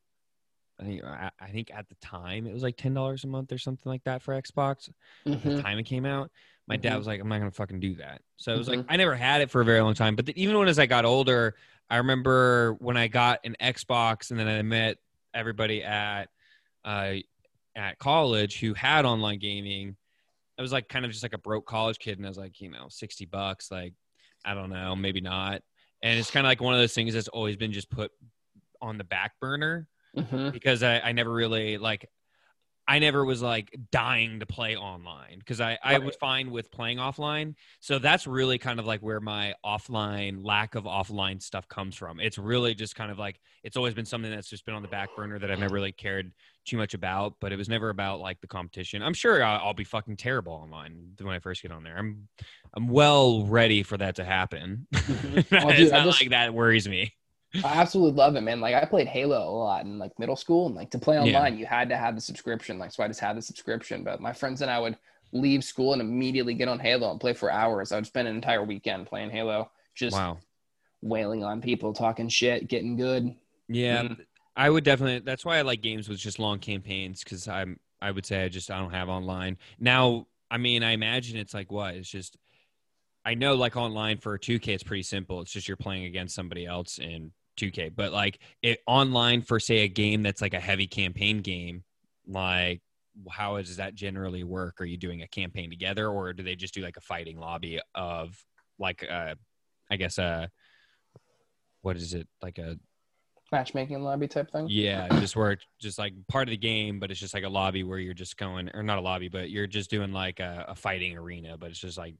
I think I I think at the time it was like ten dollars a month or something like that for Xbox. At the time it came out, my dad Mhm. was like, "I'm not gonna fucking do that." So it was like I never had it for a very long time. But th- even when as I got older, I remember when I got an Xbox, and then I met everybody at uh, at college who had online gaming. I was like kind of just like a broke college kid, and I was like, you know, sixty bucks, like I don't know, maybe not. And it's kind of like one of those things that's always been just put on the back burner Mhm. because I, I never really like I never was like dying to play online because I, I was fine with playing offline. So that's really kind of like where my offline lack of offline stuff comes from. It's really just kind of like it's always been something that's just been on the back burner that I've never really cared too much about, but it was never about like the competition. I'm sure I'll, I'll be fucking terrible online when I first get on there. I'm I'm well ready for that to happen. It's I not just- like that worries me. I absolutely love it, man. Like I played Halo a lot in like middle school, and like to play Yeah. online, you had to have the subscription. Like so, I just had the subscription. But my friends and I would leave school and immediately get on Halo and play for hours. I would spend an entire weekend playing Halo, just Wow. wailing on people, talking shit, getting good. Yeah, Mhm. I would definitely. That's why I like games with just long campaigns because I'm. I would say I just I don't have online now. I mean, I imagine it's like what? It's just. I know like online for 2K, it's pretty simple. It's just you're playing against somebody else in 2K. But like it online for say a game that's like a heavy campaign game, like how does that generally work? Are you doing a campaign together, or do they just do like a fighting lobby of like uh, I guess uh, what is it like a Matchmaking lobby type thing. yeah, just where it's just like part of the game, but it's just like a lobby where you're just going, or not a lobby, but you're just doing like a, a fighting arena. But it's just like,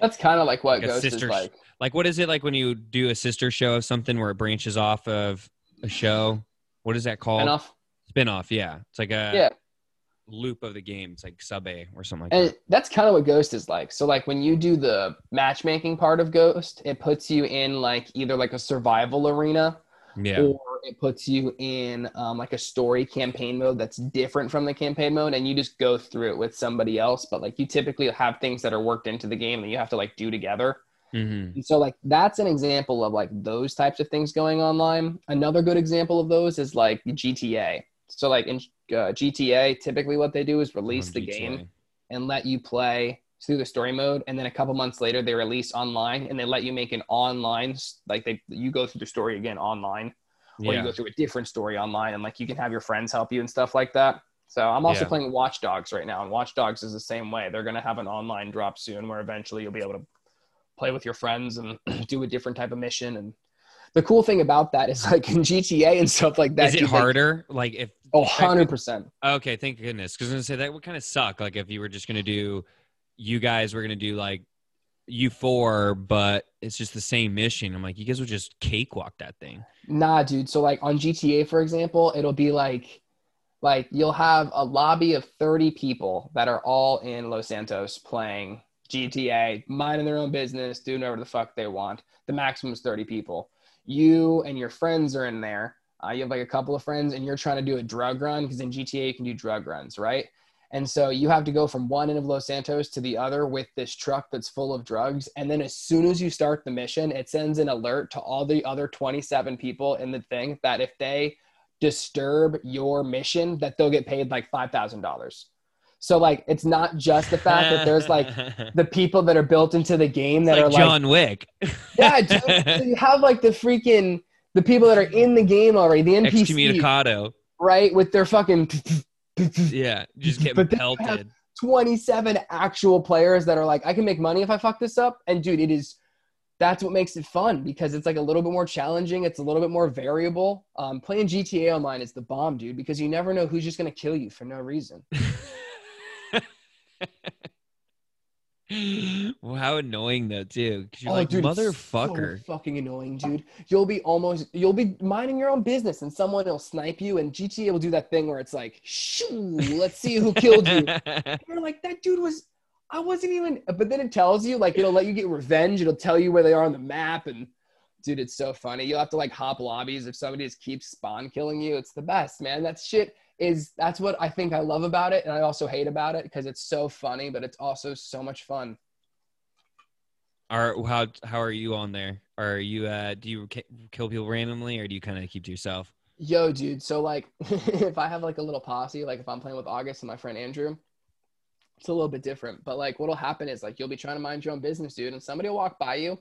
That's kind of like what Like Ghost is like. like what is it like when you do a sister show of something where it branches off of a show? What is that called? Enough. Spin off. Yeah, it's like a Yeah. loop of the game. It's like sub A or something like And that. that's kind of what Ghost is like. So like when you do the matchmaking part of Ghost, it puts you in like either like a survival arena Yeah, or it puts you in um, like a story campaign mode that's different from the campaign mode and you just go through it with somebody else but like you typically have things that are worked into the game that you have to like do together. Hmm and so like that's an example of like those types of things going online. Another good example of those is like gta So like in uh, GTA, typically what they do is release the game and let you play through the story mode, and then a couple months later they release online and they let you make an online like they you go through the story again online, or you go through a different story online, and like you can have your friends help you and stuff like that. So I'm also Yeah. playing Watch Dogs right now, and Watch Dogs is the same way. They're gonna have an online drop soon, where eventually you'll be able to play with your friends and do a different type of mission. And the cool thing about that is like in GTA and stuff like that. Is it dude, like- harder? Like if Oh, 100 percent. Okay, thank goodness. Because I was gonna say that would kind of suck. Like if you were just gonna do, you guys were gonna do like you four, but it's just the same mission. I'm like, you guys would just cakewalk that thing. Nah, dude. So like on GTA, for example, it'll be like like you'll have a lobby of 30 people that are all in Los Santos playing GTA, minding their own business, doing whatever the fuck they want. The maximum is 30 people. You and your friends are in there. Uh, you have like a couple of friends, and you're trying to do a drug run because in GTA you can do drug runs, right? And so you have to go from one end of Los Santos to the other with this truck that's full of drugs. And then as soon as you start the mission, it sends an alert to all the other 27 people in the thing that if they disturb your mission, that they'll get paid like $5,000. So like it's not just the fact that there's like the people that are built into the game that like are like John Wick. yeah, dude. so you have like the freaking the people that are in the game already, the NPCs, Excommunicado. right, with their fucking Yeah, just get But pelted. 27 actual players that are like, I can make money if I fuck this up. And dude, it is that's what makes it fun because it's like a little bit more challenging. It's a little bit more variable. Um, playing GTA online is the bomb, dude, because you never know who's just gonna kill you for no reason. well, how annoying though, too. 'Cause you're Oh, like, dude, motherfucker. so fucking annoying, dude. You'll be almost you'll be minding your own business and someone will snipe you and GTA will do that thing where it's like, shoo, let's see who killed you. And you're like, that dude was I wasn't even but then it tells you, like it'll let you get revenge, it'll tell you where they are on the map and dude, it's so funny. You'll have to like hop lobbies if somebody just keeps spawn killing you. It's the best, man. That shit is that's what I think I love about it, and I also hate about it because it's so funny, but it's also so much fun. Are how how are you on there? Are you uh do you ki- kill people randomly or do you kind of keep to yourself? Yo, dude. So like, if I have like a little posse, like if I'm playing with August and my friend Andrew, it's a little bit different. But like, what'll happen is like you'll be trying to mind your own business, dude, and somebody will walk by you,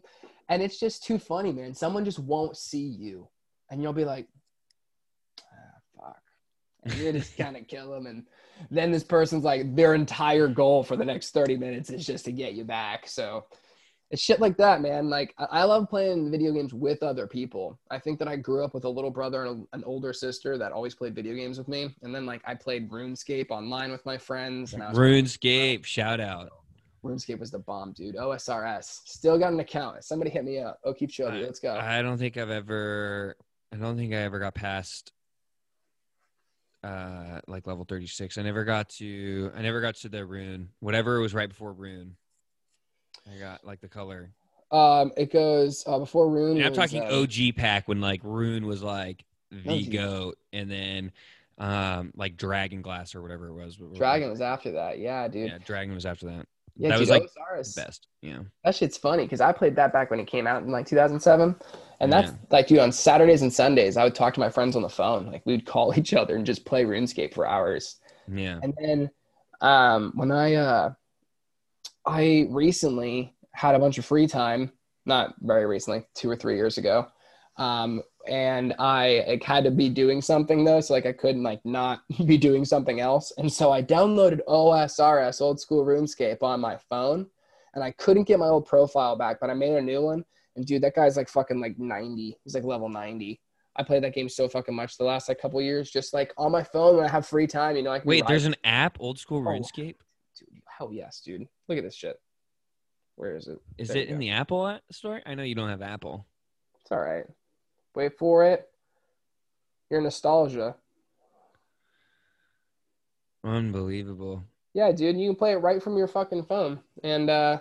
and it's just too funny, man. Someone just won't see you, and you'll be like, and you just kind of kill them, and then this person's like, their entire goal for the next thirty minutes is just to get you back. So it's shit like that, man. Like I I love playing video games with other people. I think that I grew up with a little brother and an older sister that always played video games with me, and then like I played RuneScape online with my friends, and I was RuneScape, shout out. RuneScape was the bomb, dude. OSRS still got an account. Somebody hit me up. Oh, keep showing let's go. I don't think I've ever I don't think I ever got past uh like level 36. I never got to I never got to the rune. Whatever it was right before rune. I got like the color. Um, it goes uh, before Rune. And I'm was, talking uh, OG pack when like rune was like the OG. goat and then um like dragon glass or whatever it was. Dragon was after that. Yeah, dude. Yeah, dragon was after that. Yeah, that dude, was like OSRS. best. Yeah. That shit's funny because I played that back when it came out in like 2007. And that's Yeah. like, dude, on Saturdays and Sundays, I would talk to my friends on the phone. Like, we'd call each other and just play RuneScape for hours. Yeah. And then um, when I, uh, I recently had a bunch of free time, not very recently, two or three years ago. Um, and I like, had to be doing something though, so like I couldn't like not be doing something else. And so I downloaded OSRS, old school RuneScape, on my phone, and I couldn't get my old profile back, but I made a new one. And dude, that guy's like fucking like 90. He's like level 90. I played that game so fucking much the last like couple years, just like on my phone when I have free time. You know, I Wait, ride- there's an app, old school Oh, RuneScape? dude, hell yes, dude. Look at this shit. Where is it? Is There it in go. the Apple store? I know you don't have Apple. It's all right. Wait for it. Your nostalgia. Unbelievable. Yeah, dude, you can play it right from your fucking phone. And uh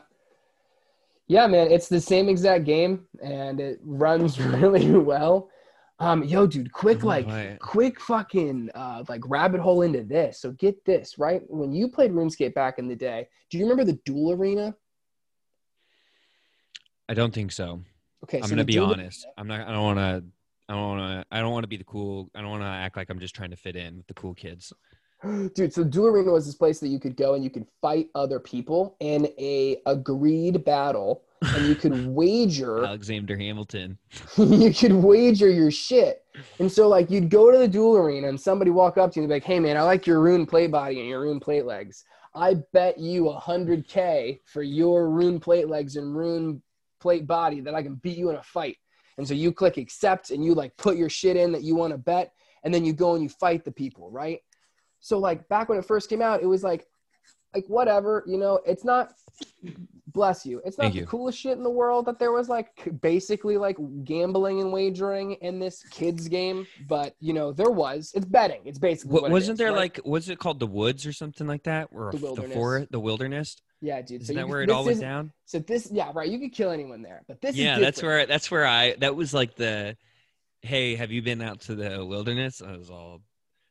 yeah, man, it's the same exact game and it runs really well. Um yo, dude, quick like quick fucking uh like rabbit hole into this. So get this, right? When you played RuneScape back in the day, do you remember the duel arena? I don't think so. Okay, I'm so gonna be honest. I'm not. I don't want to I don't want to. I don't want to be the cool. I don't want to act like I'm just trying to fit in with the cool kids. Dude, so Duel Arena was this place that you could go and you could fight other people in a agreed battle, and you could wager. Alexander Hamilton. you could wager your shit, and so like you'd go to the Duel Arena and somebody walk up to you and be like, "Hey man, I like your rune plate body and your rune plate legs. I bet you a hundred k for your rune plate legs and rune plate body that I can beat you in a fight." And so you click accept and you like put your shit in that you want to bet, and then you go and you fight the people, right? So like back when it first came out, it was like, like whatever, you know, it's not. Bless you. It's not Thank the you. coolest shit in the world that there was like basically like gambling and wagering in this kids game, but you know there was. It's betting. It's basically. What, what wasn't is, there right? like? Was it called the woods or something like that? Or The the wilderness. forest, the wilderness? Yeah, dude. Isn't you that could- where it all went down? So this, yeah, right. You could kill anyone there, but this Yeah, is that's where. That's where I. That was like the. Hey, have you been out to the wilderness? I was all.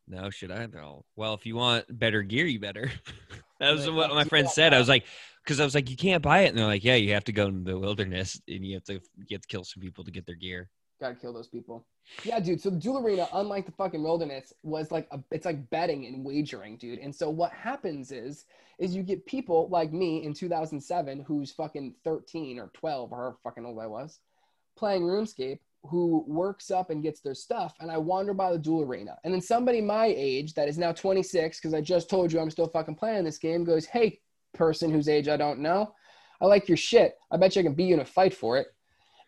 No, should I? No. Well, if you want better gear, you better. that was what my friend said. I was like, because I was like, you can't buy it, and they're like, yeah, you have to go into the wilderness and you have to you have to kill some people to get their gear. Gotta kill those people. Yeah, dude. So the Duel Arena, unlike the fucking wilderness, was like a, it's like betting and wagering, dude. And so what happens is, is you get people like me in 2007, who's fucking 13 or 12 or however fucking old I was, playing RuneScape, who works up and gets their stuff, and I wander by the Duel Arena, and then somebody my age that is now 26, because I just told you I'm still fucking playing this game, goes, "Hey, person whose age I don't know, I like your shit. I bet you I can beat you in a fight for it."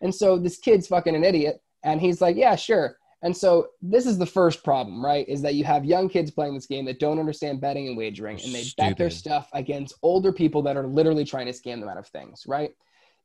And so this kid's fucking an idiot. And he's like, yeah, sure. And so this is the first problem, right? Is that you have young kids playing this game that don't understand betting and wagering, and they bet their stuff against older people that are literally trying to scam them out of things, right?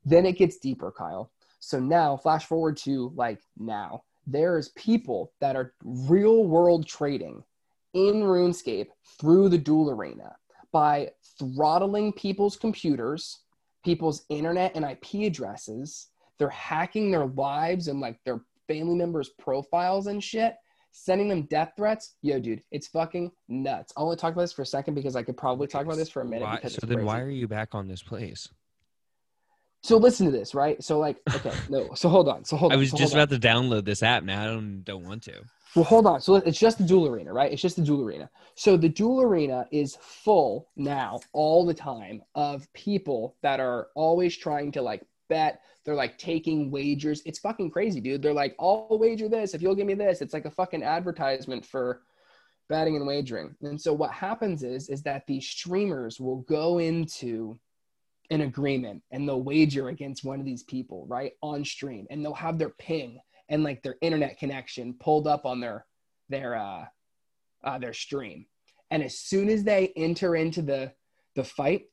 Then it gets deeper, Kyle. So now, flash forward to like now, there's people that are real world trading in RuneScape through the Duel Arena by throttling people's computers, people's internet and IP addresses. They're hacking their lives and like their family members' profiles and shit, sending them death threats. Yo, dude, it's fucking nuts. I'll only talk about this for a second because I could probably talk about this for a minute. Why, because so then, crazy. why are you back on this place? So listen to this, right? So like, okay, no. So hold on. So hold on. I was so just hold on. about to download this app. Now I don't don't want to. Well, hold on. So it's just the Duel Arena, right? It's just the Duel Arena. So the Duel Arena is full now, all the time, of people that are always trying to like bet. They're like taking wagers. It's fucking crazy, dude. They're like, I'll wager this if you'll give me this. It's like a fucking advertisement for betting and wagering. And so what happens is, is that these streamers will go into an agreement and they'll wager against one of these people, right, on stream, and they'll have their ping and like their internet connection pulled up on their their uh, uh their stream. And as soon as they enter into the the fight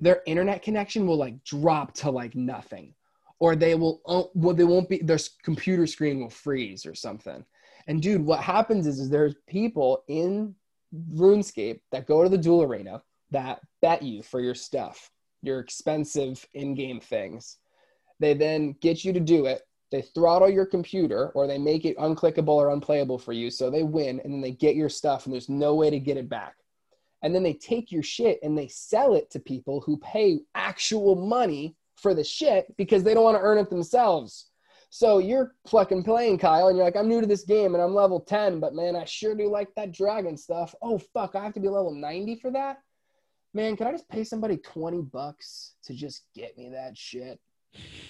their internet connection will like drop to like nothing. Or they will oh, well they won't be their computer screen will freeze or something. And dude what happens is, is there's people in runescape that go to the duel arena that bet you for your stuff your expensive in-game things. They then get you to do it they throttle your computer or they make it unclickable or unplayable for you so they win and then they get your stuff and there's no way to get it back. And then they take your shit and they sell it to people who pay actual money for the shit because they don't want to earn it themselves. So you're fucking playing kyle and you're like i'm new to this game and i'm level 10 but man i sure do like that dragon stuff. Oh fuck i have to be level 90 for that? Man can i just pay somebody 20 bucks to just get me that shit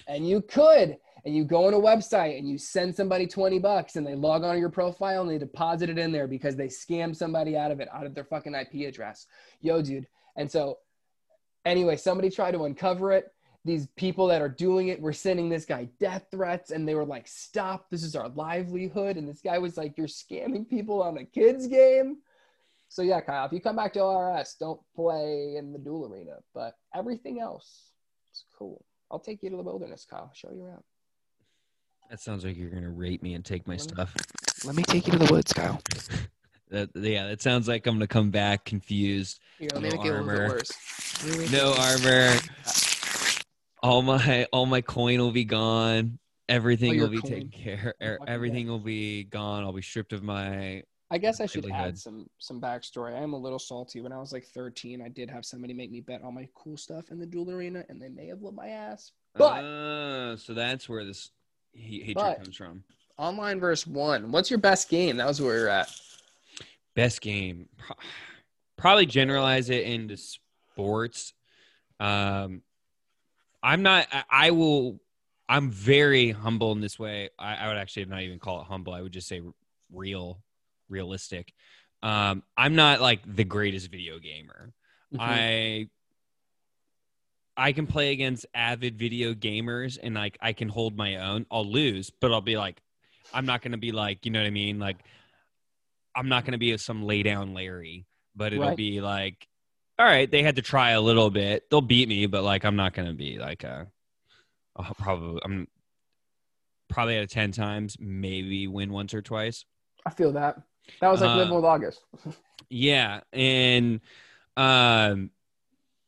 and you could and you go on a website and you send somebody 20 bucks and they log on to your profile and they deposit it in there because they scam somebody out of it out of their fucking ip address. Yo dude. And so anyway somebody tried to uncover it. These people that are doing it were sending this guy death threats and they were like stop. This is our livelihood. And this guy was like you're scamming people on a kids game. So yeah kyle if you come back to ors don't play in the duel arena but everything else is cool i'll take you to the wilderness kyle show you around That sounds like you're gonna rape me and take my Let me- stuff. let me take you to the woods kyle That yeah, that sounds like I'm gonna come back confused. Here, me No make a bit armor. worse. No armor. All my all my coin will be gone. Everything Oh, will be coin. taken care. Er, Everything will be gone. I'll be stripped of my. I guess I should add some some backstory. I am a little salty. When I was like 13, I did have somebody make me bet all my cool stuff in the duel arena, and they may have lit my ass. But Ah, so that's where this he- hatred comes from. online versus one. What's your best game? That was where we are at. Best game. Probably generalize it into sports. Um, I'm not. I, I will. I'm very humble in this way. I, I would actually not even call it humble. I would just say real, realistic. Um, I'm not like the greatest video gamer. Mm-hmm. I I can play against avid video gamers and like I can hold my own. I'll lose, but I'll be like, I'm not gonna be like, you know what I mean? Like, I'm not gonna be some lay down Larry, but it'll Right. be like, all right, they had to try a little bit. They'll beat me, but like, I'm not gonna be like a. I'll probably I'm probably out of ten times, maybe win once or twice. I feel that. That was like Uh, living with August. Yeah, and um,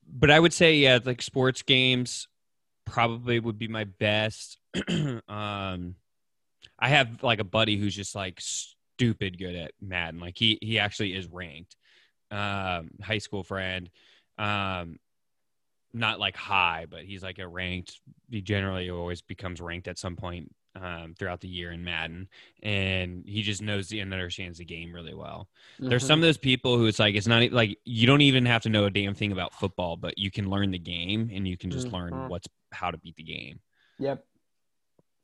but I would say yeah, like sports games probably would be my best. um, I have like a buddy who's just like stupid good at Madden. Like he he actually is ranked. Um, high school friend. Um, not like high, but he's like a ranked. He generally always becomes ranked at some point um, throughout the year in Madden, and he just knows the and understands the game really well. There's Mhm. some of those people who it's like it's not like you don't even have to know a damn thing about football, but you can learn the game and you can just learn Mhm. what's how to beat the game. Yep.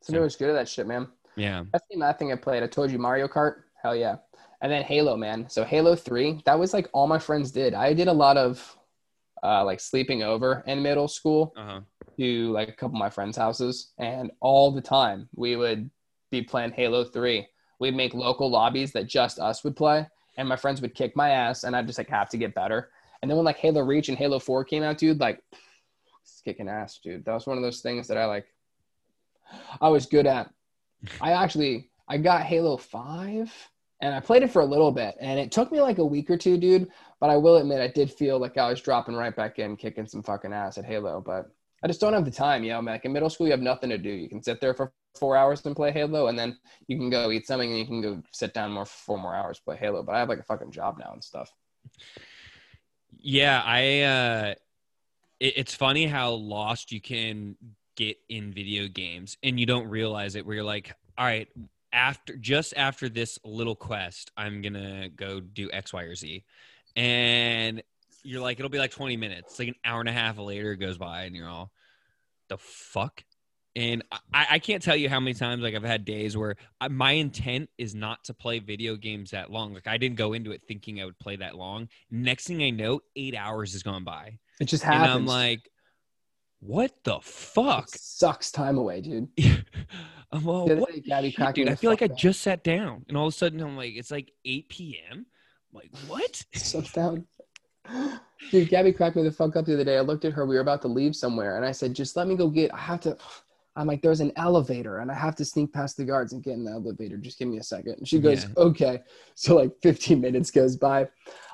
So- Somebody was good at that shit, man. Yeah. That's the last thing I played. I told you Mario Kart. Hell yeah. And then Halo, man. So Halo 3, that was like all my friends did. I did a lot of uh, like sleeping over in middle school Uh huh. To like a couple of my friends' houses. And all the time we would be playing Halo 3. We'd make local lobbies that just us would play. And my friends would kick my ass and I'd just like have to get better. And then when like Halo Reach and Halo 4 came out, dude, like kicking ass, dude. That was one of those things that I like I was good at. I actually I got Halo 5 and I played it for a little bit and it took me like a week or two, dude. But I will admit I did feel like I was dropping right back in, kicking some fucking ass at Halo. But I just don't have the time, you know. Like in middle school, you have nothing to do. You can sit there for four hours and play Halo, and then you can go eat something and you can go sit down more for four more hours play Halo. But I have like a fucking job now and stuff. Yeah, I. uh it, It's funny how lost you can get in video games, and you don't realize it. Where you're like, all right, after just after this little quest, I'm gonna go do X, Y, or Z, and you're like, it'll be like 20 minutes. Like an hour and a half later goes by, and you're all, the fuck. And I, I can't tell you how many times like I've had days where I, my intent is not to play video games that long. Like I didn't go into it thinking I would play that long. Next thing I know, eight hours has gone by, It just and happens. I'm like, "What the fuck?" It sucks time away, dude. I'm all, "What day, Gabby shit, dude? I feel like I just sat down, and all of a sudden I'm like, it's like 8 p.m. I'm like, what? Sits down. Dude, Gabby cracked me the fuck up the other day. I looked at her. We were about to leave somewhere, and I said, "Just let me go get. I have to." I'm like, "There's an elevator, and I have to sneak past the guards and get in the elevator. Just give me a second. And she goes, Yeah. "Okay." So like 15 minutes goes by.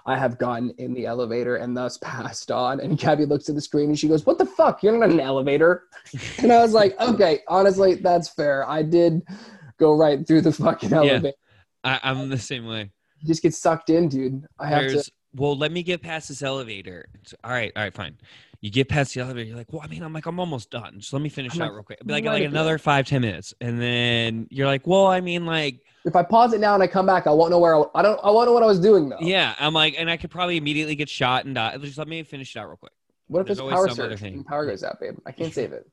I have gotten in the elevator and thus passed on. And Gabby looks at the screen and she goes, "What the fuck? You're not in an elevator." and I was like, "Okay, honestly, that's fair. I did go right through the fucking elevator. I, I'm the same way. You just get sucked in, dude. I have There's, to." Well, let me get past this elevator. It's, all right, all right, fine. You get past the elevator. You're like, well, I mean, I'm like, I'm almost done. Just let me finish I'm out like, real quick. Be like, like another five, ten minutes, and then you're like, well, I mean, like, If I pause it now and I come back, I won't know where I, I don't. I won't know what I was doing though. yeah, I'm like, and I could probably immediately get shot and die. Just let me finish it out real quick. What if There's it's power surge thing. power goes out, babe? I can't save it.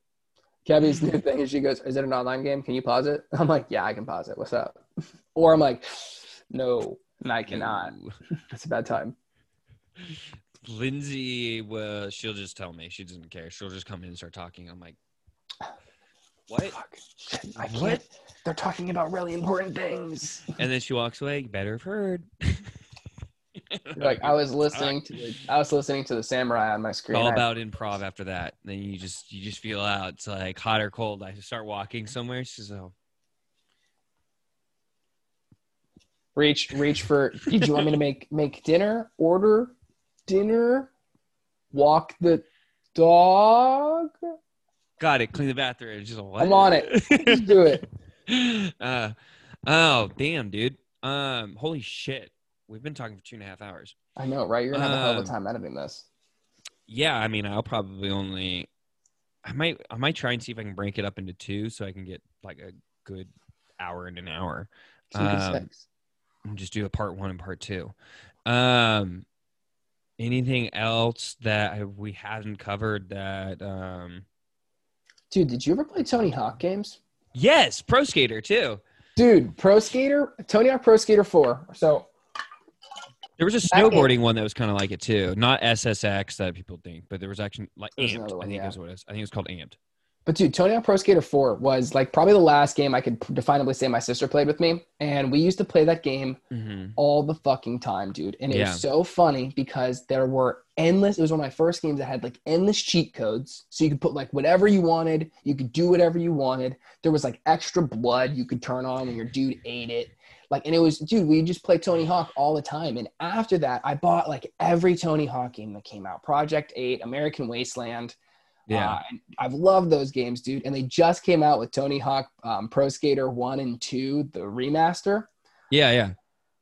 Gabby's new thing is she goes, "Is it an online game? Can you pause it?" I'm like, "Yeah, I can pause it. What's up?" Or I'm like, "No, and I cannot. It's a bad time." Lindsay, well, she'll just tell me. She doesn't care. She'll just come in and start talking. I'm like, what? Fuck. Shit, I What? can't. They're talking about really important things. And then she walks away. You better have heard. Like I was listening to, the, I was listening to the samurai on my It's screen. all I- about improv after that. Then you just you just feel out. It's like hot or cold. I start walking somewhere. She's oh, reach, reach for. Did you want me to make make dinner? Order dinner. Walk the dog. got it. Clean the bathroom. Just what? I'm on it. Just do it. Uh, oh damn, dude. Um, holy shit. We've been talking for two and a half hours. I know, right? You're gonna have a hell of Um, a time editing this. Yeah, I mean, I'll probably only. I might I might try and see if I can break it up into two so I can get like a good hour and an hour. Um, and just do a part one and part two. Um, anything else that we haven't covered that? Um, Dude, did you ever play Tony Hawk games? yes, Pro Skater too. Dude, Pro Skater, Tony Hawk Pro Skater 4. So There was a snowboarding one that was kind of like it too. Not SSX that people think, but there was actually like There's Amped. another one, I think yeah. is what it is. I think it's called Amped. But dude, Tony Hawk Pro Skater 4 was like probably the last game I could definably say my sister played with me. And we used to play that game Mm-hmm. all the fucking time, dude. And it Yeah. was so funny because there were endless, it was one of my first games that had like endless cheat codes. So you could put like whatever you wanted, you could do whatever you wanted. There was like extra blood you could turn on when your dude ate it. Like, and it was, dude, we just played Tony Hawk all the time. And after that, I bought like every Tony Hawk game that came out Project 8, American Wasteland. Yeah. Uh, and I've loved those games, dude. And they just came out with Tony Hawk um, Pro Skater 1 and 2, the remaster. yeah, yeah.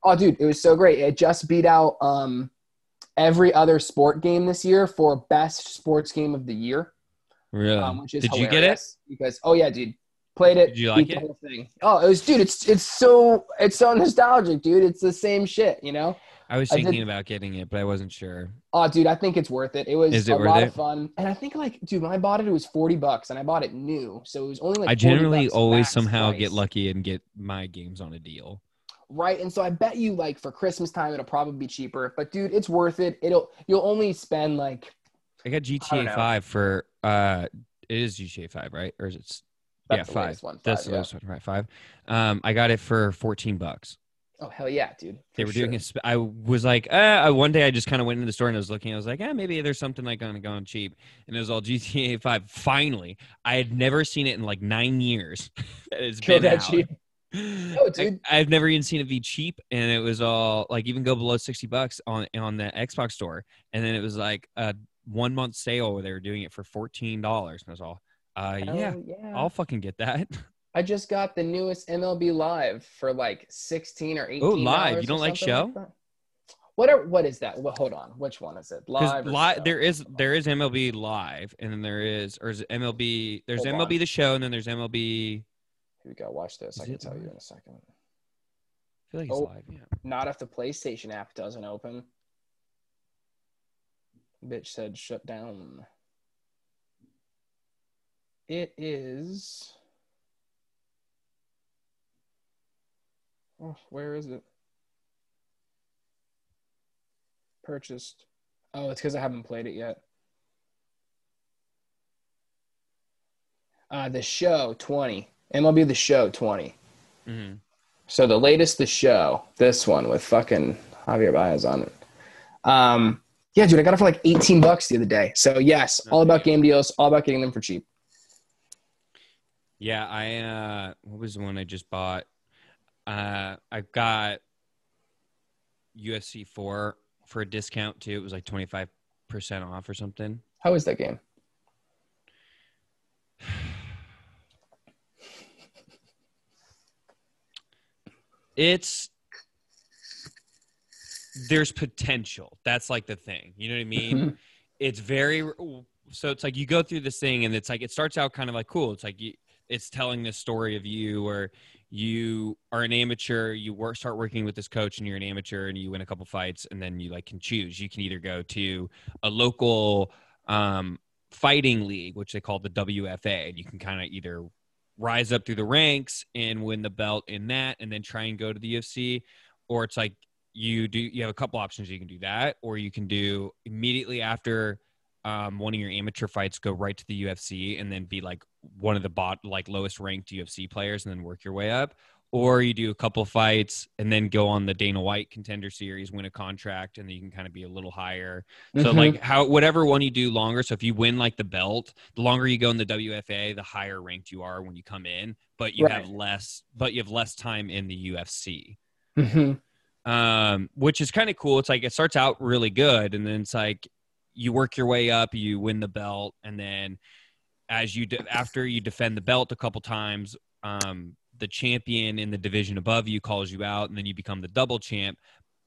Oh, dude, it was so great. It just beat out um, every other sport game this year for best sports game of the year, Really? um, which is Did you get it? Because oh yeah, dude, played it. Did you like it? thing. Oh, it was, dude. It's it's so it's so nostalgic, dude. It's the same shit, you know. I was I did- thinking about getting it, but I wasn't sure. Oh, dude, I think it's worth it. It was it a lot it? of fun, and I think like, dude, when I bought it, it was forty bucks, and I bought it new, so it was only like. I 40 generally always somehow price. get lucky and get my games on a deal. right and so i bet you like for christmas time it'll probably be cheaper but dude it's worth it it'll you'll only spend like I got GTA know. Five for uh, it is GTA Five, right? Or is it? That's yeah, the five. one, That's five, the yeah. latest one, right? Five. Um, I got it for fourteen bucks. Oh hell yeah dude They were doing sure. a sp- I was like, uh, one day I just kind of went into the store and I was looking. I was like, yeah, maybe there's something like gonna go on cheap, and it was all GTA Five. Finally, I had never seen it in like nine years. it's Killed been that out. cheap. No, dude. I, have never even seen it be cheap, and it was all like even go below sixty bucks on on the Xbox store, and then it was like a one month sale where they were doing it for fourteen dollars, and I was all, uh, yeah, yeah I'll fucking get that. I just got the newest mlb live for like 16 or 18 Oh, live. You don't like show? that. whatever what is that well, hold on which one is it live li- there is there is MLB live, and then there is or is it MLB? There's Hold MLB on. the show, and then there's MLB. here we go watch this Is i can tell you in a second I feel like it's Oh. live. Yeah. not if the playstation app doesn't open bitch said shut down it is oh, where is it purchased oh it's because i haven't played it yet uh the show 20 mlb the show 20 hmm so the latest, the show, this one with fucking Javier Baez on it. Um, yeah, dude, I got it for like 18 bucks the other day. So yes, all about game deals, all about getting them for cheap. Yeah, I uh what was the one I just bought? Uh I got UFC 4 for a discount too. It was like 25% off or something. How is that game? It's there's potential. That's like the thing. You know what I mean? it's very so it's like you go through this thing and it's like it starts out kind of like cool it's like you, it's telling this story of you where you are an amateur you work start working with this coach and you're an amateur and you win a couple fights and then you like can choose. You can either go to a local um, fighting league which they call the wfa and you can kind of either rise up through the ranks and win the belt in that and then try and go to the ufc or it's like you do you have a couple options. You can do that or you can do immediately after um, one of your amateur fights go right to the UFC and then be like one of the bot like lowest ranked UFC players and then work your way up or you do a couple fights and then go on the Dana White contender series win a contract and then you can kind of be a little higher so Mhm. like how whatever one you do longer so if you win like the belt the longer you go in the WFA the higher ranked you are when you come in but you have less but you have less time in the UFC Mhm. um, which is kind of cool. It's like it starts out really good, and then it's like you work your way up, you win the belt, and then as you de- after you defend the belt a couple times, um, the champion in the division above you calls you out, and then you become the double champ.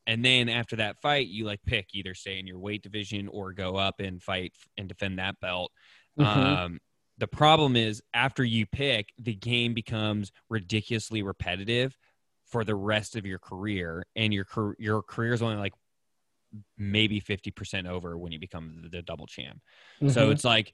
And then after that fight, you like pick either stay in your weight division or go up and fight and defend that belt. Mhm. Um, The problem is after you pick, the game becomes ridiculously repetitive for the rest of your career, and your your career is only like maybe fifty percent over when you become the, double champ. So Mhm. it's like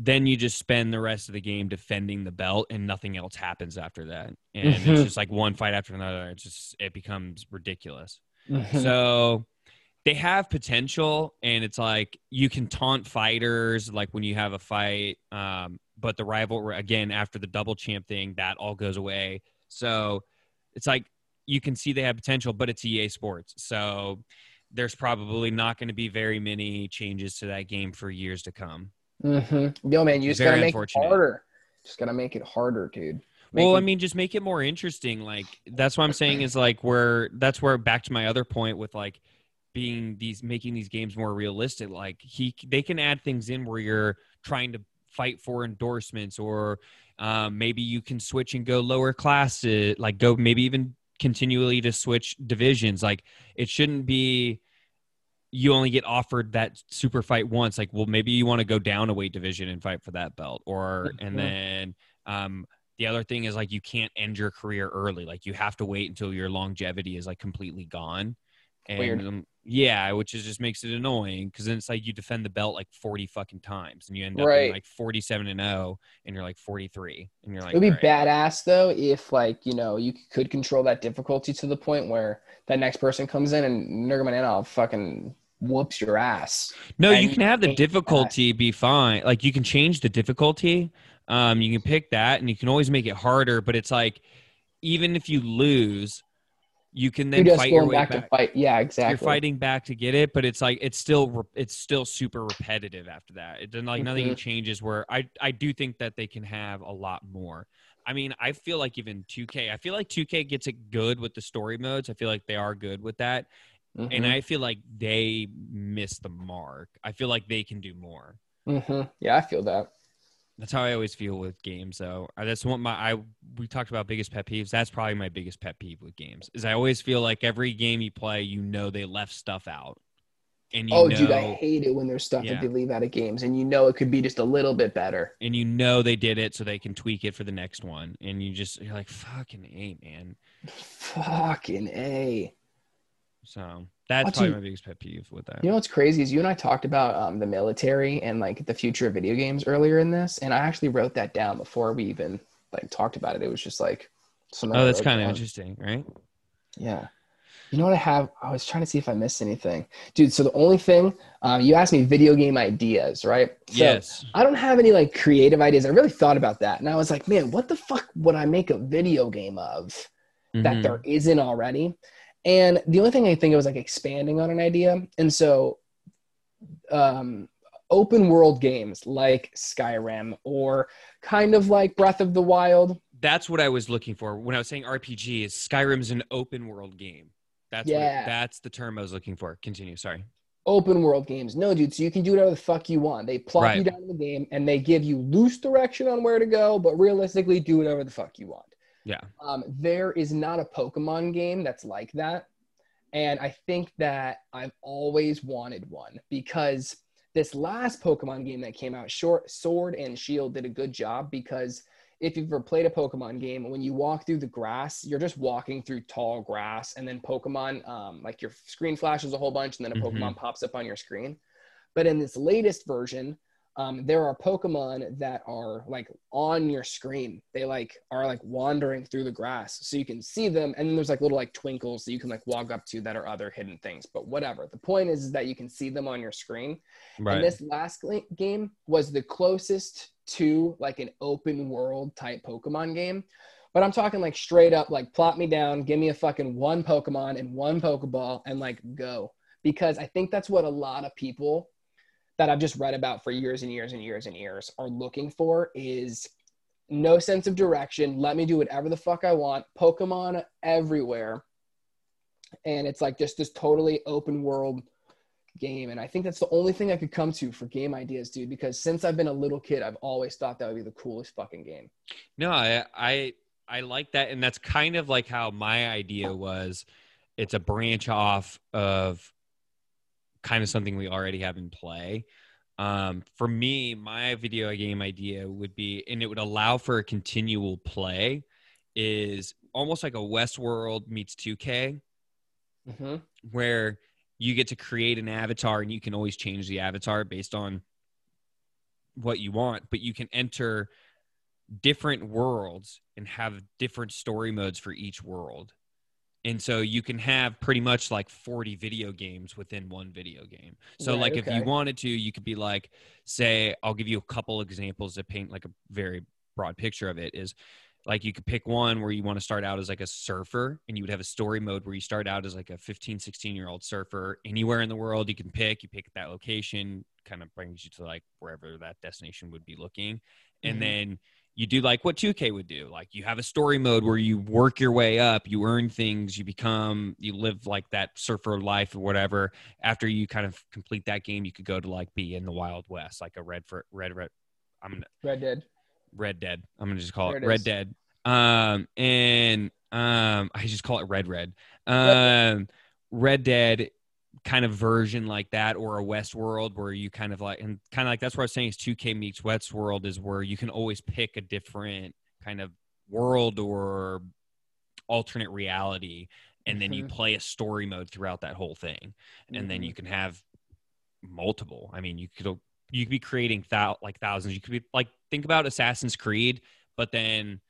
then you just spend the rest of the game defending the belt and nothing else happens after that. And it's just like one fight after another. It's just it becomes ridiculous. Mhm. So they have potential and it's like you can taunt fighters like when you have a fight um, but the rival again after the double champ thing that all goes away so it's like you can see they have potential but it's ea sports so there's probably not going to be very many changes to that game for years to come Mhm. Yo, man, you just Very gotta make it harder. Just gotta make it harder, dude. Make well, it- I mean, just make it more interesting. Like that's what I'm saying is like where that's where back to my other point with like being these making these games more realistic. Like he they can add things in where you're trying to fight for endorsements or um, maybe you can switch and go lower classes, like go maybe even continually to switch divisions. Like it shouldn't be you only get offered that super fight once. Like, well, maybe you want to go down a weight division and fight for that belt, or and then um, the other thing is like you can't end your career early. Like you have to wait until your longevity is like completely gone. And Weird. um, yeah, which is just makes it annoying because then it's like you defend the belt like forty fucking times and you end up Right. like forty seven and zero, and you're like forty three, and you're like, it would be "All right." badass though if like you know you could control that difficulty to the point where that next person comes in and Nurmagomedov fucking whoops your ass. No, you can have the difficulty be fine. Like you can change the difficulty. Um, you can pick that, and you can always make it harder. But it's like, even if you lose, you can then fight your way back, back. to fight? Yeah, exactly. You're fighting back to get it, but it's like it's still it's still super repetitive after that. It then like nothing Mhm. changes. Where I I do think that they can have a lot more. I mean, I feel like even 2K. I feel like 2K gets it good with the story modes. I feel like they are good with that and Mhm. I feel like they miss the mark. I feel like they can do more. Mhm. Yeah, I feel that. That's how I always feel with games. Though Uh, that's one my I we talked about biggest pet peeves. That's probably my biggest pet peeve with games. Is I always feel like every game you play, you know they left stuff out, and you oh, know dude, I hate it when there's stuff Yeah. that they leave out of games, and you know it could be just a little bit better. and you know they did it so they can tweak it for the next one, and you just you're like fucking a man. Fucking a. So that's probably you- my biggest pet peeve with that. You know what's crazy is you and I talked about um, the military and like the future of video games earlier in this, and I actually wrote that down before we even like talked about it. It was just like something. Oh, that's kind of interesting, right? Yeah. You know what I have? I was trying to see if I missed anything, dude. So the only thing um, you asked me video game ideas, right? So yes. I don't have any like creative ideas. I really thought about that, and I was like, man, what the fuck would I make a video game of? that Mhm. there isn't already. And the only thing I think it was like expanding on an idea. And so um open world games like Skyrim or kind of like Breath of the Wild. that's what I was looking for when I was saying RPG. Is Skyrim's an open world game? That's Yeah. it, that's the term I was looking for. Continue. Sorry. Open world games. No, dude, so you can do whatever the fuck you want. They plop Right. you down in the game and they give you loose direction on where to go, but realistically do whatever the fuck you want. Yeah. Um, there is not a Pokemon game that's like that. And I think that I've always wanted one because this last Pokemon game that came out, Short Sword and Shield, did a good job because if you've ever played a Pokemon game, when you walk through the grass, you're just walking through tall grass, and then Pokemon, um, like your screen flashes a whole bunch, and then a Mhm. Pokemon pops up on your screen. But in this latest version, um, there are Pokemon that are like on your screen. They like are like wandering through the grass, so you can see them. And then there's like little like twinkles that you can like walk up to that are other hidden things. But whatever. The point is, is that you can see them on your screen. Right. And this last game was the closest to like an open world type Pokemon game. But I'm talking like straight up, like plop me down, give me a fucking one Pokemon and one Pokeball and like go. Because I think that's what a lot of people that I've just read about for years and years and years and years are looking for is no sense of direction. Let me do whatever the fuck I want. Pokemon everywhere. And it's like just this totally open world game. And I think that's the only thing I could come to for game ideas, dude, because since I've been a little kid, I've always thought that would be the coolest fucking game. No, I, I I like that, and that's kind of like how my idea was. It's a branch off of kind of something we already have in play. Um, for me, my video game idea would be, and it would allow for a continual play, is almost like a Westworld meets 2K, Mm-hmm. where you get to create an avatar and you can always change the avatar based on what you want, but you can enter different worlds and have different story modes for each world. And so you can have pretty much like 40 video games within one video game. So Right, like if you wanted to, you could be like say I'll give you a couple examples to paint like a very broad picture of it is like you could pick one where you want to start out as like a surfer and you would have a story mode where you start out as like a 15 16 year old surfer anywhere in the world you can pick you pick that location kind of brings you to like wherever that destination would be looking and Mhm. then you do like what 2k would do like you have a story mode where you work your way up you earn things you become you live like that surfer life or whatever after you kind of complete that game you could go to like be in the wild west like a red for red red i'm gonna Red Dead. Red Dead. I'm gonna just call There it, it Red. Dead. Um, and um, I just call it Red Red. Red Um, Red Dead kind of version like that, or a Westworld where you kind of like, and kind of like that's what I was saying is 2K meets Westworld is where you can always pick a different kind of world or alternate reality, and then you Mhm. play a story mode throughout that whole thing and then Mhm. you can have multiple. I mean, you could you could be creating thou- like thousands. You could be like think about Assassin's Creed, but then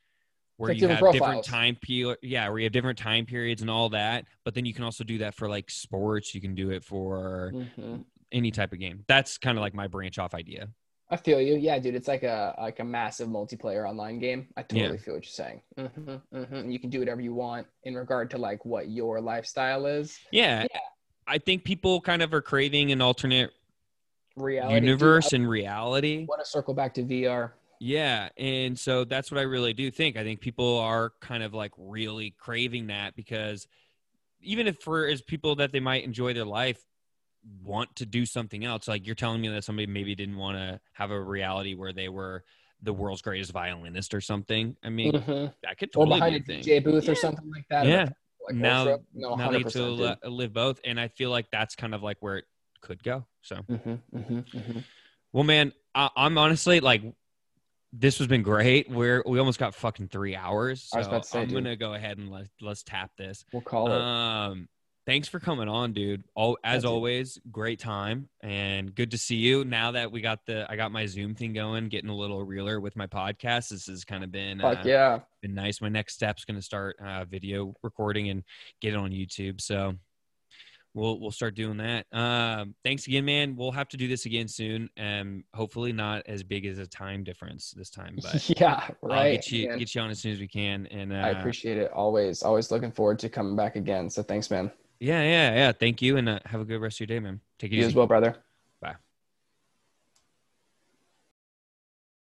where Like you have different time period, yeah, where you have different time periods and all that. But then you can also do that for like sports. You can do it for Mhm. any type of game. That's kind of like my branch off idea. I feel you. Yeah, dude. It's like a like a massive multiplayer online game. I totally Yeah. feel what you're saying. hmm hmm You can do whatever you want in regard to like what your lifestyle is. Yeah. Yeah. I think people kind of are craving an alternate Reality. dude, universe and reality. I want to circle back to VR. Yeah, and so that's what I really do think. I think people are kind of like really craving that because even if for as people that they might enjoy their life want to do something else, like you're telling me that somebody maybe didn't want to have a reality where they were the world's greatest violinist or something. I mean, Mhm. that could totally Or behind be a a thing. DJ booth Yeah. or something like that. Yeah. Like now, no, now they get to dude. li- live both, and I feel like that's kind of like where it could go. So. Mhm, mhm, mhm. Well, man, I, I'm honestly like, this has been great. We're we almost got fucking three hours. So I was about to say, I'm dude. gonna go ahead and let let's tap this. We'll call it. Um, thanks for coming on, dude. All as That's it. always, great time and good to see you. Now that we got the I got my Zoom thing going, getting a little realer with my podcast. This has kind of been Fuck uh, yeah. been nice. My next step's gonna start uh, video recording and get it on YouTube. So we'll we'll start doing that. Um, thanks again, man. We'll have to do this again soon, and hopefully not as big as a time difference this time. But yeah, right. I'll get you man. get you on as soon as we can. And uh, I appreciate it. Always, always looking forward to coming back again. So thanks, man. yeah, yeah, yeah. Thank you, and uh, have a good rest of your day, man. Take it You easy. as well, brother.